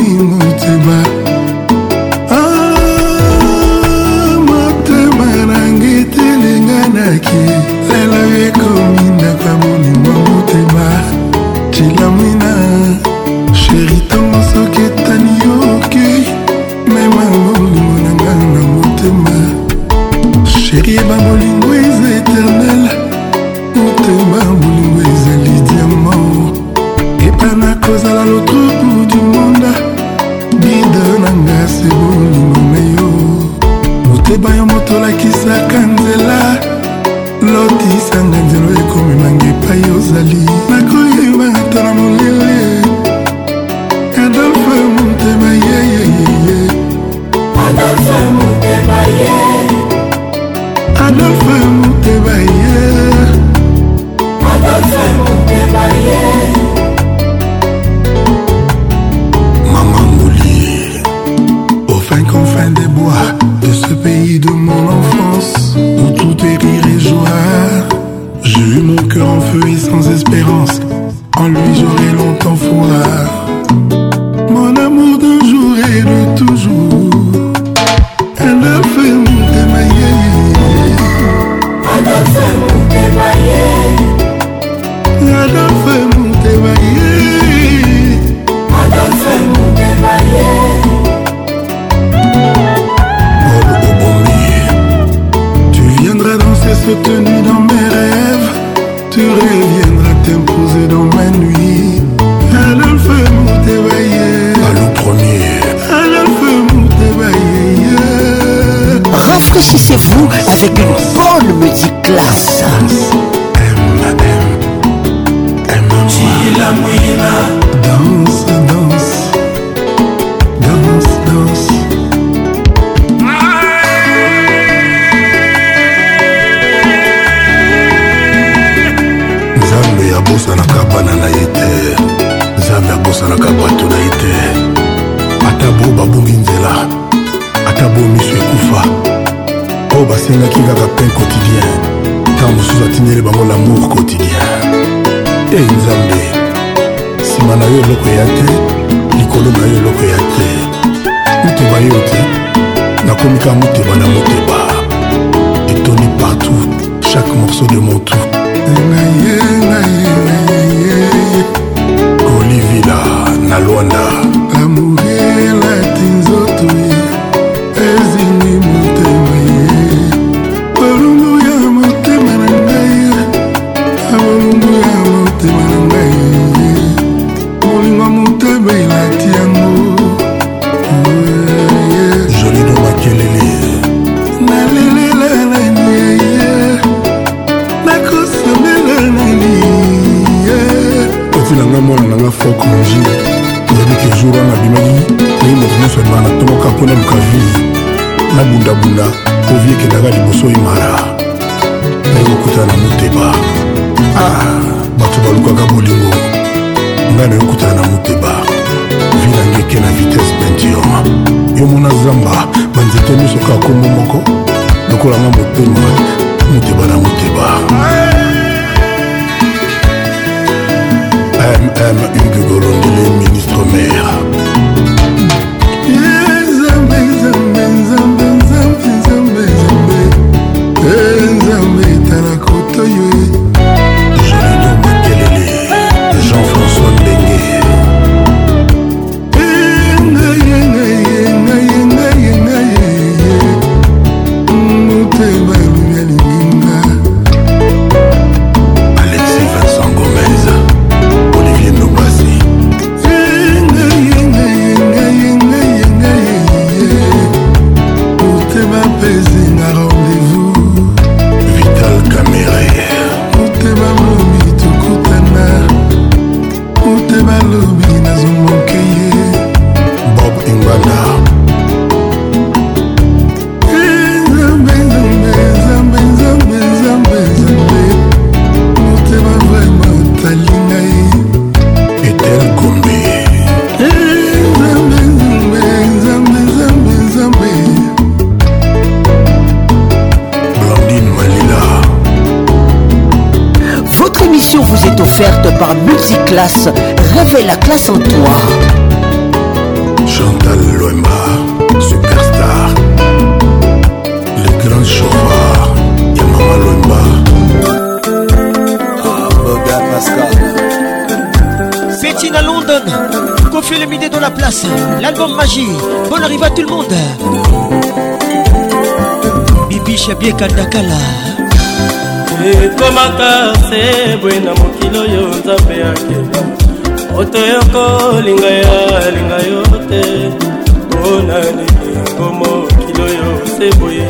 se boye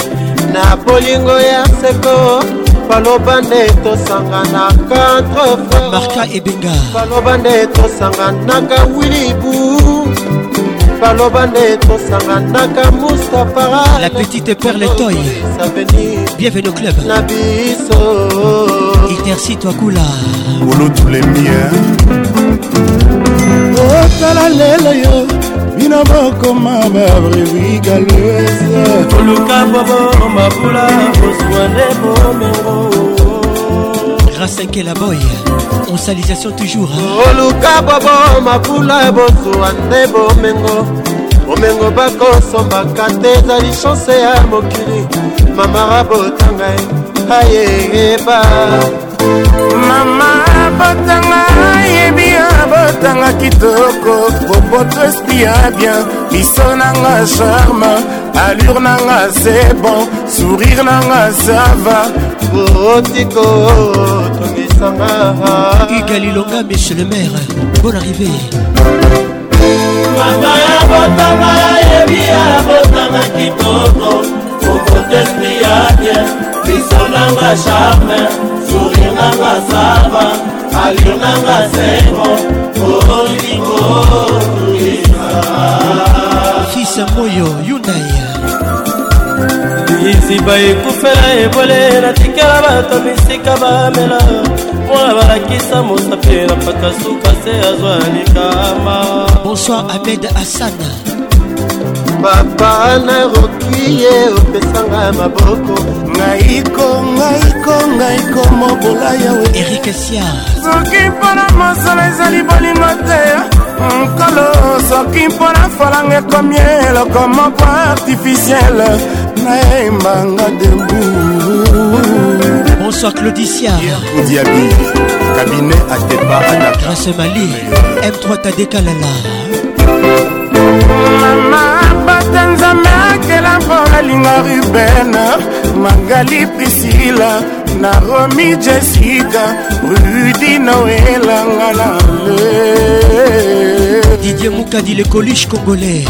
na bolingo ya seko baloba nde tosangana contremarka ebenga baloba nde tosanganaka wilibu baloba nde tosanganaka mustapha la petite perle toy bienvenue au club na biso interci twakula olotulemi otala lelo yo bino bokoma babrevui galeuse koluka bobo mabula kozwa nde bomengo grâce à Kela Boy. On salutation toujours. Oluka bobo mabula bozo ande bomengo. Bomengo bako somba kate zali chance ya mokili. Mamara botanga aye ba. mama abotanga yebi abotanga kitoko bopoto espi ya bien biso nanga charme allure nanga c'est bon sourire nanga sava otiko oh, tongisanga igalilonga miche le maire bon arrivé mama abotanga yebi abotanga kitoko bopoto espi ya bien biso nanga charme alionanga saba alionanga sembo olikolisa fisa moyo yundaya biziba ekufela ebole natikela bato bisika bamela mpona balakisa mosapi na paka suka se azwa likama bonsoir ahmed asana papa nakoki ye opesanga maboko ngaiko ngaiko ngaiko mobola yawe erik sia soki mpona mosolo ezali bolingo te nkolo soki mpona falanga ekomi eloko moko artificiele nayembanga debu bonsoir claudicia diabi cabinet atepa anagrâce mali m3 tadekalala ntango alinga ruben mangali prisila naromi jessica rudi noelanga na le didie mokadi le colige congolais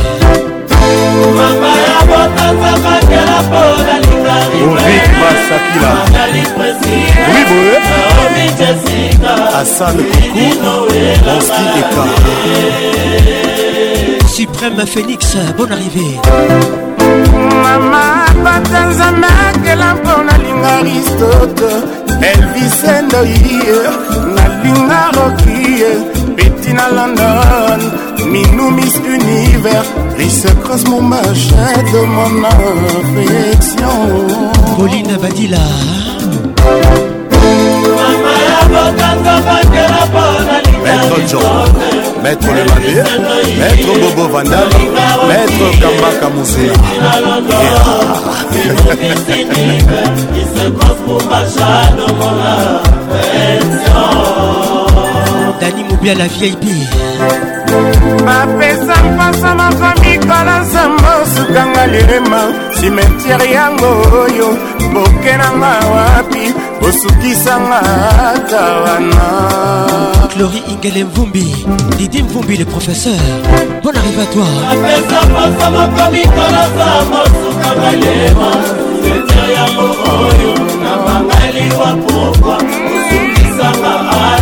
mama ya botanza bakela mpo nalinga ribenaomi jessica asan kuku oski eka suprême phénix bonne arrivée mama bata la akela mpo nalinga aristote la lune rokie peti na london minou miss univers Risse Creuse mon machin de mon affection pauline badila hein. mama ya que bakela mpo nalinga aristote maître Lebandé, maître Bobo Vandal, maître Kambaka Mouzéa. dani mobia la vieille bi bapesa mpasa mapamikala nsambo sukanga lirema simetiere yango oyo boke nanga wapi osukisanga ata wana clori ingele mvumbi didi mvumbi le professeur bon arrive à toi apesa posa moko mikolasa mosuka balema etia yango oyo na bangaliwa pokwa osukisanga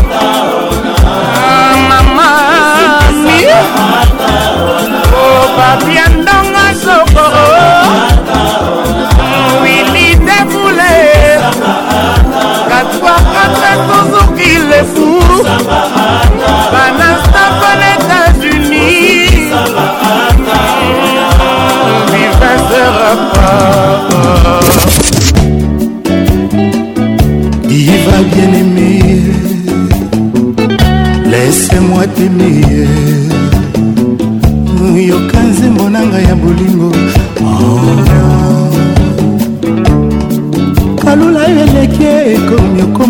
ata tozoki lefuru banastafa na états-unis Diva bien-aimé, laisse-moi t'aimer. yoka nzembo na ngai ya bolingo oh.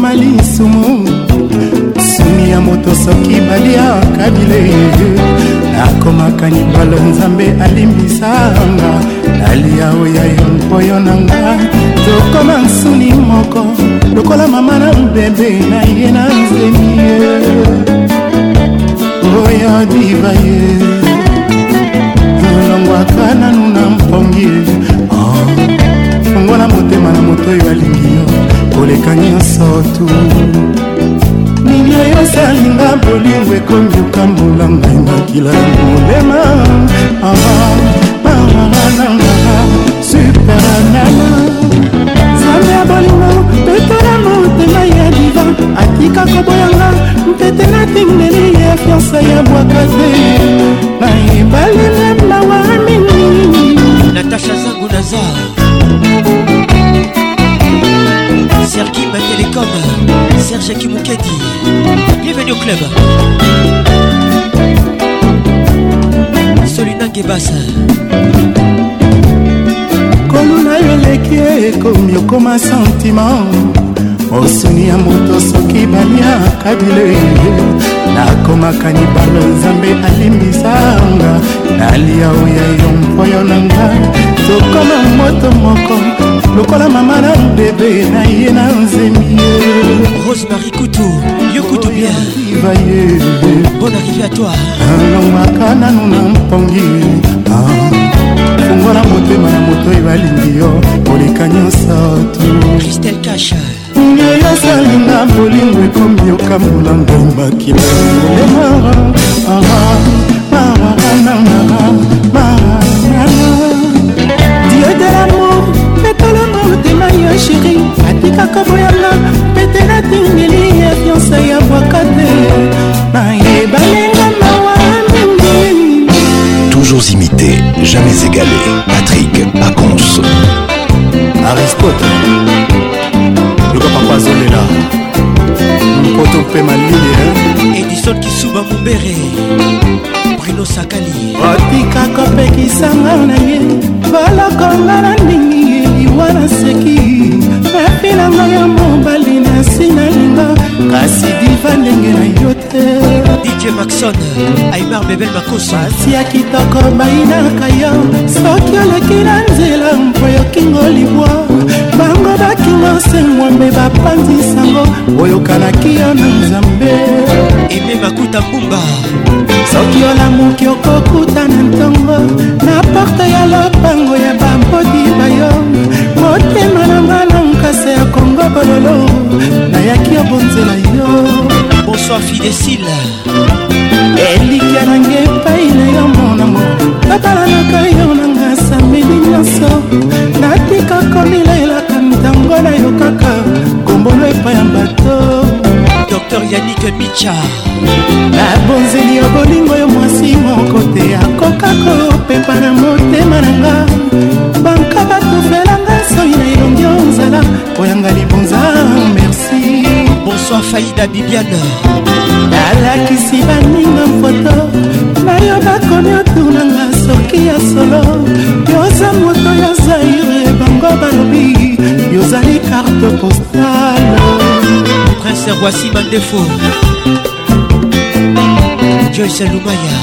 mama lisumu sumi ya moto soki baliaka bilei nakomaka libalo nzambe alimbisanga nalia oya yo mpoyo na nga tokoma nsuni moko lokola mama na mbebe na ye na nzemi ye oya diva ye tolongwaka nanu na mpongi ye oh, fongola motema na moto oyo alingi koleka nyonso tu nini oyo esalinga bolingo ekomi okambola ngai makila ya molema baranangaa superanana nzambe ya bolingo petala motema ya diva atika koboyanga mpete natindeli ya fiansa ya bwaka te na ebale na mbawa mingi natasha zangu nazar Sergi Télécom, Serge Kimoukedi, bienvenue au club. Solina Gebasa. koluna yo eleki ekomi okoma santima osuni ya moto soki baliaka bilei nakomaka libalo nzambe alimbisanga nalia oya yo mpoyo na ngai tokoma moto moko lokola mama na bebe na ye na nzemi rosemari kutu yo kutu bieniva ye bon arrivé à toi alongwaka nanu na mpongi ah, fungwa na motema na moto oyo e alingi yo koleka nyonso tu kristel kasha ngai asalinga bolingo ekomi yokambola ngai makila dieu de l'amour motema yo sheri atikaka boyanga petela tingeli ya fiansa ya bwaka te nayebalenga mawa mingi toujours imité jamais égalé patrick acons arispot luka papa azolela mpoto mpe malili edison kisuba mobere brino sakali otikaka opekisanga na ye balokonga na ndingi liwa naseki bafelanga ya mobali na nsi nalinga kasi diva ndenge na yo te dj maxon aimar bebel makosopasi ya kitoko bayinaka yo soki oleki na nzela mpo yokingo libwa bango batunga semwambe bapanzisango oyokanaki yo na nzambe eme makuta mbumba soki olamuki okokuta na ntongo na porte ya lopango ya bambodi bayo motema nanga na nkasa ya kongo bololo nayaki obonzela yo bonsoir fidesile elikya nanga epai na yo monamo nabalanaka yo nanga sameli nyonso natika komilela bongo na yo kaka kombolo epai ya bato dr yanik bicha nabonzeli ya bolingo yo mwasi moko te akoka kopepa na motema na nga banka batufelanga soi na elongi ozala koyanga libonza merci bonsoir faida bibiane nalakisi baninga foto nayo bakomi otunanga soki ya solo yoza moto ya zaire bango balobi yozali carte postale prince rwasi mandefo joyce lumaya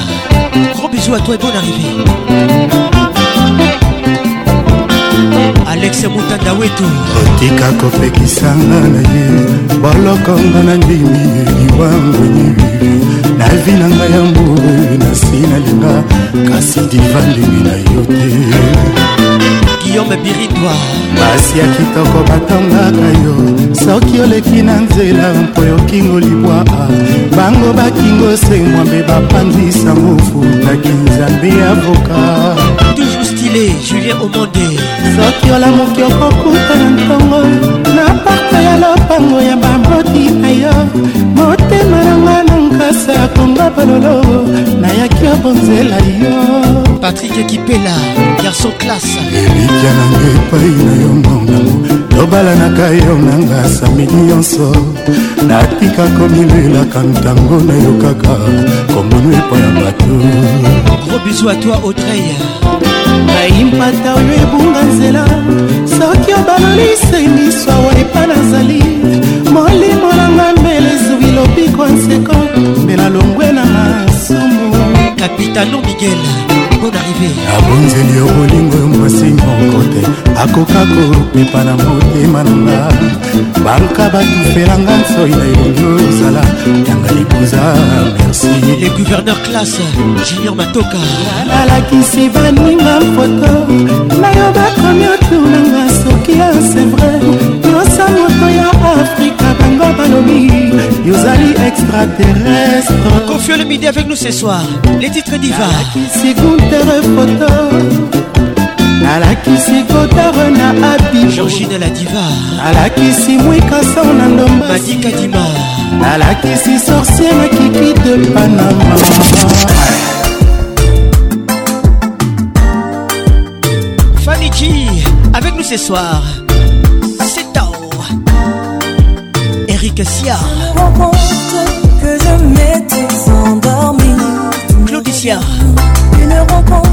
gros bisous à toi et bonne arrivée alex mutanda wetu otika kopekisanga na ye bolokonga na ndimi liwangweni navi na ngai ya mboi nasi nalinga kasi diva ndimi na yo te guillaume biridwa basi ya kitoko batangaka yo soki oleki na nzela mpo yokingo libwa bango bakingo semwambe bapandisa mofu nakinzambe ya voka toujours stile julien omonde soki olamoki okokuta na ntongo na porte ya lopango ya bamboti na yo motema nanga na nkasa konga bololo nayaki abonzela yo patrik kipela garso classe elikya nanga epai na yo monango tobalanaka yo nanga samidi nyonso natika komilelaka ntango nayokaka komona epo ya bato robiso atoi autreya nayimpata oyo ebunga nzela soki obalolise miso awa epa nazali molimo nanga mbele ezwi lobiko nseko mbela longwe na masumu na pitalo migel bon arrivé abonzeli ah, yo bolingo yo mwasi moko te akoka kopepa na motema nanga banka batufelanga nsoi na elongo ezala yanga libuza merci le gouverneur classe junior matoka nalakisi baninga foto nayo bakomi otunanga soki ya sevre yosa moto ya afrika bango extraterrestre confie le midi avec nous ce soir les titres divakisi guntere foto nalakisi kotare na abi georgine la diva nalakisi mwikaso na ndombadikadima nalakisi sorcier sorcière qui de panama Fanny qui avec nous ce soir Patrick Sia. Que je m'étais endormie. Claudicia. Une rencontre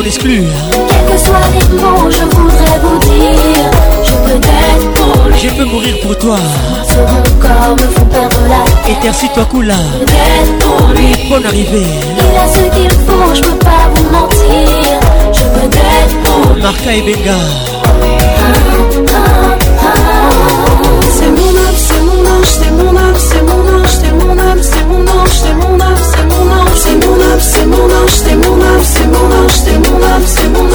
Quel que soit les mots, je voudrais vous dire, je peux être pour lui. Je peux mourir pour toi. Mon corps me font perdre la tête. toi coula. peux être pour lui. Bonne arrivée. Il a ce qu'il faut, je peux pas vous mentir. Je peux être pour lui. Marca et Benga.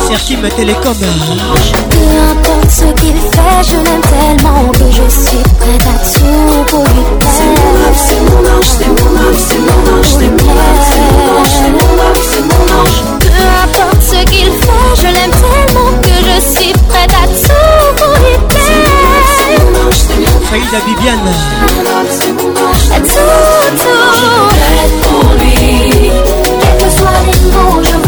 Sergime Télécom. Peu importe ce qu'il fait, je l'aime tellement que je suis prête à tout pour lui plaire. C'est mon ange, c'est mon ange, c'est mon ange, c'est mon ange, c'est mon ange, c'est mon ange, c'est mon ange, c'est mon ange. Peu importe ce qu'il fait, je l'aime tellement que je suis prête à tout pour lui C'est c'est mon mon plaire. Faïda Bibiane. c'est tout, tout. Je pour lui, quel que soit les mots, je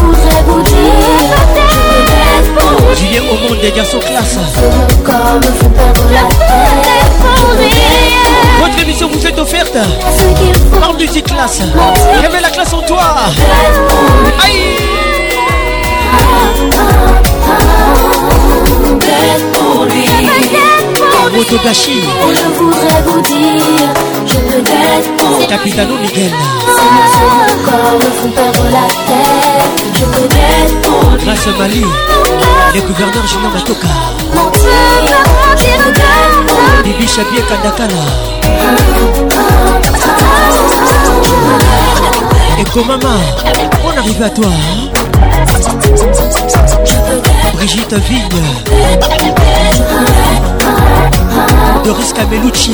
viens oh, au monde des garçons classe. Votre émission vous est offerte par musique classe. avait la classe en toi. Aïe. lui oh, Je voudrais vous dire, je peux laisse pour Capitano Ces morceaux la Grâce à Mali, le gouverneur Julien Matoka. Bibi Chabier Kandakala. Eko Mama, on arrive à toi. Brigitte Vigne. Doris Camelucci.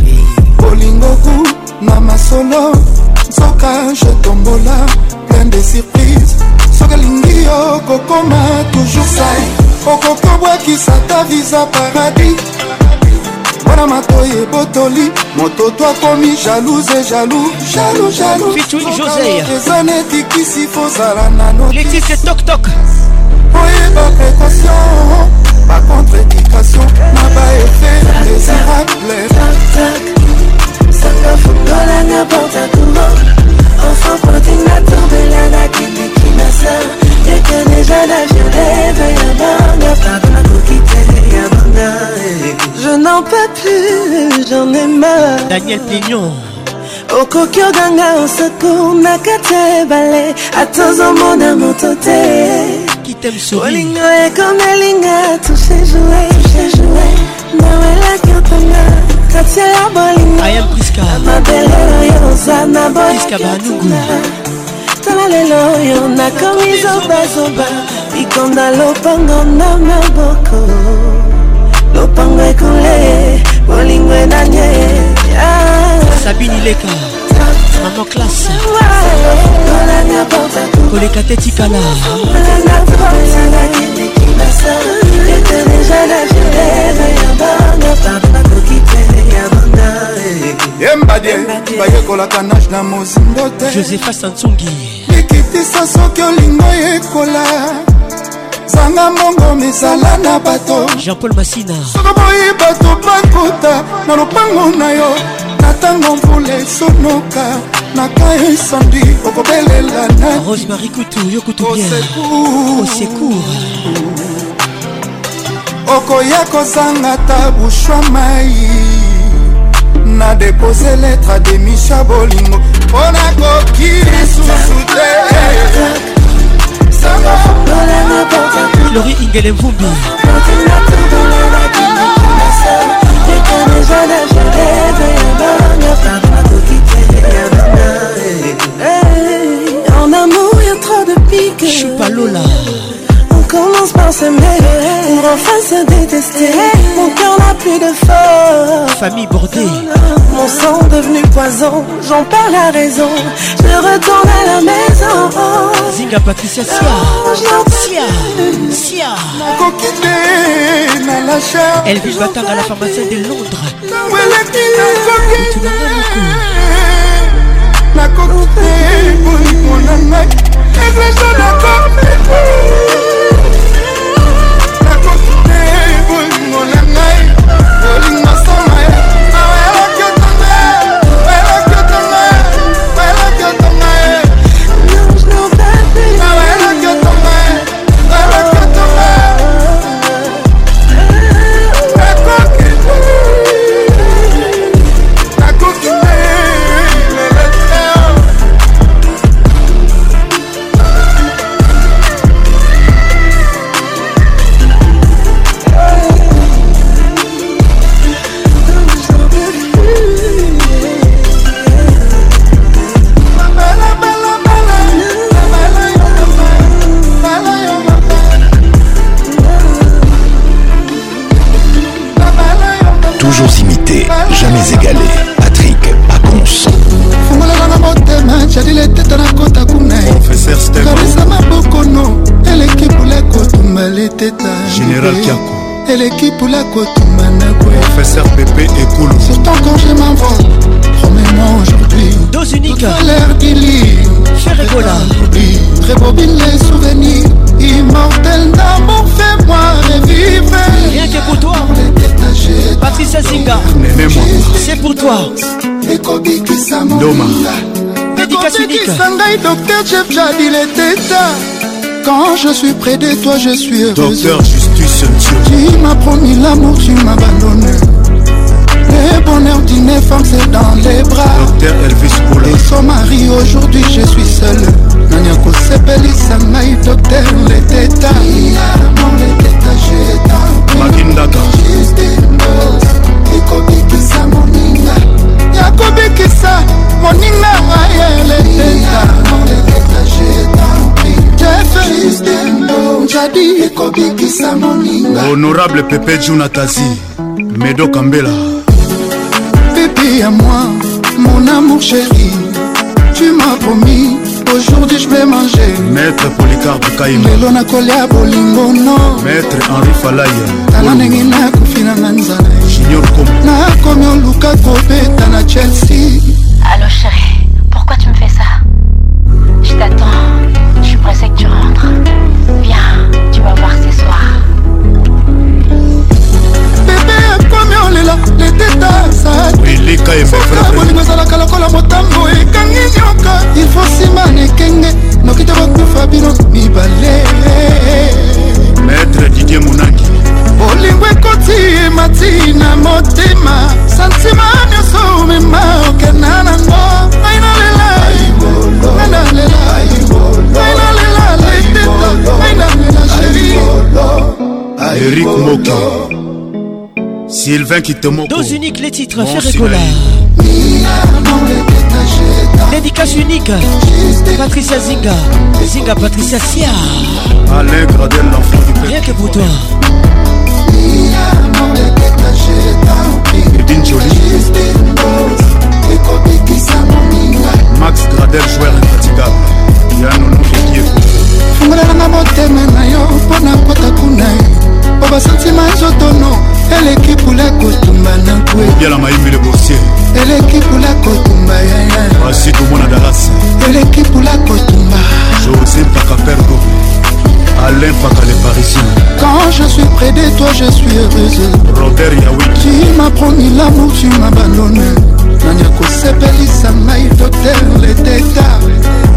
eza paradis mwana matoi ebotoli moto to akomi jalouse jalou jalou jaloueza neti kisi fozala nanotok oyeba précaution bacontredikation na baefe désirable sanga fungolanga porta courant enfant potinga tombelana kindiki na sar tekene eza na violeve ya banga papa kokitele ya banga eh. je n'en peux plus j'en ai mar daniel pignon okoki oganga osecour na kati ya ebale ata ozomona moto te olingo ekomelinga touche joue nawelaki otanga katia ya bolingo amabele oyo oza na boyakiotinga kosala lelo yo nakomi zobazoba likonda lopango na maboko lopango ekole bolingo enanye sabini leka mama classe koleka te tikala yembadie bayekolaka nage na mozindo te josepha sansungi ekitisa soki olingo yekola zanga mbongo mizala na bato jean-paul masina soki boyi bato bakuta na lopango na yo na ntango mvula esonoka na ka esandi okobelela na rosemari kutu yo kutu osecour okoya kozanga ta bushwa mai na depose letre de misha bolingo mpo nakoki lisusu te lori ingele mvumbi Jamais je rêve, y'a pas, y'a pas, y'a pas par pour enfin se détester. Mon cœur n'a plus de force. Famille bordée. Mon sang devenu poison, j'en perds la raison. Je retourne à la maison. Zinga Patricia Sia. Oh, Sia. Sia. Elle vit à la pharmacie de Londres. Général Kiako eleki pula kotumba ndakofesseur pepe ekulu Surtout quand je m'envoie promets-moi aujourd'hui Dos unique l'air dili Très bobine les souvenirs immortel d'amour fais-moi revivre rien que pour toi patricia zinga moi c'est pour toi ekobikisa doma dédicace unique ngai docteur chef jadil quand je suis près de toi, je suis heureux Docteur Justus Tu m'as promis l'amour, tu m'as abandonné. Le bonheur d'une femme, c'est dans les bras. Docteur Elvis Poula. Et son mari, aujourd'hui, je suis seul. Nanyako Sepelisa Maï, docteur, les détails. Dans les détails, je t'en mon Justin Il kisa moninga ya kobikisa moninga ayele teta honorable pepe junatasi medokambela pepe ya moi mon amour chéri tu m'as promis aujourd'hui je vais manger maître policarpe kaima lelo nakolia bolingo no maître henri falaya tala ndenge nakufi nanga nzala junior com nakomi oluka kobeta na chelsea allo chéri pourquoi tu me fais ça je t'attends pressée que tu rentres. Viens, tu vas voir ce soir. Bébé, komi olela leteta sakibolingo ezalaka lokola motambo ekangi nyoka ilfo nsima na ekenge nokita kokufa bino mibale maître didie monaki bolingo ekoti emati na motema santima nyonso omema okena nango Ah, Eric Moki Sylvain qui te moque Dos uniques les titres faire écola Dédicace unique Patricia Zinga Zinga Patricia Sia Alain Gradel l'enfant du Rien que pour toi Edine Jolie Max Gradel joueur infatigable Yannou Dieu fungolananga motema na yo mpo na kota kuna po basantima ezotono eleki pula kotumba na kwe yala mayimbi le boursier eleki pula kotumba yaya asi tomona dalasi eleki pula kotumba josé pakapergo Alain Fakale Parisien Quand je suis près de toi je suis heureuse Robert Yaoui Tu m'as promis l'amour tu m'as abandonné nani akosepelisa ngai dotel leteta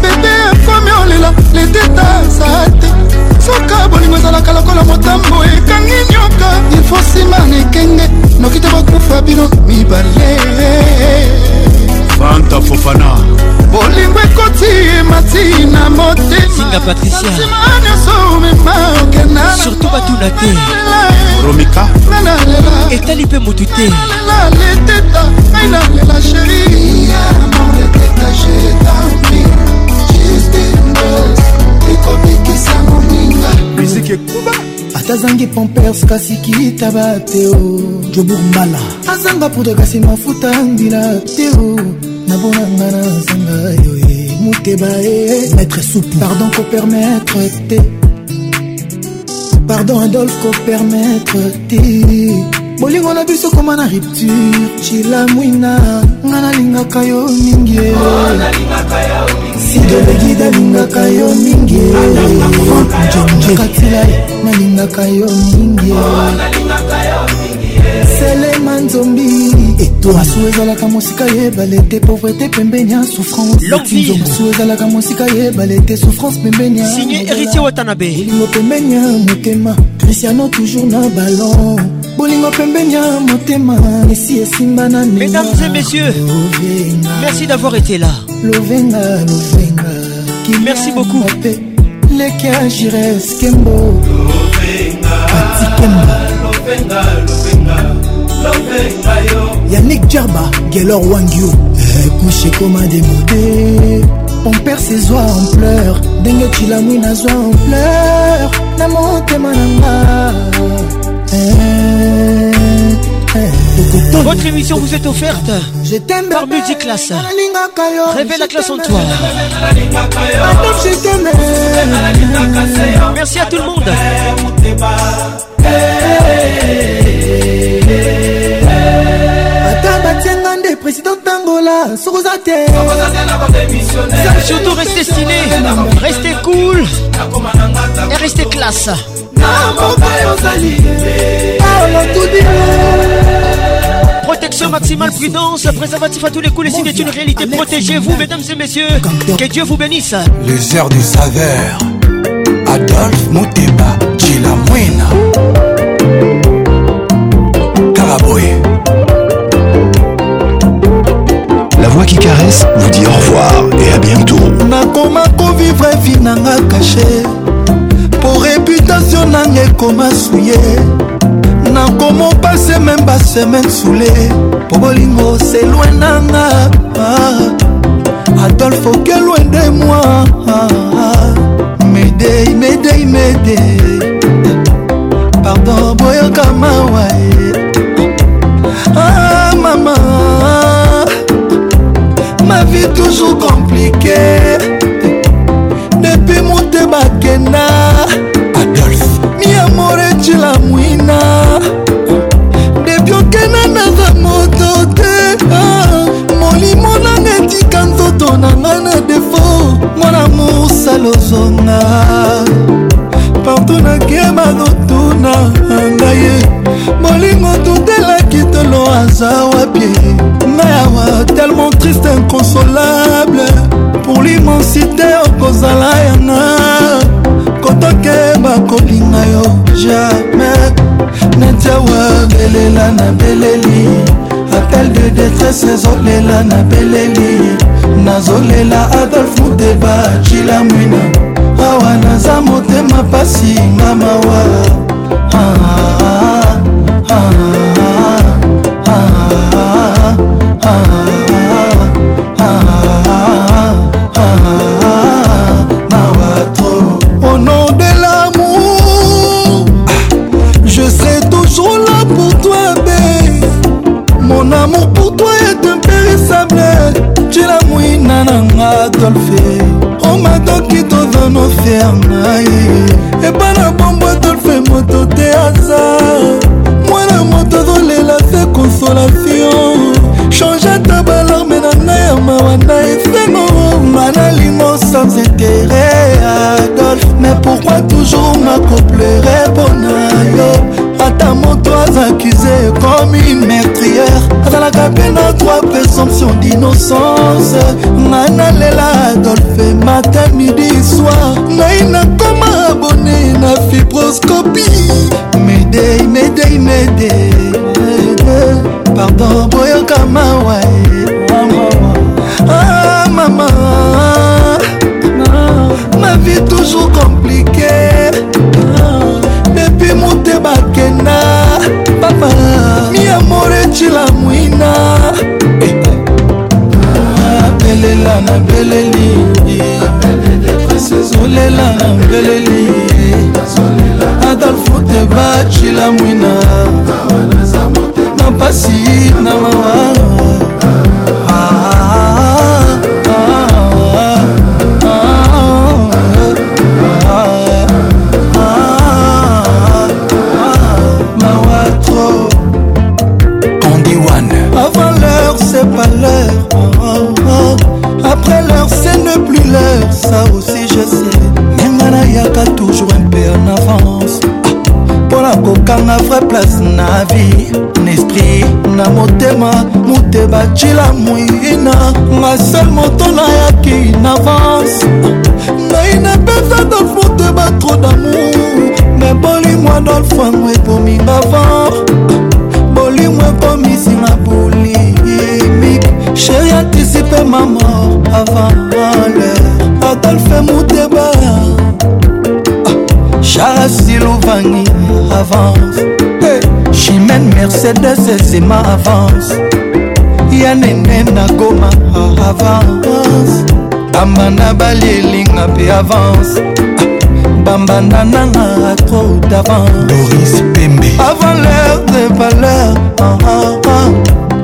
bebe ekomi olela leteta saa te soka bolingo ezalaka lokola motambo ekangi nyoka ilfo nsima na ekenge noki te bakufa bino mibale fanta fofana bolingo ekoti emati na motesinga patriciansima nyonso omema okenda surtout batuna te romika etali mpe motu te leteta ngai nalela sheri miziki ekuba atazangi pompers kasi kitaba te o jobour mbala azanga poudre kasi mafuta mbila te o nabonanga nazanga yo ye moteba e maître souple pardon kopermettre te pardon adolphe kopermettre te bolingo na biso koma na rupture cila mwina nga nalingaka yo mingi e. oh, sideleki nalingaka yo mingi katila oh, nalingaka yo mingi telema nzombi masu eh, ezalaka mosika yebale te pauvreté pembeni ya souffranceasu ezalaka mosika yebale te souffrance pembeni yabolingo pembeni ya motema cristiano toujours na ballon bolingo pembeni ya motema esi esimba na mesdames et messieurs merci d'avoir été là lovenga lovenga merci beaucoup leki ya jires kembo atikembo Yannick Djerba, Gelor Wangyo eh, Couché comme un démodé On perd ses oies en pleurs Dengue Chilamou na zoie en pleurs Na monte eh, eh, Votre émission vous est offerte Je par Musique Classe Réveille la classe en toi Merci à tout le monde ata batianga nde président tangola sokoza te surtout restez stylé restez cool et restez classe Protection maximale, prudence, préservatif à tous les coups, les signes est une réalité. Protégez-vous, mesdames et messieurs. Que Dieu vous bénisse. Les heures du saveur. adolphe moteba jila mwina karaboye la voix qui caresse vous dit au revoir et à bientôt nakoma kovivre vi nanga kashe po reputation nanga ekoma suye nakoma opase meme basemaine sule po bolingo selwe nanga adolphe okelwende mwa ah, ah. medei medei medei pardon boyoka mawa ye ah mama ma vie toujours compliquée depuis monte bakenda aza wapie nayawa tellement triste inconsolable pour l'immensité okozala yanga kotokeba kolinga yo jamais netiawa belela na beleli appel de détresse ezolela na beleli nazolela adolf muteba cilamwina awa naza motema pasi mamawa ah, ah, ah, ah. ah. adolfe omadoki tozono fermai epa na bombo adolfe moto te aza mwana moto azolela se konsolation pourquoi toujours nakoplere mpo na yo ata moto azakize comme une meurtrière azalaka mpe na droit présomption d'innocence ngai nalela adolphe matin midi soir ngai nakoma abone na fibroscopie medei medei medei pardon boyoka mawa la vie toujours compliquée ah, depuis moute bakena papa miamorecila mwina eh, eh. apelela ah, na beleli zolela na beleli adolfo tebacila mwina na pasi na mawa na vie na esprit na motema muteba cila moina na se moto nayaki na avance ngai napesa dolfote batro damour me bolimo adolfango ekomi bavor bolimo ekomisi na bolimike sheri anticipe ma mort avant l'heure adolfe muteba ah, charasilouvangi avance capitaine mercedes ezima avance ya nene na goma avance bamba na bali elinga mpe avance bambanda nanga atro d'avance avant l'heure de valeur ah, ah, ah.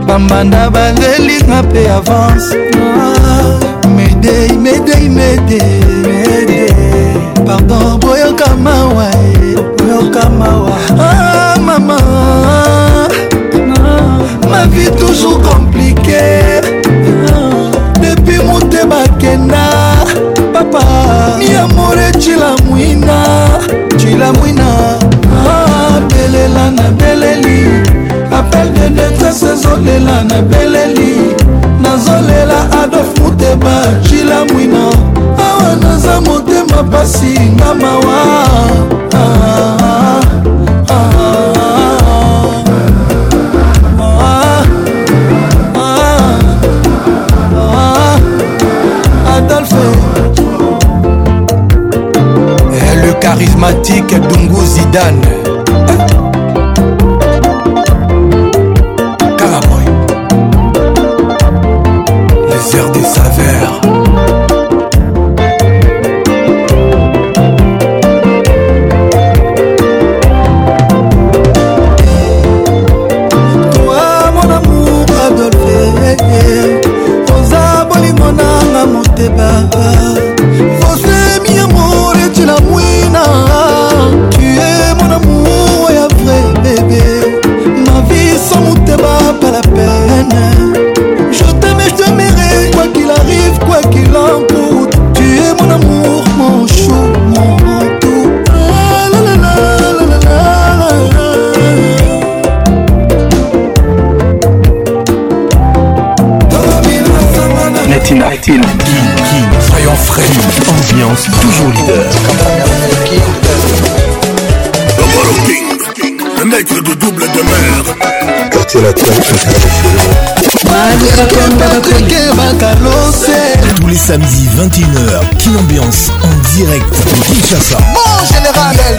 bambanda balelinga mpe avance ah, medei medei medei pardon boyoka mawa boyoka mawa ah, mama ma vie toujours compliquée depuis motema kenda papa miamore cilamwina cilamwina abelela ah, na beleli appel de détresse ezolela na beleli nazolela adolf muteba cilamwina awa naza motema pasi nga mawa ah, ah, ah, ah. matike dungu zidane C'est la Tous les samedis 21h, Kin Ambiance en direct de Kinshasa. Bon général, elle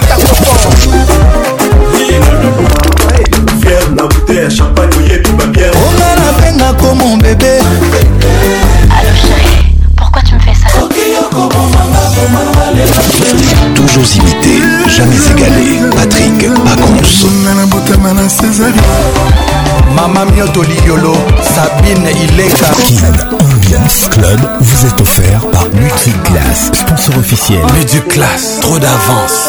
la bouteille champagne On a la peine pour mon bébé Allô chérie, pourquoi tu me fais ça Toujours imité, jamais égalé. Patrick Pacons. Mama Mioto Ligiolo, Sabine Ileka. Kin Ambiance Club vous est offert par Multiclass, sponsor officiel. Multiclass, trop d'avance.